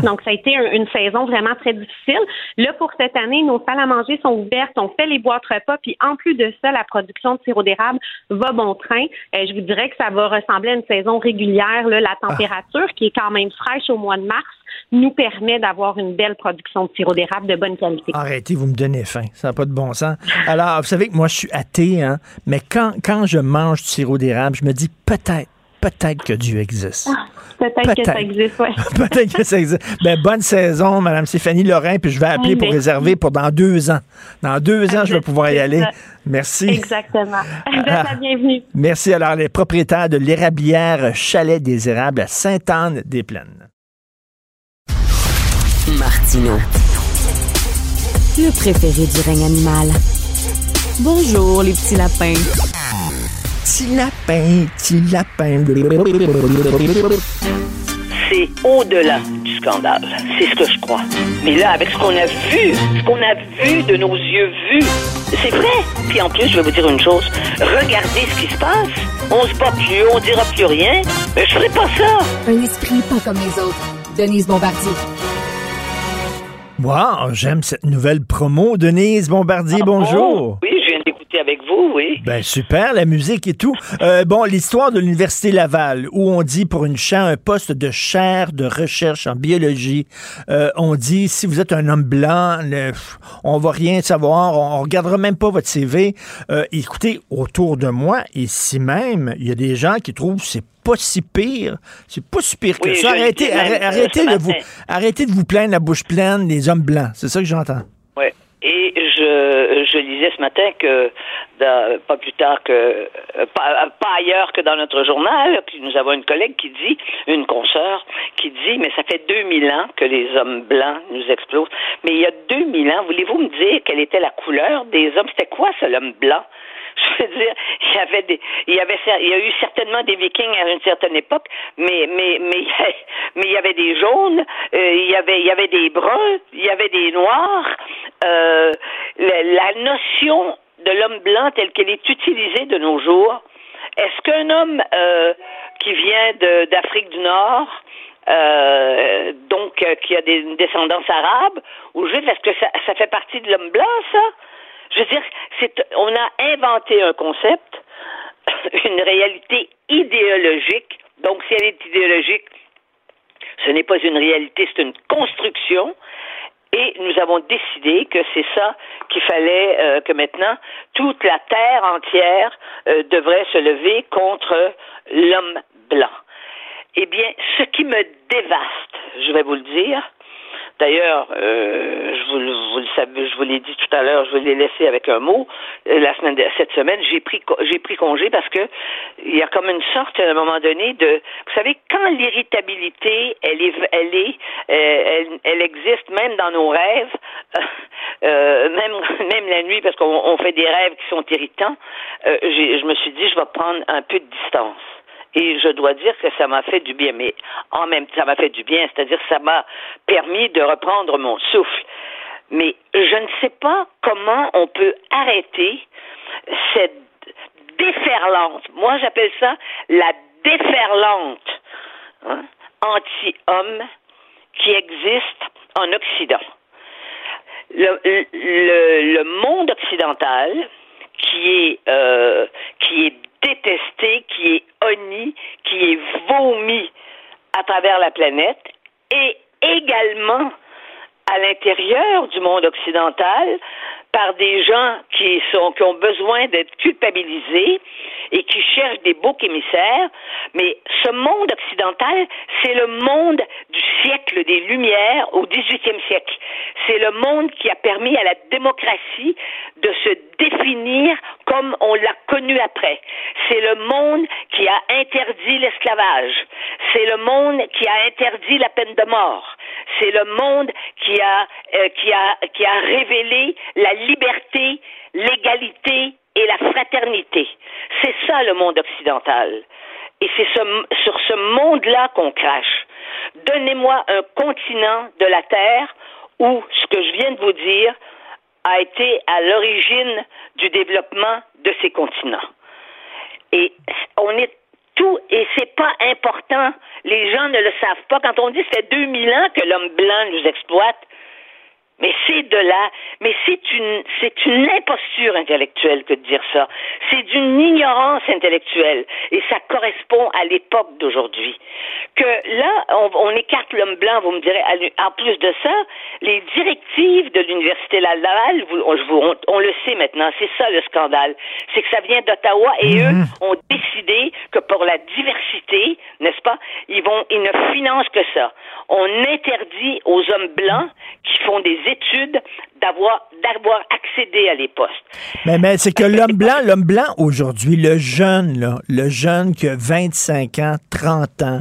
Donc, ça a été un- une saison vraiment très difficile. Là, pour cette année, nos salles à manger sont ouvertes, on fait les boîtes repas, puis en plus de ça, la production de sirop d'érable va bon train. Euh, je vous dirais que ça va ressembler à une saison régulière. Là. La température, qui est quand même fraîche au mois de mars, nous permet d'avoir une belle production de sirop d'érable de bonne qualité. Arrêtez, vous me donnez faim. Ça n'a pas de bon sens. Alors, vous savez que moi, je suis athée, hein, mais quand, quand je mange du sirop d'érable, je me dis peut-être, peut-être que Dieu existe. Peut-être que ça existe, oui. peut-être que ça existe. Ben, bonne saison, Madame Stéphanie Lorrain, puis je vais appeler pour réserver pour dans deux ans. Dans deux ans, je vais pouvoir y aller. Merci. Exactement. Êtes la bienvenue. Merci. Alors, les propriétaires de l'érablière Chalet des Érables à Sainte-Anne-des-Plaines. Le préféré du règne animal. Bonjour, les petits lapins. Petit lapin, petit lapin. C'est au-delà du scandale. C'est ce que je crois. Mais là, avec ce qu'on a vu, ce qu'on a vu de nos yeux vus, c'est vrai. Puis en plus, je vais vous dire une chose. Regardez ce qui se passe. On se bat plus, on dira plus rien. Mais je ferai pas ça. Un esprit pas comme les autres. Denise Bombardier. Wow, j'aime cette nouvelle promo. Denise Bombardier, Ah bonjour. Oui, je viens d'écouter avec vous, oui. Ben super, la musique et tout. Euh, bon, l'histoire de l'Université Laval, où on dit pour une chaire, un poste de chaire de recherche en biologie, euh, on dit si vous êtes un homme blanc, le- on va rien savoir, on, on regardera même pas votre CV. Euh, écoutez, autour de moi, ici même, il y a des gens qui trouvent que c'est pas si pire, c'est pas si pire que Oui, ça. Arrêtez, arrêtez, euh, arrêtez ce de vous, arrêtez de vous plaindre la bouche pleine des hommes blancs. C'est ça que j'entends. Ouais. Et je, je lisais ce matin que, dans- pas plus tard que, euh, pas, pas ailleurs que dans notre journal, nous avons une collègue qui dit, une consoeur, qui dit, mais ça fait 2000 ans que les hommes blancs nous explosent. Mais il y a 2000 ans, voulez-vous me dire quelle était la couleur des hommes? C'était quoi, ça, l'homme blanc? Je veux dire, il y avait des, il y avait, il y a eu certainement des Vikings à une certaine époque, mais, mais, mais, mais il y avait des jaunes, euh, il y avait, il y avait des bruns, il y avait des noirs. Euh, la, la notion de l'homme blanc telle qu'elle est utilisée de nos jours, est-ce qu'un homme euh, qui vient d'Afrique du Nord, euh, donc euh, qui a des, une descendance arabe ou juive, est-ce que ça, ça fait partie de l'homme blanc, ça? Je veux dire, c'est, on a inventé un concept, une réalité idéologique. Donc, si elle est idéologique, ce n'est pas une réalité, c'est une construction. Et nous avons décidé que c'est ça qu'il fallait euh, que maintenant toute la terre entière euh, devrait se lever contre l'homme blanc. Eh bien, ce qui me dévaste, je vais vous le dire. D'ailleurs, euh, je vous, vous je vous l'ai dit tout à l'heure, je vous l'ai laissé avec un mot. Euh, La semaine, cette semaine, j'ai pris, j'ai pris congé parce que il y a comme une sorte, à un moment donné, de, vous savez, quand l'irritabilité, elle est, elle est, euh, elle, elle existe même dans nos rêves, euh, même, même la nuit, parce qu'on on fait des rêves qui sont irritants. euh, je me suis dit, je vais prendre un peu de distance. Et je dois dire que ça m'a fait du bien, mais en même temps, ça m'a fait du bien, c'est-à-dire ça m'a permis de reprendre mon souffle. Mais je ne sais pas comment on peut arrêter cette déferlante. Moi, j'appelle ça la déferlante hein, anti-homme qui existe en Occident. Le, le, le monde occidental, qui est, euh, qui est détesté, qui est honni, qui est vomi à travers la planète, et également à l'intérieur du monde occidental par des gens qui sont qui ont besoin d'être culpabilisés et qui cherchent des boucs émissaires, mais ce monde occidental, c'est le monde du siècle des Lumières au XVIIIe siècle. C'est le monde qui a permis à la démocratie de se définir comme on l'a connu après. C'est le monde qui a interdit l'esclavage. C'est le monde qui a interdit la peine de mort. C'est le monde qui a, euh, qui a, qui a révélé la liberté, l'égalité et la fraternité. C'est ça le monde occidental. Et c'est ce, sur ce monde-là qu'on crache. Donnez-moi un continent de la Terre où ce que je viens de vous dire a été à l'origine du développement de ces continents. Et on est tout, et c'est pas important. Les gens ne le savent pas. Quand on dit ça fait 2000 ans que l'homme blanc nous exploite, mais c'est de là, mais c'est une, c'est une imposture intellectuelle que de dire ça. C'est d'une ignorance intellectuelle. Et ça correspond à l'époque d'aujourd'hui. Que là, on, on écarte l'homme blanc, vous me direz, en plus de ça, les directives de l'Université Laval, vous- on, on- on le sait maintenant, c'est ça le scandale. C'est que ça vient d'Ottawa et eux ont décidé que pour la diversité, n'est-ce pas, ils vont, ils ne financent que ça. On interdit aux hommes blancs qui font des études d'avoir, d'avoir accédé à les postes. Mais, mais c'est que l'homme blanc, l'homme blanc aujourd'hui, le jeune, là, le jeune qui a 25 ans, 30 ans,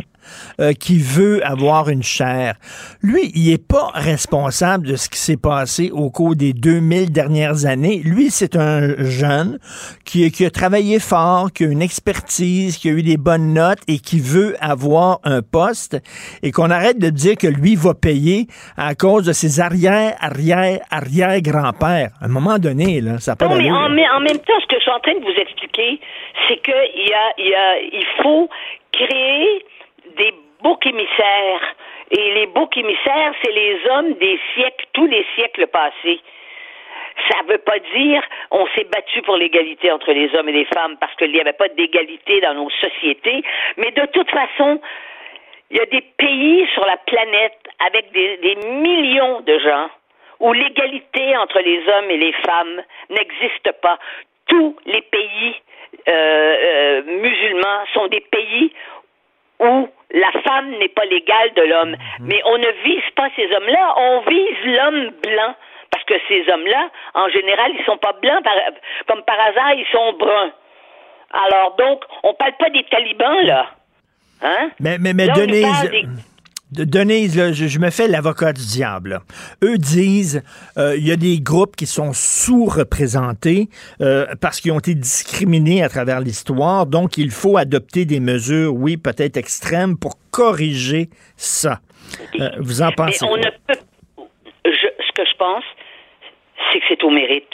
euh, qui veut avoir une chair. Lui, il est pas responsable de ce qui s'est passé au cours des 2000 dernières années. Lui, c'est un jeune qui, qui a travaillé fort, qui a une expertise, qui a eu des bonnes notes et qui veut avoir un poste et qu'on arrête de dire que lui va payer à cause de ses arrière, arrière, arrière grands-pères. À un moment donné, là, ça pas Non, mais en, mais en même temps, ce que je suis en train de vous expliquer, c'est qu'il y a, y a, il faut créer des boucs émissaires. Et les boucs émissaires, c'est les hommes des siècles, tous les siècles passés. Ça ne veut pas dire on s'est battu pour l'égalité entre les hommes et les femmes parce qu'il n'y avait pas d'égalité dans nos sociétés, mais de toute façon, il y a des pays sur la planète avec des, millions de gens où l'égalité entre les hommes et les femmes n'existe pas. Tous les pays euh, euh, musulmans sont des pays où la femme n'est pas l'égale de l'homme. Mais on ne vise pas ces hommes-là, on vise l'homme blanc. Parce que ces hommes-là, en général, ils sont pas blancs, par- comme par hasard, ils sont bruns. Alors donc, on parle pas des talibans, là. Hein? Mais, mais, mais Là, Denise, des- Denise, là, je, je me fais l'avocat du diable. là. Eux disent euh, il y a des groupes qui sont sous-représentés euh, parce qu'ils ont été discriminés à travers l'histoire. Donc, il faut adopter des mesures, oui, peut-être extrêmes, pour corriger ça. Euh, vous en Mais pensez on quoi? ne peut. je- ce que je pense, c'est que c'est au mérite.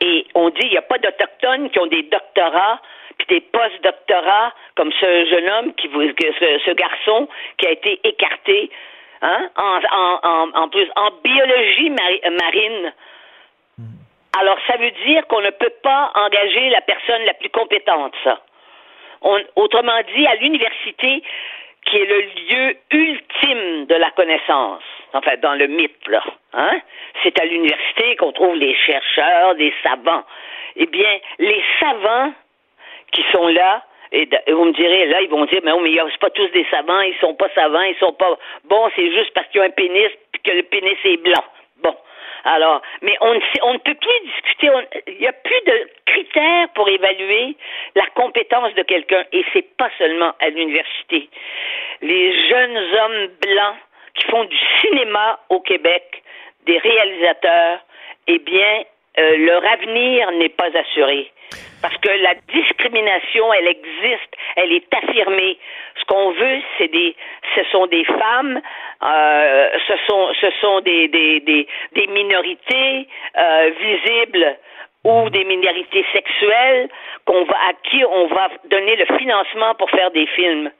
Et on dit il n'y a pas d'Autochtones qui ont des doctorats puis des post-doctorats comme ce jeune homme, qui, ce, ce garçon qui a été écarté hein, en, en, en, en plus en biologie mari- marine. Alors, ça veut dire qu'on ne peut pas engager la personne la plus compétente, ça. On- autrement dit, à l'université, qui est le lieu ultime de la connaissance, enfin, dans le mythe, là, hein? c'est à l'université qu'on trouve les chercheurs, les savants. Eh bien, les savants qui sont là, et, vous me direz, là, ils vont dire, mais, oh, mais c'est pas tous des savants, ils sont pas savants, ils sont pas bons, c'est juste parce qu'ils ont un pénis, puis que le pénis est blanc. Bon. Alors, mais on ne, on ne peut plus discuter, on- il n'y a plus de critères pour évaluer la compétence de quelqu'un, et c'est pas seulement à l'université. Les jeunes hommes blancs qui font du cinéma au Québec, des réalisateurs, eh bien, euh, leur avenir n'est pas assuré. Parce que la discrimination, elle existe, elle est affirmée. Ce qu'on veut, c'est des, ce sont des femmes, euh, ce sont, ce sont des, des, minorités euh, visibles ou des minorités sexuelles qu'on va, à qui on va donner le financement pour faire des films.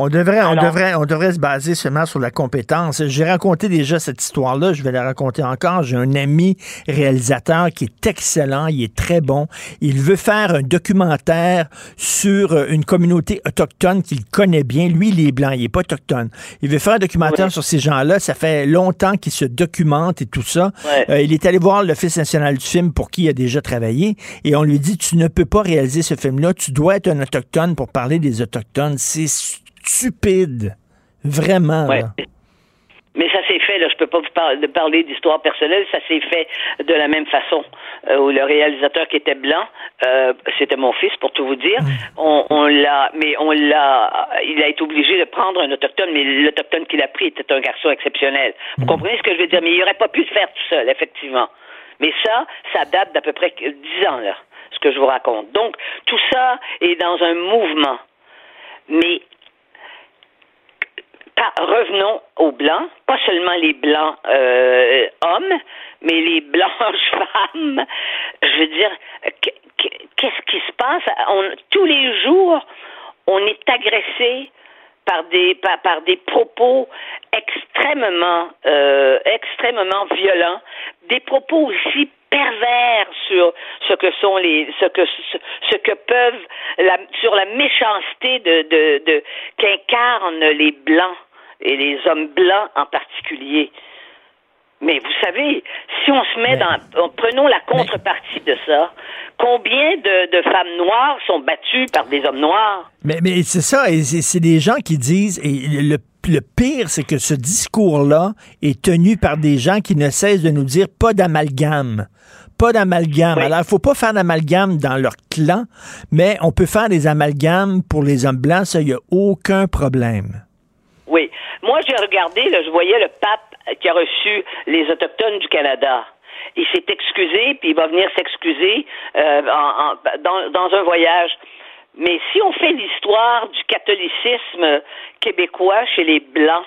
On devrait, on, devrait, on devrait se baser seulement sur la compétence. J'ai raconté déjà cette histoire-là, je vais la raconter encore. J'ai un ami réalisateur qui est excellent, il est très bon. Il veut faire un documentaire sur euh, une communauté autochtone qu'il connaît bien. Lui, il est blanc, il est pas autochtone. Il veut faire un documentaire sur ces gens-là. Ça fait longtemps qu'il se documente et tout ça. Ouais. Euh, il est allé voir l'Office national du film pour qui il a déjà travaillé et on lui dit, tu ne peux pas réaliser ce film-là, tu dois être un autochtone pour parler des autochtones. C'est stupide. Vraiment. Ouais. Mais ça s'est fait, là, je peux pas vous par- de parler d'histoire personnelle, ça s'est fait de la même façon. Euh, où le réalisateur qui était blanc, euh, c'était mon fils pour tout vous dire, on, on l'a, mais on l'a, il a été obligé de prendre un autochtone, mais l'autochtone qu'il a pris était un garçon exceptionnel. Vous comprenez ce que je veux dire? Mais il aurait pas pu le faire tout seul, effectivement. Mais ça, ça date d'à peu près dix ans, là, ce que je vous raconte. Donc, tout ça est dans un mouvement. Mais revenons aux blancs, pas seulement les blancs euh, hommes, mais les blanches femmes. Je veux dire, qu- qu- qu'est-ce qui se passe? Tous les jours, on est agressé par des par, des propos extrêmement euh, extrêmement violents, des propos aussi pervers sur ce que sont les ce que ce que peuvent la, sur la méchanceté de de, de qu'incarnent les blancs et les hommes blancs en particulier. Mais vous savez, si on se met dans, en- prenons la contrepartie de ça, combien de, de femmes noires sont battues par des hommes noirs? Mais, mais c'est ça, et c'est des gens qui disent, et le, le pire, c'est que ce discours-là est tenu par des gens qui ne cessent de nous dire pas d'amalgame. Pas d'amalgame. Alors, il faut pas faire d'amalgame dans leur clan, mais on peut faire des amalgames pour les hommes blancs, ça, il n'y a aucun problème. Moi, j'ai regardé, là, je voyais le pape qui a reçu les Autochtones du Canada. Il s'est excusé, puis il va venir s'excuser euh, en- dans, dans un voyage. Mais si on fait l'histoire du catholicisme québécois chez les Blancs,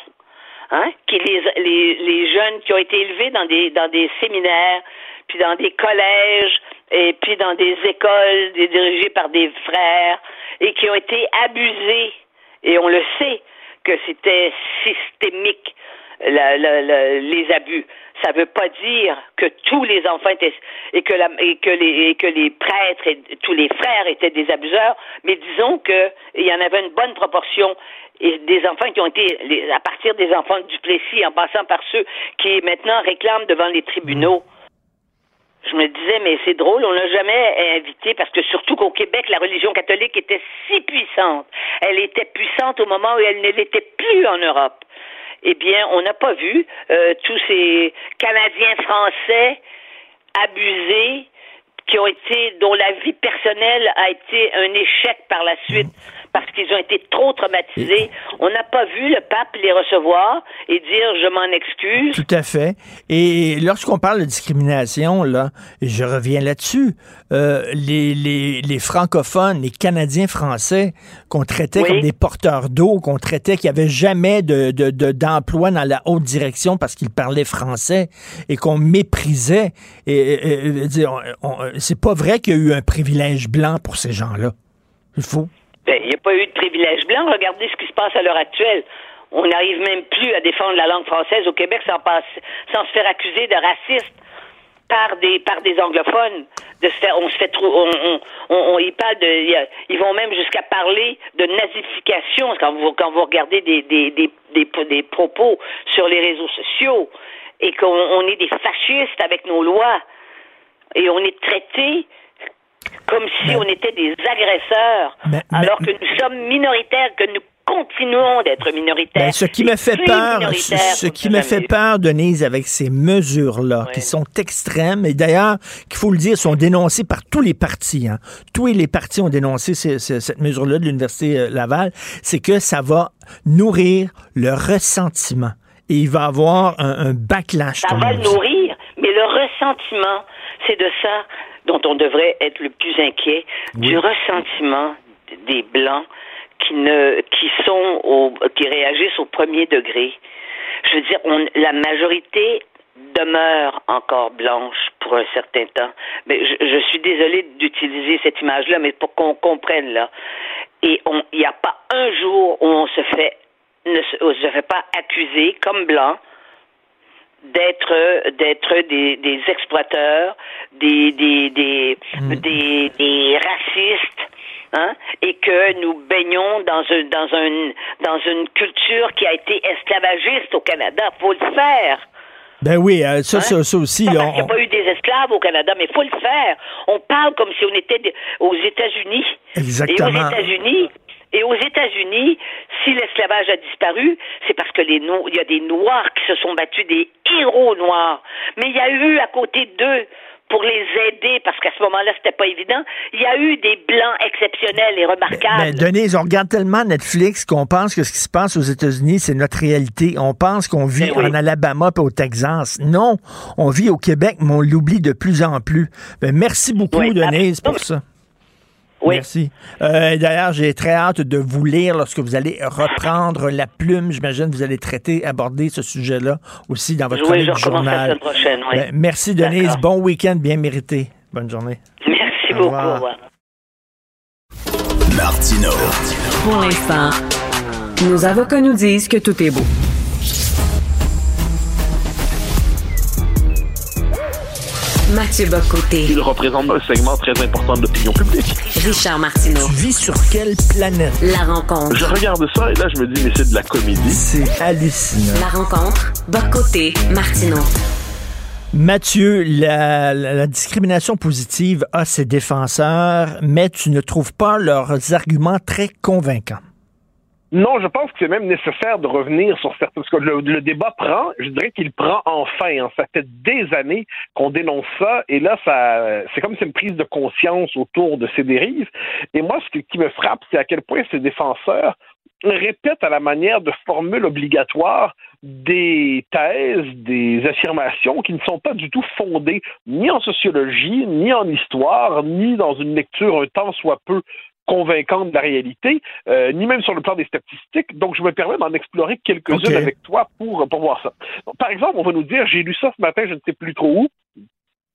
hein, qui les, les, les jeunes qui ont été élevés dans des, dans des séminaires, puis dans des collèges, et puis dans des écoles dirigées par des frères, et qui ont été abusés, et on le sait que c'était systémique, la- la- la- les abus. Ça ne veut pas dire que tous les enfants étaient et que, et que les et que les prêtres et tous les frères étaient des abuseurs, mais disons que il y en avait une bonne proportion des enfants qui ont été à partir des enfants du Plessis en passant par ceux qui maintenant réclament devant les tribunaux. Je me disais, mais c'est drôle, on n'a jamais invité, parce que surtout qu'au Québec, la religion catholique était si puissante. Elle était puissante au moment où elle ne l'était plus en Europe. Eh bien, on n'a pas vu euh, tous ces Canadiens français abusés qui ont été, dont la vie personnelle a été un échec par la suite parce qu'ils ont été trop traumatisés. On n'a pas vu le pape les recevoir et dire je m'en excuse. Tout à fait. Et lorsqu'on parle de discrimination, là, je reviens là-dessus. Euh, les, les, les francophones, les Canadiens français, qu'on traitait Oui. comme des porteurs d'eau, qu'on traitait qu'il n'y avait jamais de, de, de- d'emploi dans la haute direction parce qu'ils parlaient français et qu'on méprisait. Et, et- et- c'est pas vrai qu'il y a eu un privilège blanc pour ces gens-là. Il faut. Ben, il n'y a pas eu de privilège blanc. Regardez ce qui se passe à l'heure actuelle. On n'arrive même plus à défendre la langue française au Québec sans, sans se faire accuser de raciste par des par des anglophones. De se faire, on se fait trop, on, on, on- on- ils parlent de, il y a- ils vont même jusqu'à parler de nazification quand vous quand vous regardez des des, des, des, des propos sur les réseaux sociaux et qu'on on est des fascistes avec nos lois et on est traité comme si on était des agresseurs, alors que nous sommes minoritaires, que nous continuons d'être minoritaires. Ben, ce qui me fait peur, ce, qui me fait peur, Denise, avec ces mesures-là, qui sont extrêmes, et d'ailleurs, qu'il faut le dire, sont dénoncées par tous les partis. hein. Tous les partis ont dénoncé ces- ces- cette mesure-là de l'Université euh, Laval, c'est que ça va nourrir le ressentiment. Et il va y avoir un, un backlash. Ça va le nourrir, mais le ressentiment, c'est de ça dont on devrait être le plus inquiet, du ressentiment des blancs qui ne qui sont au, qui réagissent au premier degré. Je veux dire, on, la majorité demeure encore blanche pour un certain temps. Mais je, je suis désolée d'utiliser cette image-là, mais pour qu'on comprenne là. Et il n'y a pas un jour où on se fait ne se, on se fait pas accuser comme blanc d'être d'être des, des exploiteurs, des des des, des, des racistes, hein, et que nous baignons dans un dans un dans une culture qui a été esclavagiste au Canada. Faut le faire. Ben oui, euh, ça, Hein? ça, ça aussi. Là, qu'il n'y a pas eu des esclaves au Canada, mais il faut le faire. On parle comme si on était aux États-Unis. Exactement. Et aux États-Unis, et aux États-Unis, si l'esclavage a disparu, c'est parce que les no- il y a des Noirs qui se sont battus, des héros noirs. Mais il y a eu à côté d'eux pour les aider, parce qu'à ce moment-là, c'était pas évident. Il y a eu des blancs exceptionnels et remarquables. Ben, Denise, on regarde tellement Netflix qu'on pense que ce qui se passe aux États-Unis, c'est notre réalité. On pense qu'on vit Ben oui. en Alabama et au Texas. Non, on vit au Québec, mais on l'oublie de plus en plus. Ben, merci beaucoup, Oui, Denise, pour ça. Merci. Euh, D'ailleurs, j'ai très hâte de vous lire lorsque vous allez reprendre la plume. J'imagine que vous allez traiter, aborder ce sujet-là aussi dans votre Oui, je la journal. semaine prochaine, oui. Ben, merci, Denise. Bon week-end bien mérité. Bonne journée. Merci Au beaucoup. revoir. Au revoir. Martino. Pour l'instant, nos avocats nous disent que tout est beau. Mathieu Bocoté. Il représente un segment très important de l'opinion publique. Richard Martineau. Tu vis sur quelle planète? La rencontre. Je regarde ça et là, je me dis, mais c'est de la comédie. C'est hallucinant. La rencontre. Bocoté. Martineau. Mathieu, la, la- la discrimination positive a ses défenseurs, mais tu ne trouves pas leurs arguments très convaincants. Non, je pense que c'est même nécessaire de revenir sur certains. Parce que le, débat prend, je dirais qu'il prend enfin. hein. Ça fait des années qu'on dénonce ça, et là, ça, c'est comme si une prise de conscience autour de ces dérives. Et moi, ce qui- qui me frappe, c'est à quel point ces défenseurs répètent à la manière de formules obligatoires des thèses, des affirmations qui ne sont pas du tout fondées ni en sociologie, ni en histoire, ni dans une lecture un tant soit peu convaincante de la réalité, euh, ni même sur le plan des statistiques. Donc, je me permets d'en explorer quelques-unes avec toi pour, pour voir ça. Donc, par exemple, on va nous dire, j'ai lu ça ce matin, je ne sais plus trop où,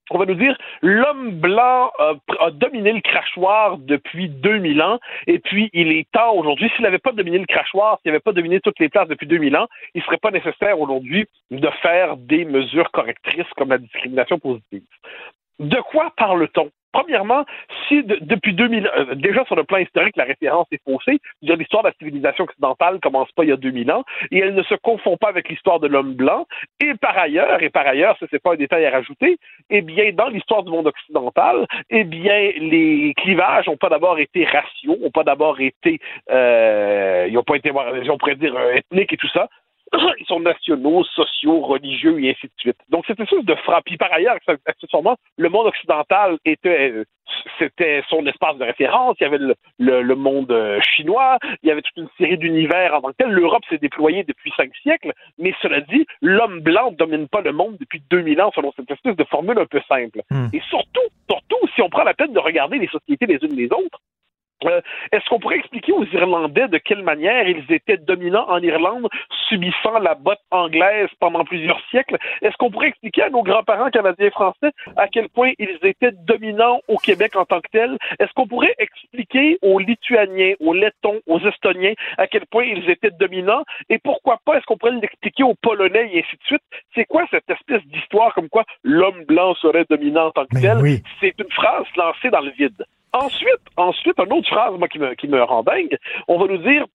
on va nous dire l'homme blanc a, a dominé le crachoir depuis 2000 ans et puis il est temps aujourd'hui, s'il n'avait pas dominé le crachoir, s'il n'avait pas dominé toutes les places depuis 2000 ans, il ne serait pas nécessaire aujourd'hui de faire des mesures correctrices comme la discrimination positive. De quoi parle-t-on? Premièrement, si de- depuis 2000, euh, déjà sur le plan historique, la référence est faussée, l'histoire de la civilisation occidentale commence pas il y a 2000 ans, et elle ne se confond pas avec l'histoire de l'homme blanc. Et par ailleurs, et par ailleurs, ça c'est pas un détail à rajouter, eh bien, dans l'histoire du monde occidental, eh bien, les clivages n'ont pas d'abord été raciaux, n'ont pas d'abord été, euh, ils n'ont pas été, on pourrait dire, euh, ethniques et tout ça. Ils sont nationaux, sociaux, religieux et ainsi de suite. Donc, c'est une sorte de frappe. Puis par ailleurs, accessoirement, le monde occidental était, euh, c'était son espace de référence. Il y avait le, le- le monde euh, chinois, il y avait toute une série d'univers en tant que tel. L'Europe s'est déployée depuis cinq siècles, mais cela dit, l'homme blanc ne domine pas le monde depuis 2000 ans selon cette espèce de formule un peu simple. Et surtout, surtout, si on prend la peine de regarder les sociétés les unes les autres, euh, Est-ce qu'on pourrait expliquer aux Irlandais de quelle manière ils étaient dominants en Irlande, subissant la botte anglaise pendant plusieurs siècles? Est-ce qu'on pourrait expliquer à nos grands-parents canadiens français à quel point ils étaient dominants au Québec en tant que tels? Est-ce qu'on pourrait expliquer aux Lituaniens, aux Lettons, aux Estoniens à quel point ils étaient dominants? Et pourquoi pas, est-ce qu'on pourrait l'expliquer aux Polonais et ainsi de suite? C'est quoi cette espèce d'histoire comme quoi l'homme blanc serait dominant en tant que tel? C'est une phrase lancée dans le vide. Ensuite, ensuite, une autre phrase, moi, qui me, qui me rend dingue, on va nous dire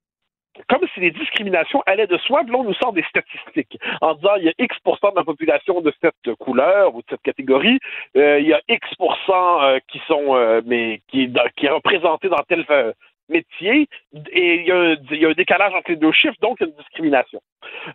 comme si les discriminations allaient de soi, puis là, on nous sort des statistiques en disant il y a X de la population de cette couleur ou de cette catégorie, euh, il y a X euh, qui sont euh, mais qui, qui est représenté dans tel euh, métier, et il y, a un, il y a un décalage entre les deux chiffres, donc il y a une discrimination.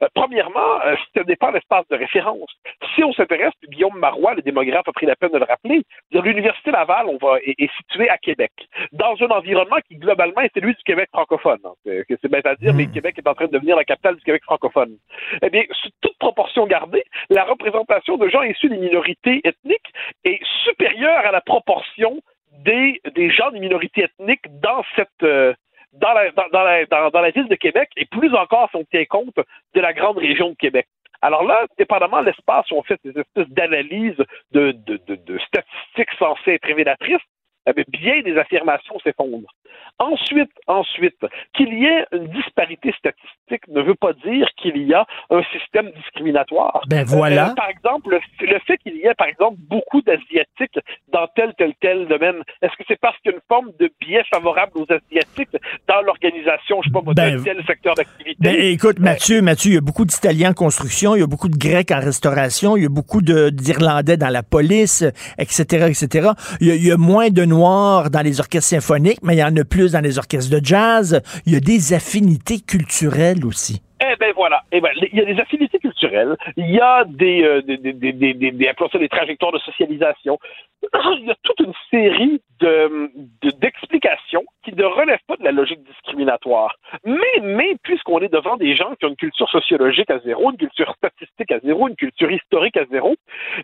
Euh, premièrement, euh, ce n'est pas l'espace de référence. Si on s'intéresse, Guillaume Marois, le démographe, a pris la peine de le rappeler, l'Université Laval on va, est, est située à Québec, dans un environnement qui, globalement, est celui du Québec francophone. hein. C'est que c'est bête à dire, mais Québec est en train de devenir la capitale du Québec francophone. Eh bien, sous toute proportion gardée, la représentation de gens issus des minorités ethniques est supérieure à la proportion des, des gens des minorités ethniques dans cette... euh, dans la, dans, la, dans, la ville de Québec, et plus encore si on tient compte de la grande région de Québec. Alors là, dépendamment de l'espace où on fait ces espèces d'analyses de, de, de, de statistiques censées être révélatrices, eh bien, bien des affirmations s'effondrent. Ensuite, ensuite, qu'il y ait une disparité statistique ne veut pas dire qu'il y a un système discriminatoire. Ben voilà. Euh, par exemple, le, le fait qu'il y ait, par exemple, beaucoup d'Asiatiques dans tel, tel, tel domaine, est-ce que c'est parce qu'il y a une forme de biais favorable aux Asiatiques dans l'organisation, je sais pas moi, Ben, d'un tel secteur d'activité? Ben, écoute, Mathieu, Mathieu, il y a beaucoup d'Italiens en construction, il y a beaucoup de Grecs en restauration, il y a beaucoup de- d'Irlandais dans la police, etc., etc. Il y, a, il y a moins de Noirs dans les orchestres symphoniques, mais il y en a plus dans les orchestres de jazz. Il y a des affinités culturelles aussi. Eh ben voilà. Eh ben, il y a des affinités culturelles, il y a des, euh, des, des, des, des, des- des- trajectoires de socialisation. Il y a toute une série de de- d'explications qui ne relèvent pas de la logique discriminatoire. Mais, mais puisqu'on est devant des gens qui ont une culture sociologique à zéro, une culture statistique à zéro, une culture historique à zéro,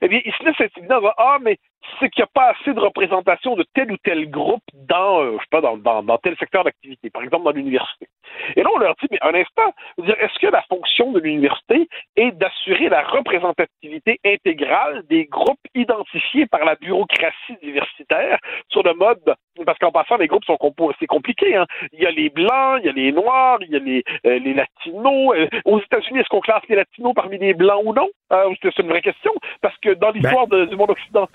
eh bien, ils se laissent intimider en disant Ah, mais c'est qu'il n'y a pas assez de représentation de tel ou tel groupe dans, euh, je sais pas, dans, dans, dans tel secteur d'activité, par exemple dans l'université. Et là, on leur dit, mais un instant, est-ce que la fonction de l'université est d'assurer la représentativité intégrale des groupes identifiés par la bureaucratie diversitaire sur le mode, parce qu'en passant, les groupes sont c'est compliqué, hein. Il y a les blancs, il y a les noirs, il y a les, euh, les latinos. Euh, aux États-Unis, est-ce qu'on classe les latinos parmi les blancs ou non? Euh, c'est une vraie question, parce que dans l'histoire de- du monde occidental,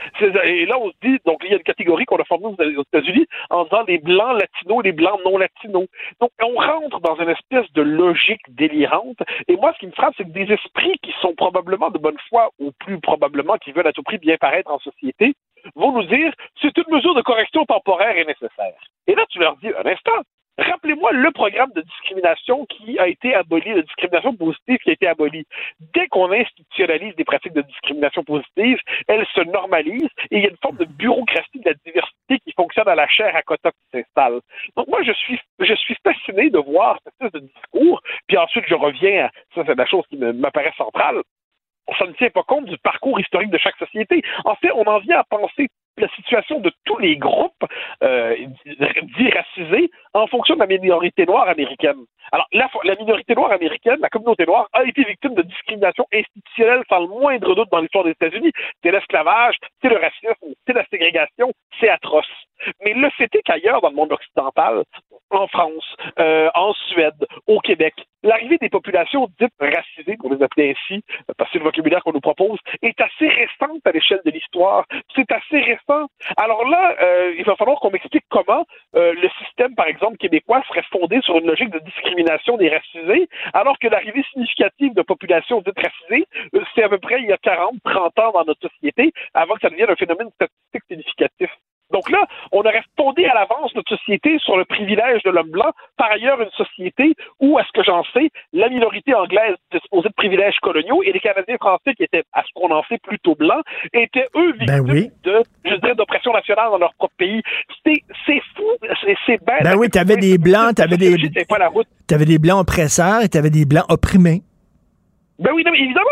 et là, on se dit, donc il y a une catégorie qu'on a formée aux aux États-Unis en disant les blancs latinos, les blancs non latinos. Donc, on rentre dans une espèce de logique délirante. Et moi, ce qui me frappe, c'est que des esprits qui sont probablement de bonne foi, ou plus probablement qui veulent à tout prix bien paraître en société, vont nous dire c'est une mesure de correction temporaire et nécessaire. Et là, tu leur dis un instant. Rappelez-moi le programme de discrimination qui a été aboli, de discrimination positive qui a été aboli. Dès qu'on institutionnalise des pratiques de discrimination positive, elles se normalisent et il y a une forme de bureaucratie de la diversité qui fonctionne à la chair à quota qui s'installe. Donc moi, je suis, je suis fasciné de voir cette espèce de discours, puis ensuite je reviens à, ça c'est la chose qui m'apparaît centrale, ça ne tient pas compte du parcours historique de chaque société. En fait, on en vient à penser la situation de tous les groupes euh, dits racisés en fonction de la minorité noire américaine. Alors, la, la minorité noire américaine, la communauté noire, a été victime de discrimination institutionnelle sans le moindre doute dans l'histoire des États-Unis. C'est l'esclavage, c'est le racisme, c'est la ségrégation, c'est atroce. Mais le fait est qu'ailleurs, dans le monde occidental, en France, euh, en Suède, au Québec, l'arrivée des populations dites racisées, pour les appeler ainsi, parce que c'est le vocabulaire qu'on nous propose, est assez récente à l'échelle de l'histoire. C'est assez récent. Alors là, euh, il va falloir qu'on m'explique comment euh, le système, par exemple, québécois serait fondé sur une logique de discrimination des racisés, alors que l'arrivée significative de populations dites racisées, euh, c'est à peu près il y a 40, 30 ans dans notre société, avant que ça devienne un phénomène statistique significatif. Donc là, on aurait fondé à l'avance notre société sur le privilège de l'homme blanc, par ailleurs une société où, à ce que j'en sais, la minorité anglaise disposait de privilèges coloniaux et les Canadiens français, qui étaient, à ce qu'on en sait, plutôt blancs, étaient eux victimes Ben oui. de, je dirais, d'oppression nationale dans leur propre pays. C'est, c'est fou, c'est, c'est bête. Ben oui, t'avais des blancs, t'avais des, t'avais des blancs oppresseurs et t'avais des blancs opprimés. Ben oui, non, mais évidemment.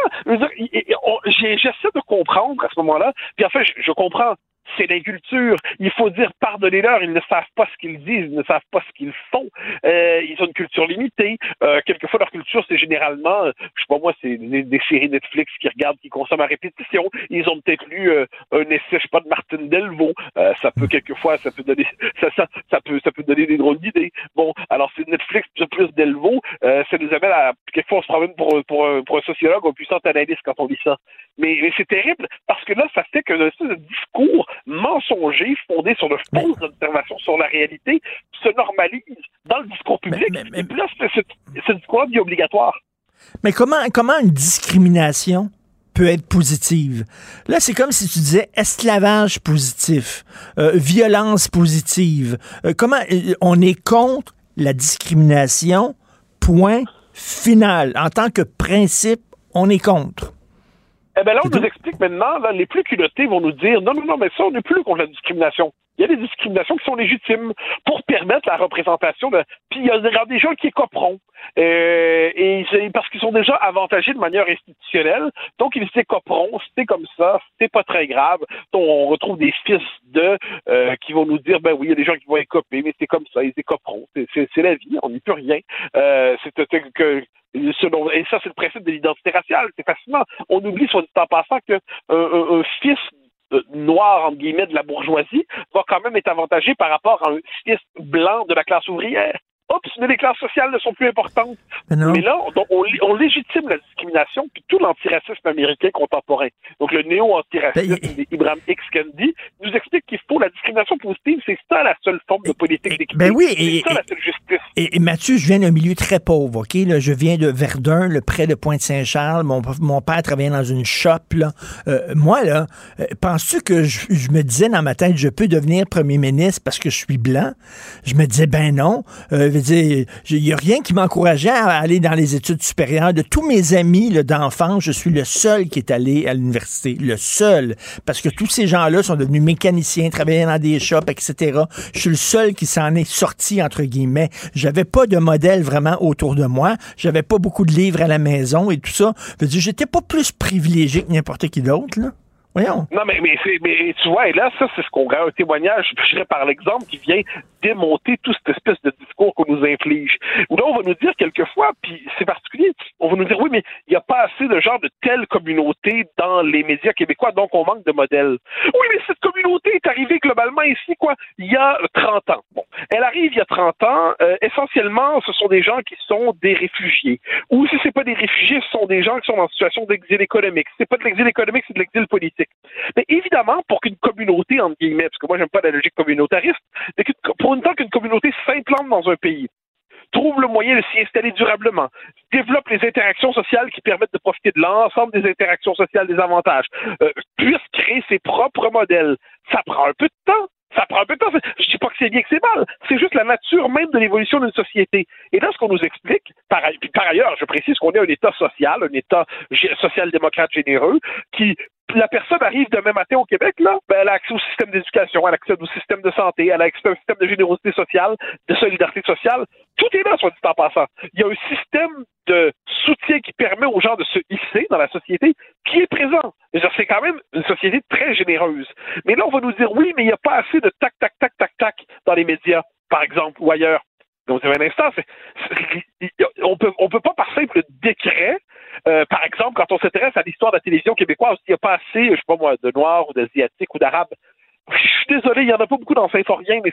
J'essaie de comprendre à ce moment-là. Puis en fait, je, je comprends. C'est l'inculture. Il faut dire pardonnez-leur. Ils ne savent pas ce qu'ils disent, ils ne savent pas ce qu'ils font. Euh, ils ont une culture limitée. Euh, quelquefois, leur culture, c'est généralement, euh, je sais pas moi, c'est des, séries Netflix qui regardent, qui consomment à répétition. Ils ont peut-être lu euh, un essai, je sais pas, de Martin Delvaux. Euh, ça peut quelquefois, ça peut donner, ça, ça, ça peut, ça peut donner des drôles d'idées. Bon, alors c'est Netflix plus, plus Delvaux. Euh, ça nous amène à quelquefois on se promène pour, pour, un- pour un sociologue ou un puissant analyste quand on lit ça. Mais, mais c'est terrible parce que là, ça fait qu'un discours mensonger fondé sur de fausses observations sur la réalité se normalise dans le discours public. Et puis là, ce discours-là devient obligatoire. Mais comment, comment une discrimination peut être positive? Là, c'est comme si tu disais esclavage positif, euh, violence positive. Euh, comment euh, on est contre la discrimination, point final. En tant que principe, on est contre. Eh bien là, on nous explique maintenant, là, les plus culottés vont nous dire non, non, non, mais ça, on n'est plus contre la discrimination. Il y a des discriminations qui sont légitimes pour permettre la représentation de. Puis il y a des- gens qui écoperont. Euh, et parce qu'ils sont déjà avantagés de manière institutionnelle. Donc ils s'écoperont, c'est comme ça, c'est pas très grave. Donc, on retrouve des fils de euh, qui vont nous dire ben oui, il y a des gens qui vont écoper, mais c'est comme ça, ils écoperont. C'est- la vie, on n'y peut rien. Euh, c'est que selon- et ça, c'est le principe de l'identité raciale. C'est fascinant. On oublie, soit dit en passant, que un, un- fils noir, entre guillemets, de la bourgeoisie va quand même être avantagé par rapport à un fils blanc de la classe ouvrière. Oups, mais les classes sociales ne sont plus importantes. Mais non. Mais là, on, légitime la discrimination, puis tout l'antiracisme américain contemporain. Donc le néo-antiracisme d'Ibrahim X. Kendi nous explique qu'il faut la discrimination positive, c'est ça la seule forme de politique d'équité. Ben oui, c'est et- ça la seule justice. Et, et Mathieu, je viens d'un milieu très pauvre, OK? Là, je viens de Verdun, le près de Pointe-Saint-Charles. Mon, mon père travaillait dans une shop. Là. Euh, moi, là, euh, penses-tu que je, je me disais dans ma tête, je peux devenir premier ministre parce que je suis blanc? Je me disais, ben non. Euh, veux dire, il n'y a rien qui m'encourageait à aller dans les études supérieures. De tous mes amis d'enfance, je suis le seul qui est allé à l'université. Le seul. Parce que tous ces gens-là sont devenus mécaniciens, travaillaient dans des shops, etc. Je suis le seul qui s'en est sorti, entre guillemets. J'avais pas de modèle vraiment autour de moi. J'avais pas beaucoup de livres à la maison et tout ça. Je veux dire, j'étais pas plus privilégié que n'importe qui d'autre, là. Non, mais, mais tu vois, et là, ça, c'est ce qu'on a un témoignage, je dirais par l'exemple, qui vient démonter toute cette espèce de discours qu'on nous inflige. Où là, on va nous dire quelquefois, puis c'est particulier, on va nous dire, oui, mais il n'y a pas assez de genre de telle communauté dans les médias québécois, donc on manque de modèles. Oui, mais cette communauté est arrivée globalement ici, quoi, il y a 30 ans. Bon, elle arrive il y a 30 ans, euh, essentiellement, ce sont des gens qui sont des réfugiés. Ou si c'est pas des réfugiés, ce sont des gens qui sont en situation d'exil économique. Si c'est pas de l'exil économique, c'est de l'exil politique. Mais évidemment, pour qu'une communauté, entre guillemets, parce que moi, j'aime pas la logique communautariste, pour une temps qu'une communauté s'implante dans un pays, trouve le moyen de s'y installer durablement, développe les interactions sociales qui permettent de profiter de l'ensemble des interactions sociales, des avantages, euh, puisse créer ses propres modèles. Ça prend un peu de temps. Ça prend un peu de temps. Je dis pas que c'est bien que c'est mal. C'est juste la nature même de l'évolution d'une société. Et là, ce qu'on nous explique, par, par ailleurs, je précise qu'on est un État social, un État social-démocrate généreux, qui la personne arrive demain matin au Québec, là, ben, elle a accès au système d'éducation, elle a accès au système de santé, elle a accès au système de générosité sociale, de solidarité sociale. Tout est là, soit dit en passant. Il y a un système de soutien qui permet aux gens de se hisser dans la société qui est présent. C'est quand même une société très généreuse. Mais là, on va nous dire oui, mais il n'y a pas assez de tac, tac, tac, tac, tac dans les médias, par exemple, ou ailleurs. Donc, un instant, on peut, on peut pas par simple décret, euh, par exemple, quand on s'intéresse à l'histoire de la télévision québécoise, il n'y a pas assez, je sais pas moi, de Noirs ou d'Asiatiques ou d'Arabes je suis désolé, il n'y en a pas beaucoup dans Saint-Forien, mais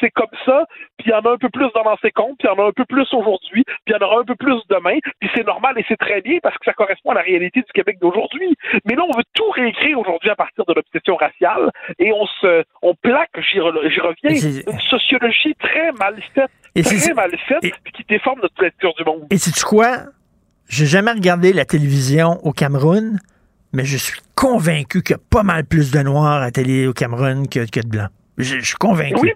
c'est comme ça. Puis il y en a un peu plus dans l'ancien compte, puis il y en a un peu plus aujourd'hui, puis il y en aura un peu plus demain. Puis c'est normal et c'est très bien parce que ça correspond à la réalité du Québec d'aujourd'hui. Mais là, on veut tout réécrire aujourd'hui à partir de l'obsession raciale et on se, on plaque, j'y reviens, une sociologie très mal faite, très mal faite, puis qui déforme notre lecture du monde. Et c'est quoi? J'ai jamais regardé la télévision au Cameroun mais je suis convaincu qu'il y a pas mal plus de Noirs à télé au Cameroun que, de Blancs. Je, suis convaincu. Oui,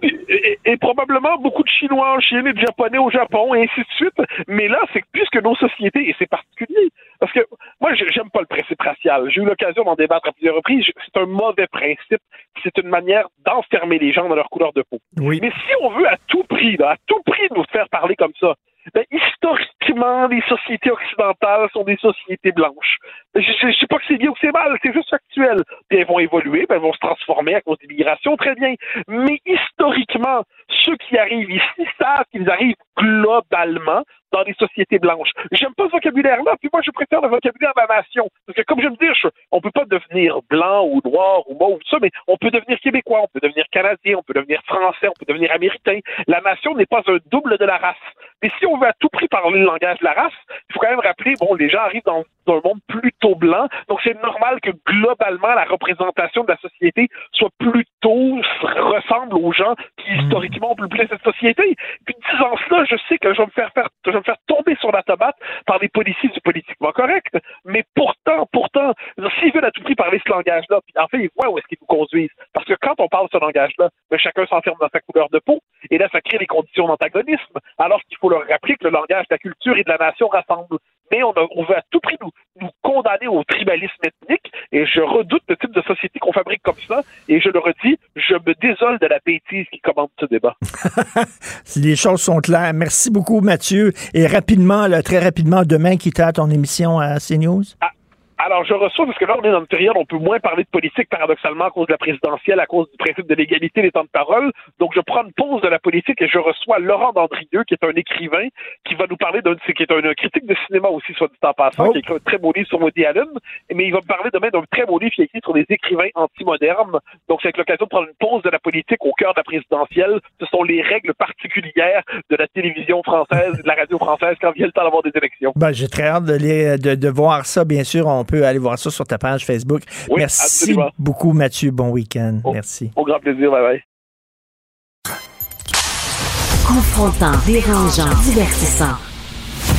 et, probablement beaucoup de Chinois en Chine et de Japonais au Japon, et ainsi de suite. Mais là, c'est plus que nos sociétés, et c'est particulier. Parce que moi, j'aime pas le principe racial. J'ai eu l'occasion d'en débattre à plusieurs reprises. C'est un mauvais principe. C'est une manière d'enfermer les gens dans leur couleur de peau. Oui. Mais si on veut à tout prix, à tout prix nous faire parler comme ça, ben, historiquement, les sociétés occidentales sont des sociétés blanches. Je ne sais pas que c'est bien ou c'est mal, c'est juste factuel. Puis elles vont évoluer, ben, elles vont se transformer à cause de l'immigration, très bien. Mais historiquement, ceux qui arrivent ici savent qu'ils arrivent globalement dans des sociétés blanches. J'aime pas ce vocabulaire-là, puis moi je préfère le vocabulaire de la nation. Parce que comme je me dis, on peut pas devenir blanc ou noir ou mauve, ça, mais on peut devenir québécois, on peut devenir canadien, on peut devenir français, on peut devenir américain. La nation n'est pas un double de la race. Mais si on veut à tout prix parler le langage de la race, il faut quand même rappeler, bon, les gens arrivent dans, un monde plutôt blanc, donc c'est normal que globalement la représentation de la société soit plutôt ressemble aux gens qui mmh. historiquement ont peuplé cette société. Puis disant cela, je sais que je vais me faire faire, je vais me faire tomber sur la tomate par des policiers du politiquement correct, mais pourtant, pourtant, s'ils veulent à tout prix parler ce langage-là, puis en fait, ils voient où est-ce qu'ils nous conduisent. Parce que quand on parle ce langage-là, ben, chacun s'enferme dans sa couleur de peau, et là, ça crée des conditions d'antagonisme, alors qu'il faut leur rappeler que le langage de la culture et de la nation rassemble. Mais on, veut à tout prix nous, nous, condamner au tribalisme ethnique, et je redoute le type de société qu'on fabrique comme ça, et je le redis, je me désole de la bêtise qui commande ce débat. si les choses sont claires. Merci beaucoup, Mathieu. Et rapidement, très rapidement, demain, qui t'a ton émission à CNews? Ah, alors, je reçois, parce que là, on est dans une période, on peut moins parler de politique, paradoxalement, à cause de la présidentielle, à cause du principe de l'égalité des temps de parole. Donc, je prends une pause de la politique et je reçois Laurent Dandrieux, qui est un écrivain, qui va nous parler d'un, qui est un, critique de cinéma aussi, soit dit en passant, oh. qui a écrit un très beau livre sur Woody Allen, mais il va me parler demain d'un très beau livre qui est écrit sur les écrivains antimodernes. Donc, c'est l'occasion de prendre une pause de la politique au cœur de la présidentielle. Ce sont les règles particulières de la télévision française de la radio française quand vient le temps d'avoir des élections. Ben, j'ai très hâte de, de, de voir ça, bien sûr. On peut aller voir ça sur ta page Facebook. Merci beaucoup, Mathieu. Bon week-end. Merci. Au grand plaisir. Bye bye. Confrontant, dérangeant, divertissant.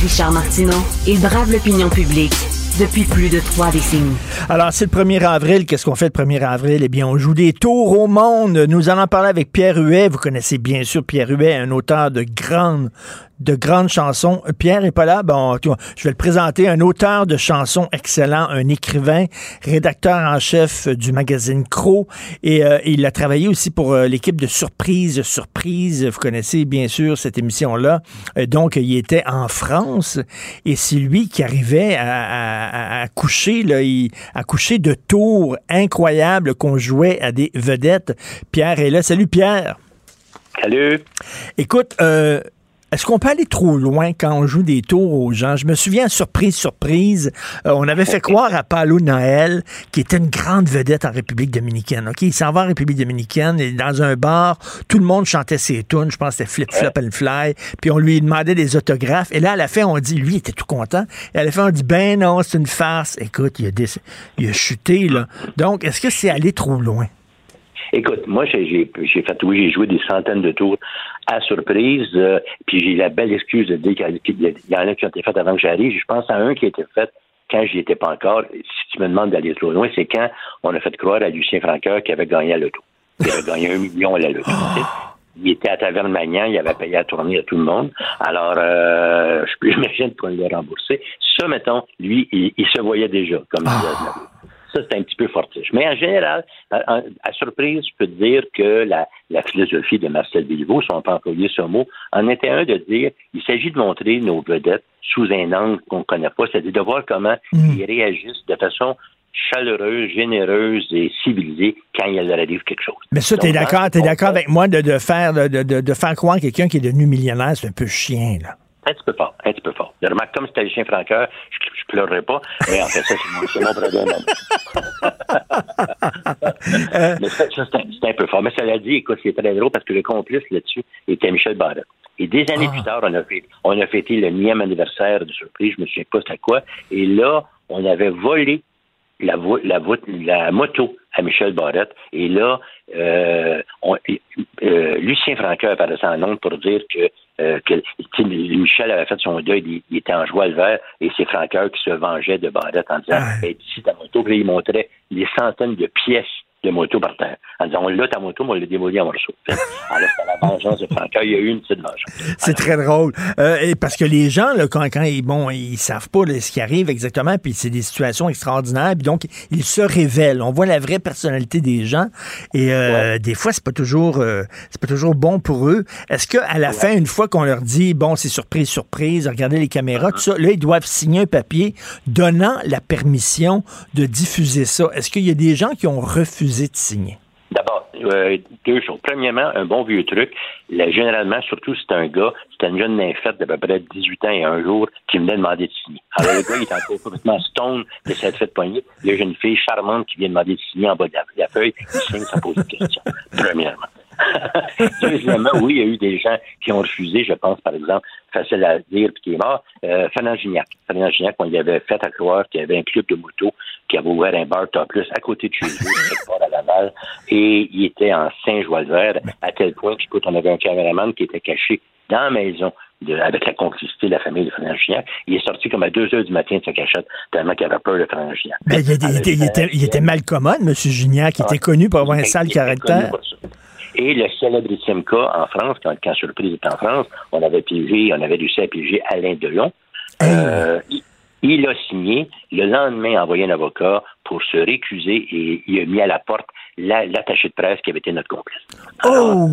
Richard Martineau, il brave l'opinion publique depuis plus de trois décennies. Alors, c'est le 1er avril. Qu'est-ce qu'on fait le 1er avril? Eh bien, on joue des tours au monde. Nous allons parler avec Pierre Huet. Vous connaissez bien sûr Pierre Huet, un auteur de grandes de grandes chansons. Pierre est pas là. Bon, je vais le présenter. Un auteur de chansons excellent, un écrivain, rédacteur en chef du magazine Crow. Et euh, il a travaillé aussi pour euh, l'équipe de Surprise, Surprise. Vous connaissez bien sûr cette émission-là. Euh, donc, il était en France et c'est lui qui arrivait à, coucher, là, à coucher de tours incroyables qu'on jouait à des vedettes. Pierre est là. Salut Pierre. Salut. Écoute, euh, est-ce qu'on peut aller trop loin quand on joue des tours aux gens? Je me souviens, surprise, surprise, euh, on avait fait croire à Paulo Noël, qui était une grande vedette en République dominicaine. Ok, Il s'en va en République dominicaine, et dans un bar, tout le monde chantait ses tunes, je pense que c'était Flip Flop and Fly, puis on lui demandait des autographes. Et là, à la fin, on dit, lui, il était tout content. Et à la fin, on dit, ben non, c'est une farce. Écoute, il a, il a chuté, là. Donc, est-ce que c'est aller trop loin? Écoute, moi, j'ai fait, oui, j'ai joué des centaines de tours à surprise, euh, puis j'ai la belle excuse de dire qu'il y, en a qui ont été faites avant que j'arrive. Je pense à un qui a été fait quand j'y étais pas encore. Si tu me demandes d'aller trop loin, c'est quand on a fait croire à Lucien Franqueur qui avait gagné à l'auto. Il avait gagné un million à la loterie. Il était à Taverne Magnan, il avait payé à tourner à tout le monde. Alors, euh, je peux imaginer qu'on l'a remboursé. Ça, mettons, lui, il, il se voyait déjà comme ça, c'est un petit peu fortiche. Mais en général, à, à surprise, je peux te dire que la, la philosophie de Marcel Bilbao, si on peut employer ce mot, en était un de dire il s'agit de montrer nos vedettes sous un angle qu'on ne connaît pas, c'est-à-dire de voir comment ils réagissent de façon chaleureuse, généreuse et civilisée quand il leur arrive quelque chose. Mais ça, tu es Donc, d'accord, t'es d'accord fait- avec moi de, de faire de, de, de faire croire que quelqu'un qui est devenu millionnaire, c'est un peu chien, là. Un petit peu fort, un petit peu fort. Je remarque, comme c'était le chien franqueur, je, je pleurerais pas, mais en fait, ça, c'est mon, mon problème. mais ça, ça, c'est un, peu fort. Mais ça l'a dit, écoute, c'est très drôle parce que le complice là-dessus était Michel Barrette. Et des années plus tard, on a, fait, on a fêté le nième anniversaire de surprise, je me souviens pas c'était quoi, et là, on avait volé la, vo- la, vo- la moto à Michel Barrette. Et là, euh, on- euh, Lucien Franqueur apparaissait en nombre pour dire que, euh, que Michel avait fait son deuil, il, il était en joie le vert, et c'est Franqueur qui se vengeait de Barrette en disant Hey, ici ta moto, puis il montrait des centaines de pièces de moto par terre. En disant, là, ta moto, moi, on l'a démolie en morceaux. Alors, la vengeance de Franqueur. Il y a eu une petite vengeance. C'est très drôle. Euh, et parce que les gens, là, quand, quand ils, bon, ils savent pas là, ce qui arrive exactement, puis c'est des situations extraordinaires, puis donc ils se révèlent. On voit la vraie personnalité des gens, et euh, des fois c'est pas toujours, euh, c'est pas toujours bon pour eux. Est-ce que à la fin, une fois qu'on leur dit, bon, c'est surprise, surprise, regardez les caméras, tout ça, là ils doivent signer un papier donnant la permission de diffuser ça. Est-ce qu'il y a des gens qui ont refusé de signer? D'abord, euh, deux choses. Premièrement, un bon vieux truc. Généralement, surtout c'est un gars, c'était une jeune nymphette d'à peu près 18 ans et un jour qui venait demander de signer. Alors, le gars, il est encore complètement stone de cette fête poignée. Il y a une fille charmante qui vient demander de signer en bas de la, la feuille. Il signe sans poser de questions. Premièrement. Deuxièmement, oui, il y a eu des gens qui ont refusé, je pense, par exemple, facile à dire, puis qui est mort, euh, Fernand Gignac. Fernand Gignac, on lui avait fait à croire qu'il y avait un club de moto qui avait ouvert un bar top plus à côté de chez lui, quelque part à Laval, et il était en Saint-Joie-le-Vert, à tel point qu'écoute, on avait un caméraman qui était caché dans la maison de- avec la complicité de la famille de Fernand Gignac. Il est sorti comme à 2 heures du matin de sa cachette, tellement qu'il avait peur de Fernand Gignac. Ben, il, était, il était- il était- il était mal commode, M. Gignac, qui était connu pour avoir un sale caractère. Et le célébrissime cas en France, quand, quand Surprise était en France, on avait piégé, on avait réussi à piéger Alain Delon. Euh, il, il a signé. Le lendemain, a envoyé un avocat pour se récuser et il a mis à la porte la- l'attaché de presse qui avait été notre complice. Oh!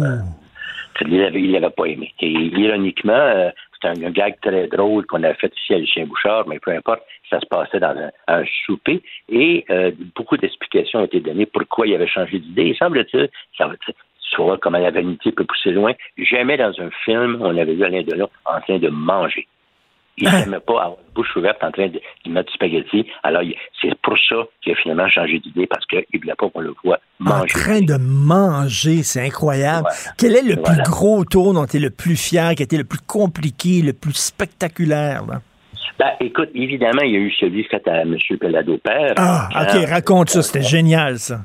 Il l'avait, il l'avait pas aimé. Et ironiquement, euh, c'est un, un gag très drôle qu'on a fait ici à Lucien Bouchard, mais peu importe, ça se passait dans un, un souper et euh, beaucoup d'explications ont été données pourquoi il avait changé d'idée. Il semble-t-il, ça tu vois comment la vanité peut pousser loin. Jamais dans un film, on avait vu Alain Delon en train de manger. Il n'aimait pas avoir la bouche ouverte en train de, de mettre du spaghetti. Alors, c'est pour ça qu'il a finalement changé d'idée, parce qu'il ne voulait pas qu'on le voit En manger. train de manger, c'est incroyable. Quel est le Voilà. plus gros tour dont tu es le plus fier, qui a été le plus compliqué, le plus spectaculaire? là? Ben, écoute, évidemment, il y a eu celui fait à M. Pelado Père. Ah, Quand- OK, raconte ça, c'était génial, ça.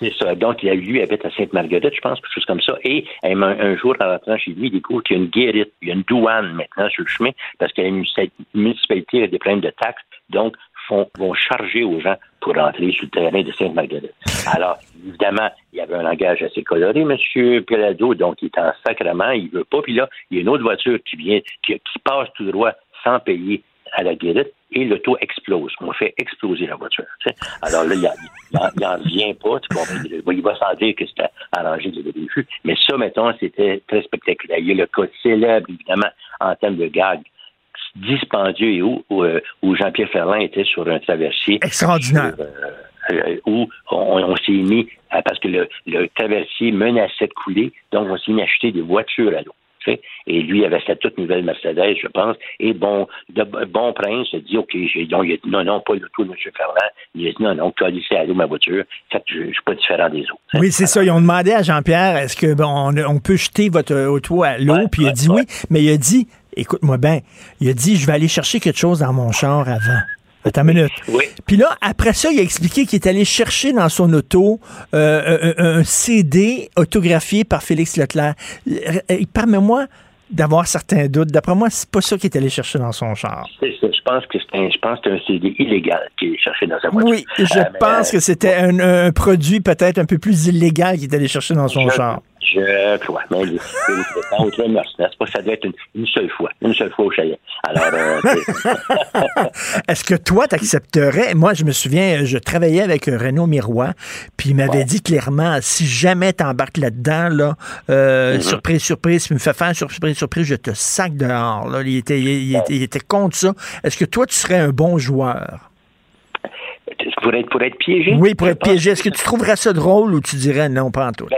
C'est ça. Donc, il a, lui habite à Sainte-Marguerite, je pense, quelque chose comme ça. Et un, un jour, en rentrant chez lui, il découvre qu'il y a une guérite, il y a une douane maintenant sur le chemin, parce que la munici- municipalité a des problèmes de taxes, donc font, vont charger aux gens pour rentrer sur le terrain de Sainte-Marguerite. Alors, évidemment, il y avait un langage assez coloré, M. Pelado, donc il est en sacrement, il veut pas. Puis là, il y a une autre voiture qui vient, qui, qui passe tout droit sans payer à la guérite et l'auto explose. On fait exploser la voiture. Alors là, il n'en revient pas. Tu comprends? Il, va sans dire que c'était arrangé dès le début. Mais ça, mettons, c'était très spectaculaire. Il y a le cas célèbre, évidemment, en termes de gag, dispendieux et où, où, euh, où Jean-Pierre Ferland était sur un traversier. Extraordinaire. Sur, euh, euh, où on, on s'est mis, à- parce que le, le traversier menaçait de couler, donc on s'est mis à acheter des voitures à l'eau. Tu. Et lui avait sa toute nouvelle Mercedes, je pense. Et bon, de bon prince a dit, OK, j'ai, donc, il a dit, non, non, pas le tout M. Ferland. Il a dit, non, non, calissez à l'eau ma voiture. Fait que je, je suis pas différent des autres. Oui, c'est ça. Ils ont demandé à Jean-Pierre, est-ce que bon, on, on peut jeter votre auto à l'eau? Puis il a dit oui. Mais il a dit, écoute-moi bien, il a dit, je vais aller chercher quelque chose dans mon char avant. Attends une minute. Puis là, après ça, il a expliqué qu'il est allé chercher dans son auto euh, un, CD autographié par Félix Leclerc. Euh, Permets-moi, d'avoir certains doutes. D'après moi, c'est pas ça qu'il est allé chercher dans son char. C'est ça. Je pense que c'est un, je pense que c'est un CD illégal qu'il est cherché dans sa voiture. Oui, je Euh, pense euh, que c'était un, un produit peut-être un peu plus illégal qu'il est allé chercher dans son Je- char. Je crois. Mais c'est pas- ça doit être une, une seule fois. Une seule fois au chalet. Alors, euh, Est-ce que toi, t'accepterais? Moi, je me souviens, je travaillais avec Renaud Miroir, puis il m'avait dit clairement, si jamais t'embarques là-dedans, là, euh, Mhm. surprise, surprise, tu me fais faire surprise, surprise, je te sac dehors. Là. Il, était, il, il était, il était contre ça. Est-ce que toi, tu serais un bon joueur? pour être, pour être piégé. Oui, pour être pense piégé. Est-ce que tu trouverais ça drôle ou tu dirais non, pas en tout? Ben,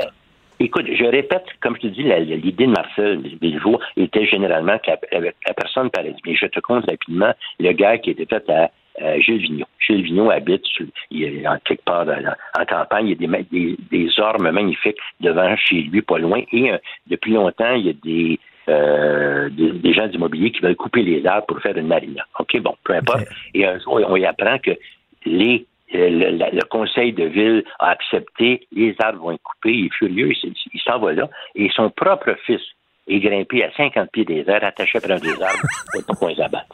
Écoute, je répète, comme je te dis, l'idée de Marcel Bilvaux était généralement que la, la- la personne parlait. Mais je te compte rapidement le gars qui était fait à euh, Gilles Vigneault. Gilles Vigneault habite sur- il est en quelque part dans- en campagne. Il y a des, des, des ormes magnifiques devant chez lui, pas loin. Et euh, depuis longtemps, il y a des, euh, des, des gens d'immobilier qui veulent couper les arbres pour faire une marina. OK, bon, peu importe. Et un jour, on y apprend que les le, le- le conseil de ville a accepté, les arbres vont être coupés, il est furieux, il, s'en va là, et son propre fils est grimpé à 50 pieds des airs, attaché après un des arbres, pour qu'on les abatte.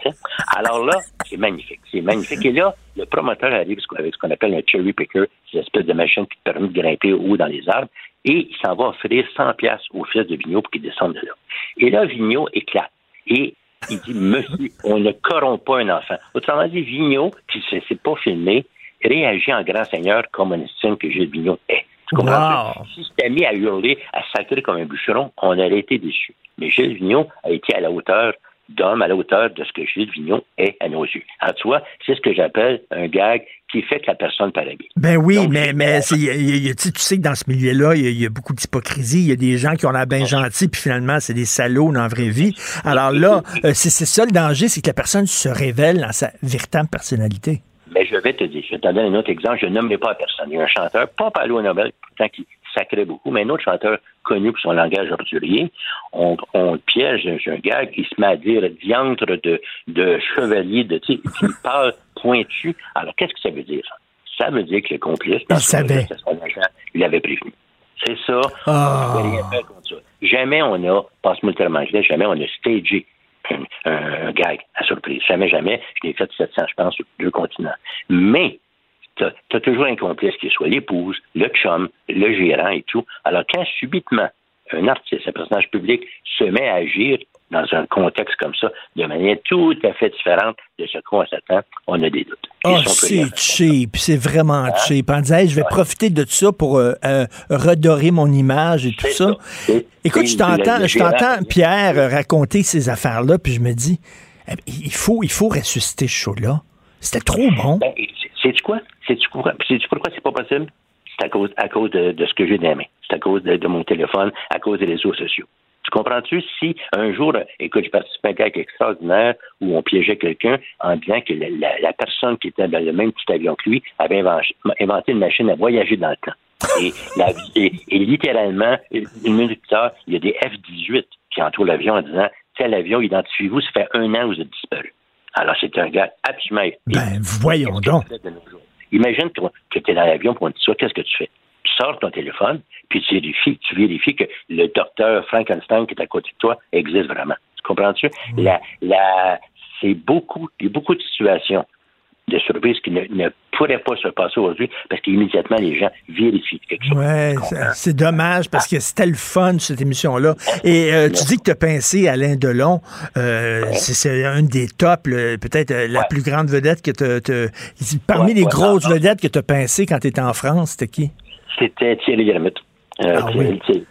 Alors là, c'est magnifique, c'est magnifique. Et là, le promoteur arrive avec ce qu'on appelle un cherry picker, c'est l'espèce de machine qui te permet de grimper haut dans les arbres, et il s'en va offrir 100 pièces au fils de Vigneault pour qu'il descende de là. Et là, Vigneault éclate. Et il dit, monsieur, on ne corrompt pas un enfant. Autrement dit, Vigneault, qui ne s'est pas filmé, réagit en grand seigneur comme on estime que Gilles Vigneault est. Tu comprends? Wow. Si c'était mis à hurler, à sacrer comme un bûcheron, on aurait été déçus. Mais Gilles Vigneault a été à la hauteur d'homme, à la hauteur de ce que Gilles Vigneault est à nos yeux. En toi, c'est ce que j'appelle un gag qui fait que la personne paraît bien. Ben oui, mais, mais c'est- y a- y a- tu sais- que dans ce milieu-là, il y, a- il y a beaucoup d'hypocrisie. Il y a des gens qui ont l'air bien gentils, puis finalement, c'est des salauds dans la vraie vie. Alors là, euh, c'est c'est ça le danger, c'est que la personne se révèle dans sa véritable personnalité. Mais je vais te dire, je vais te donner un autre exemple, je ne nommerai pas la personne. Il y a un chanteur, pas Palo Nobel, pourtant qui sacrait beaucoup, mais un autre chanteur connu pour son langage ordurier. On, on le piège, un gars qui se met à dire diantre de, de chevalier, de, tu sais, qui parle pointu. Alors, qu'est-ce que ça veut dire? Ça veut dire que le complice, Il savait. c'est son agent, il avait prévenu. C'est ça. Ah. On rien faire contre ça. Jamais on a, passe-moi le jamais on a stagé un, gag à surprise. Jamais, jamais. Je l'ai fait 700, je pense, sur deux continents. Mais, tu as, toujours un complice qui soit l'épouse, le chum, le gérant et tout. Alors, quand subitement un artiste, un personnage public se met à agir dans un contexte comme ça, de manière tout à fait différente de ce qu'on s'attend, on a des doutes. Oh, c'est cheap, c'est vraiment cheap. En disant, Hey, je vais profiter de ça pour euh, euh, redorer mon image et tout ça. Écoute, c'est je t'entends, je t'entends Pierre raconter ces affaires-là, puis je me dis, eh, il faut, il faut ressusciter ce show-là. C'était trop bon. Ben, sais-tu quoi? Sais-tu pourquoi, c'est pas possible? C'est à cause, à cause de, de ce que j'ai dans. C'est à cause de, de mon téléphone, à cause des réseaux sociaux. Tu comprends-tu? Si un jour, écoute, j'ai participé à un gag extraordinaire où on piégeait quelqu'un en disant que la, la- la personne qui était dans le même petit avion que lui avait inventé, une machine à voyager dans le temps. Et, la, et, et littéralement, une une minute plus tard, il y a des F-18 qui entourent l'avion en disant Tel avion, identifiez-vous, ça fait un an que vous êtes disparu. Alors, c'est un gars absolument. Ben, voyons donc. Imagine que, tu es dans l'avion pour un petit soir, qu'est-ce que tu fais? Tu sors ton téléphone, puis tu vérifies, tu vérifies que le docteur Frankenstein qui est à côté de toi existe vraiment. Tu comprends-tu? La, la, c'est beaucoup, il y a beaucoup de situations de surprise qui ne, ne pourraient pas se passer aujourd'hui parce qu'immédiatement les gens vérifient quelque chose. Ouais, c'est- dommage parce que c'était le fun, cette émission-là. Et euh, tu dis que tu as pincé Alain Delon. Euh, c'est- C'est un des tops, peut-être euh, la plus grande vedette que tu Parmi Ouais, les grosses vedettes que tu as pincé quand tu étais en France, c'était qui? C'était Thierry Lhermitte. euh, Ah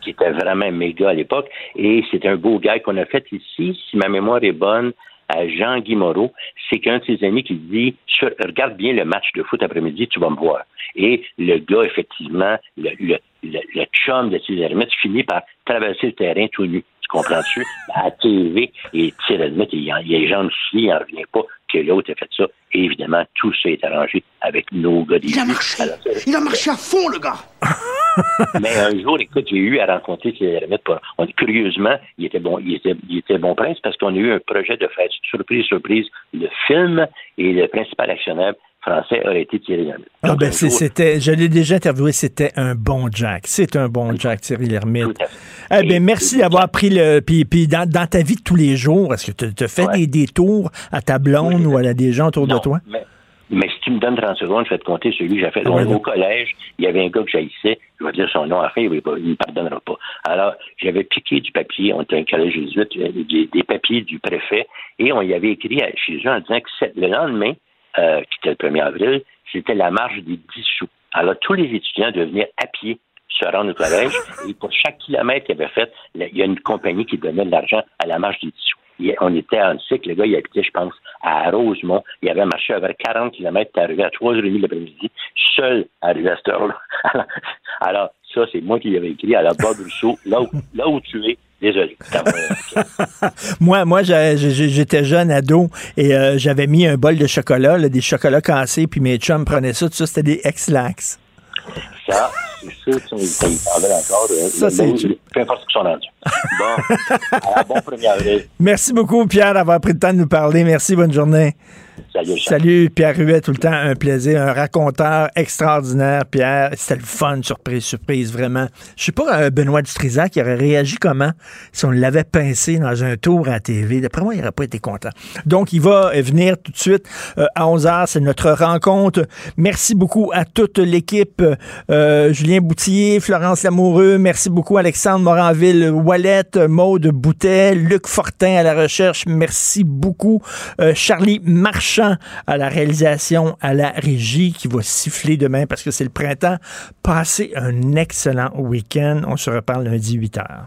qui, était vraiment méga à l'époque. Et c'est un beau gars qu'on a fait ici, si ma mémoire est bonne, à Jean-Guy Moreau. C'est qu'un de ses amis qui dit Regarde bien le match de foot après-midi, tu vas me voir. Et le gars, effectivement, le, le, le, le chum de Thierry Lhermitte finit par traverser le terrain tout nu. Tu comprends-tu? À la TV, et Thierry Lhermitte, il, en- il a les jambes sciées, il n'en revient pas que l'autre ait fait ça. Et évidemment, tout ça est arrangé avec nos gars des Il a marché. Il a marché à fond, le gars. mais un jour, écoute, j'ai eu à rencontrer pour- on- curieusement, il était bon, il était, il était bon prince parce qu'on a eu un projet de faire surprise, surprise, le film et le principal actionnaire, français aurait été Thierry Lhermitte. Ah ben c'était, je l'ai déjà interviewé, c'était un bon Jack. C'est un bon Jack, Thierry Lhermitte. Eh ben merci d'avoir pris le. Puis, puis dans, dans ta vie de tous les jours, est-ce que tu te fais des détours à ta blonde ou à des gens autour de toi? Mais, mais si tu me donnes 30 secondes, je vais te compter celui que j'ai fait. Ah au collège, il y avait un gars que j'haïssais, je vais dire son nom après, il ne me pardonnera pas. Alors, j'avais piqué du papier, on était un collège jésuite, euh, des, des papiers du préfet, et on y avait écrit à- chez eux en disant que le lendemain, euh, qui était le 1er avril, c'était la marche des 10 sous. Alors, tous les étudiants devaient venir à pied se rendre au collège, et pour chaque kilomètre qu'il avait fait, il y a une compagnie qui donnait de l'argent à la marche des 10 sous. On était en cycle, le gars, il habitait, je pense, à Rosemont. Il avait marché à vers 40 km, il est arrivé à 3h30 l'après-midi, seul arrivé à cette heure-là. Alors, ça, c'est moi qui l'avais écrit à la Bob Rousseau, là où, là où tu es. Désolé. Moi, moi, j'étais jeune ado et euh, j'avais mis un bol de chocolat, là, des chocolats cassés, puis mes chums prenaient ça, tout ça, c'était des ex-lax. Ça, c'est sûr sont- ils s'en veulent encore. euh, Ça, c'est. Peu importe ce qu'ils sont rendus. Bon, alors, bon 1er avril. Merci beaucoup, Pierre, d'avoir pris le temps de nous parler. Merci, bonne journée. Salut, Pierre Huet, tout le temps un plaisir, un raconteur extraordinaire, Pierre. C'était le fun, surprise, surprise, vraiment. Je sais pas, euh, Benoît Dutrisac, qui aurait réagi comment si on l'avait pincé dans un tour à TV. D'après moi, il n'aurait pas été content. Donc, il va euh, venir tout de suite euh, à 11h. C'est notre rencontre. Merci beaucoup à toute l'équipe. Julien Boutillier, Florence Lamoureux. Merci beaucoup, Alexandre Moranville, Wallet, Maude Boutet, Luc Fortin à la recherche. Merci beaucoup. Charlie Marchand à la réalisation, à la régie qui va siffler demain parce que c'est le printemps. Passez un excellent week-end. On se reparle lundi 8h.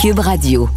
Cube Radio.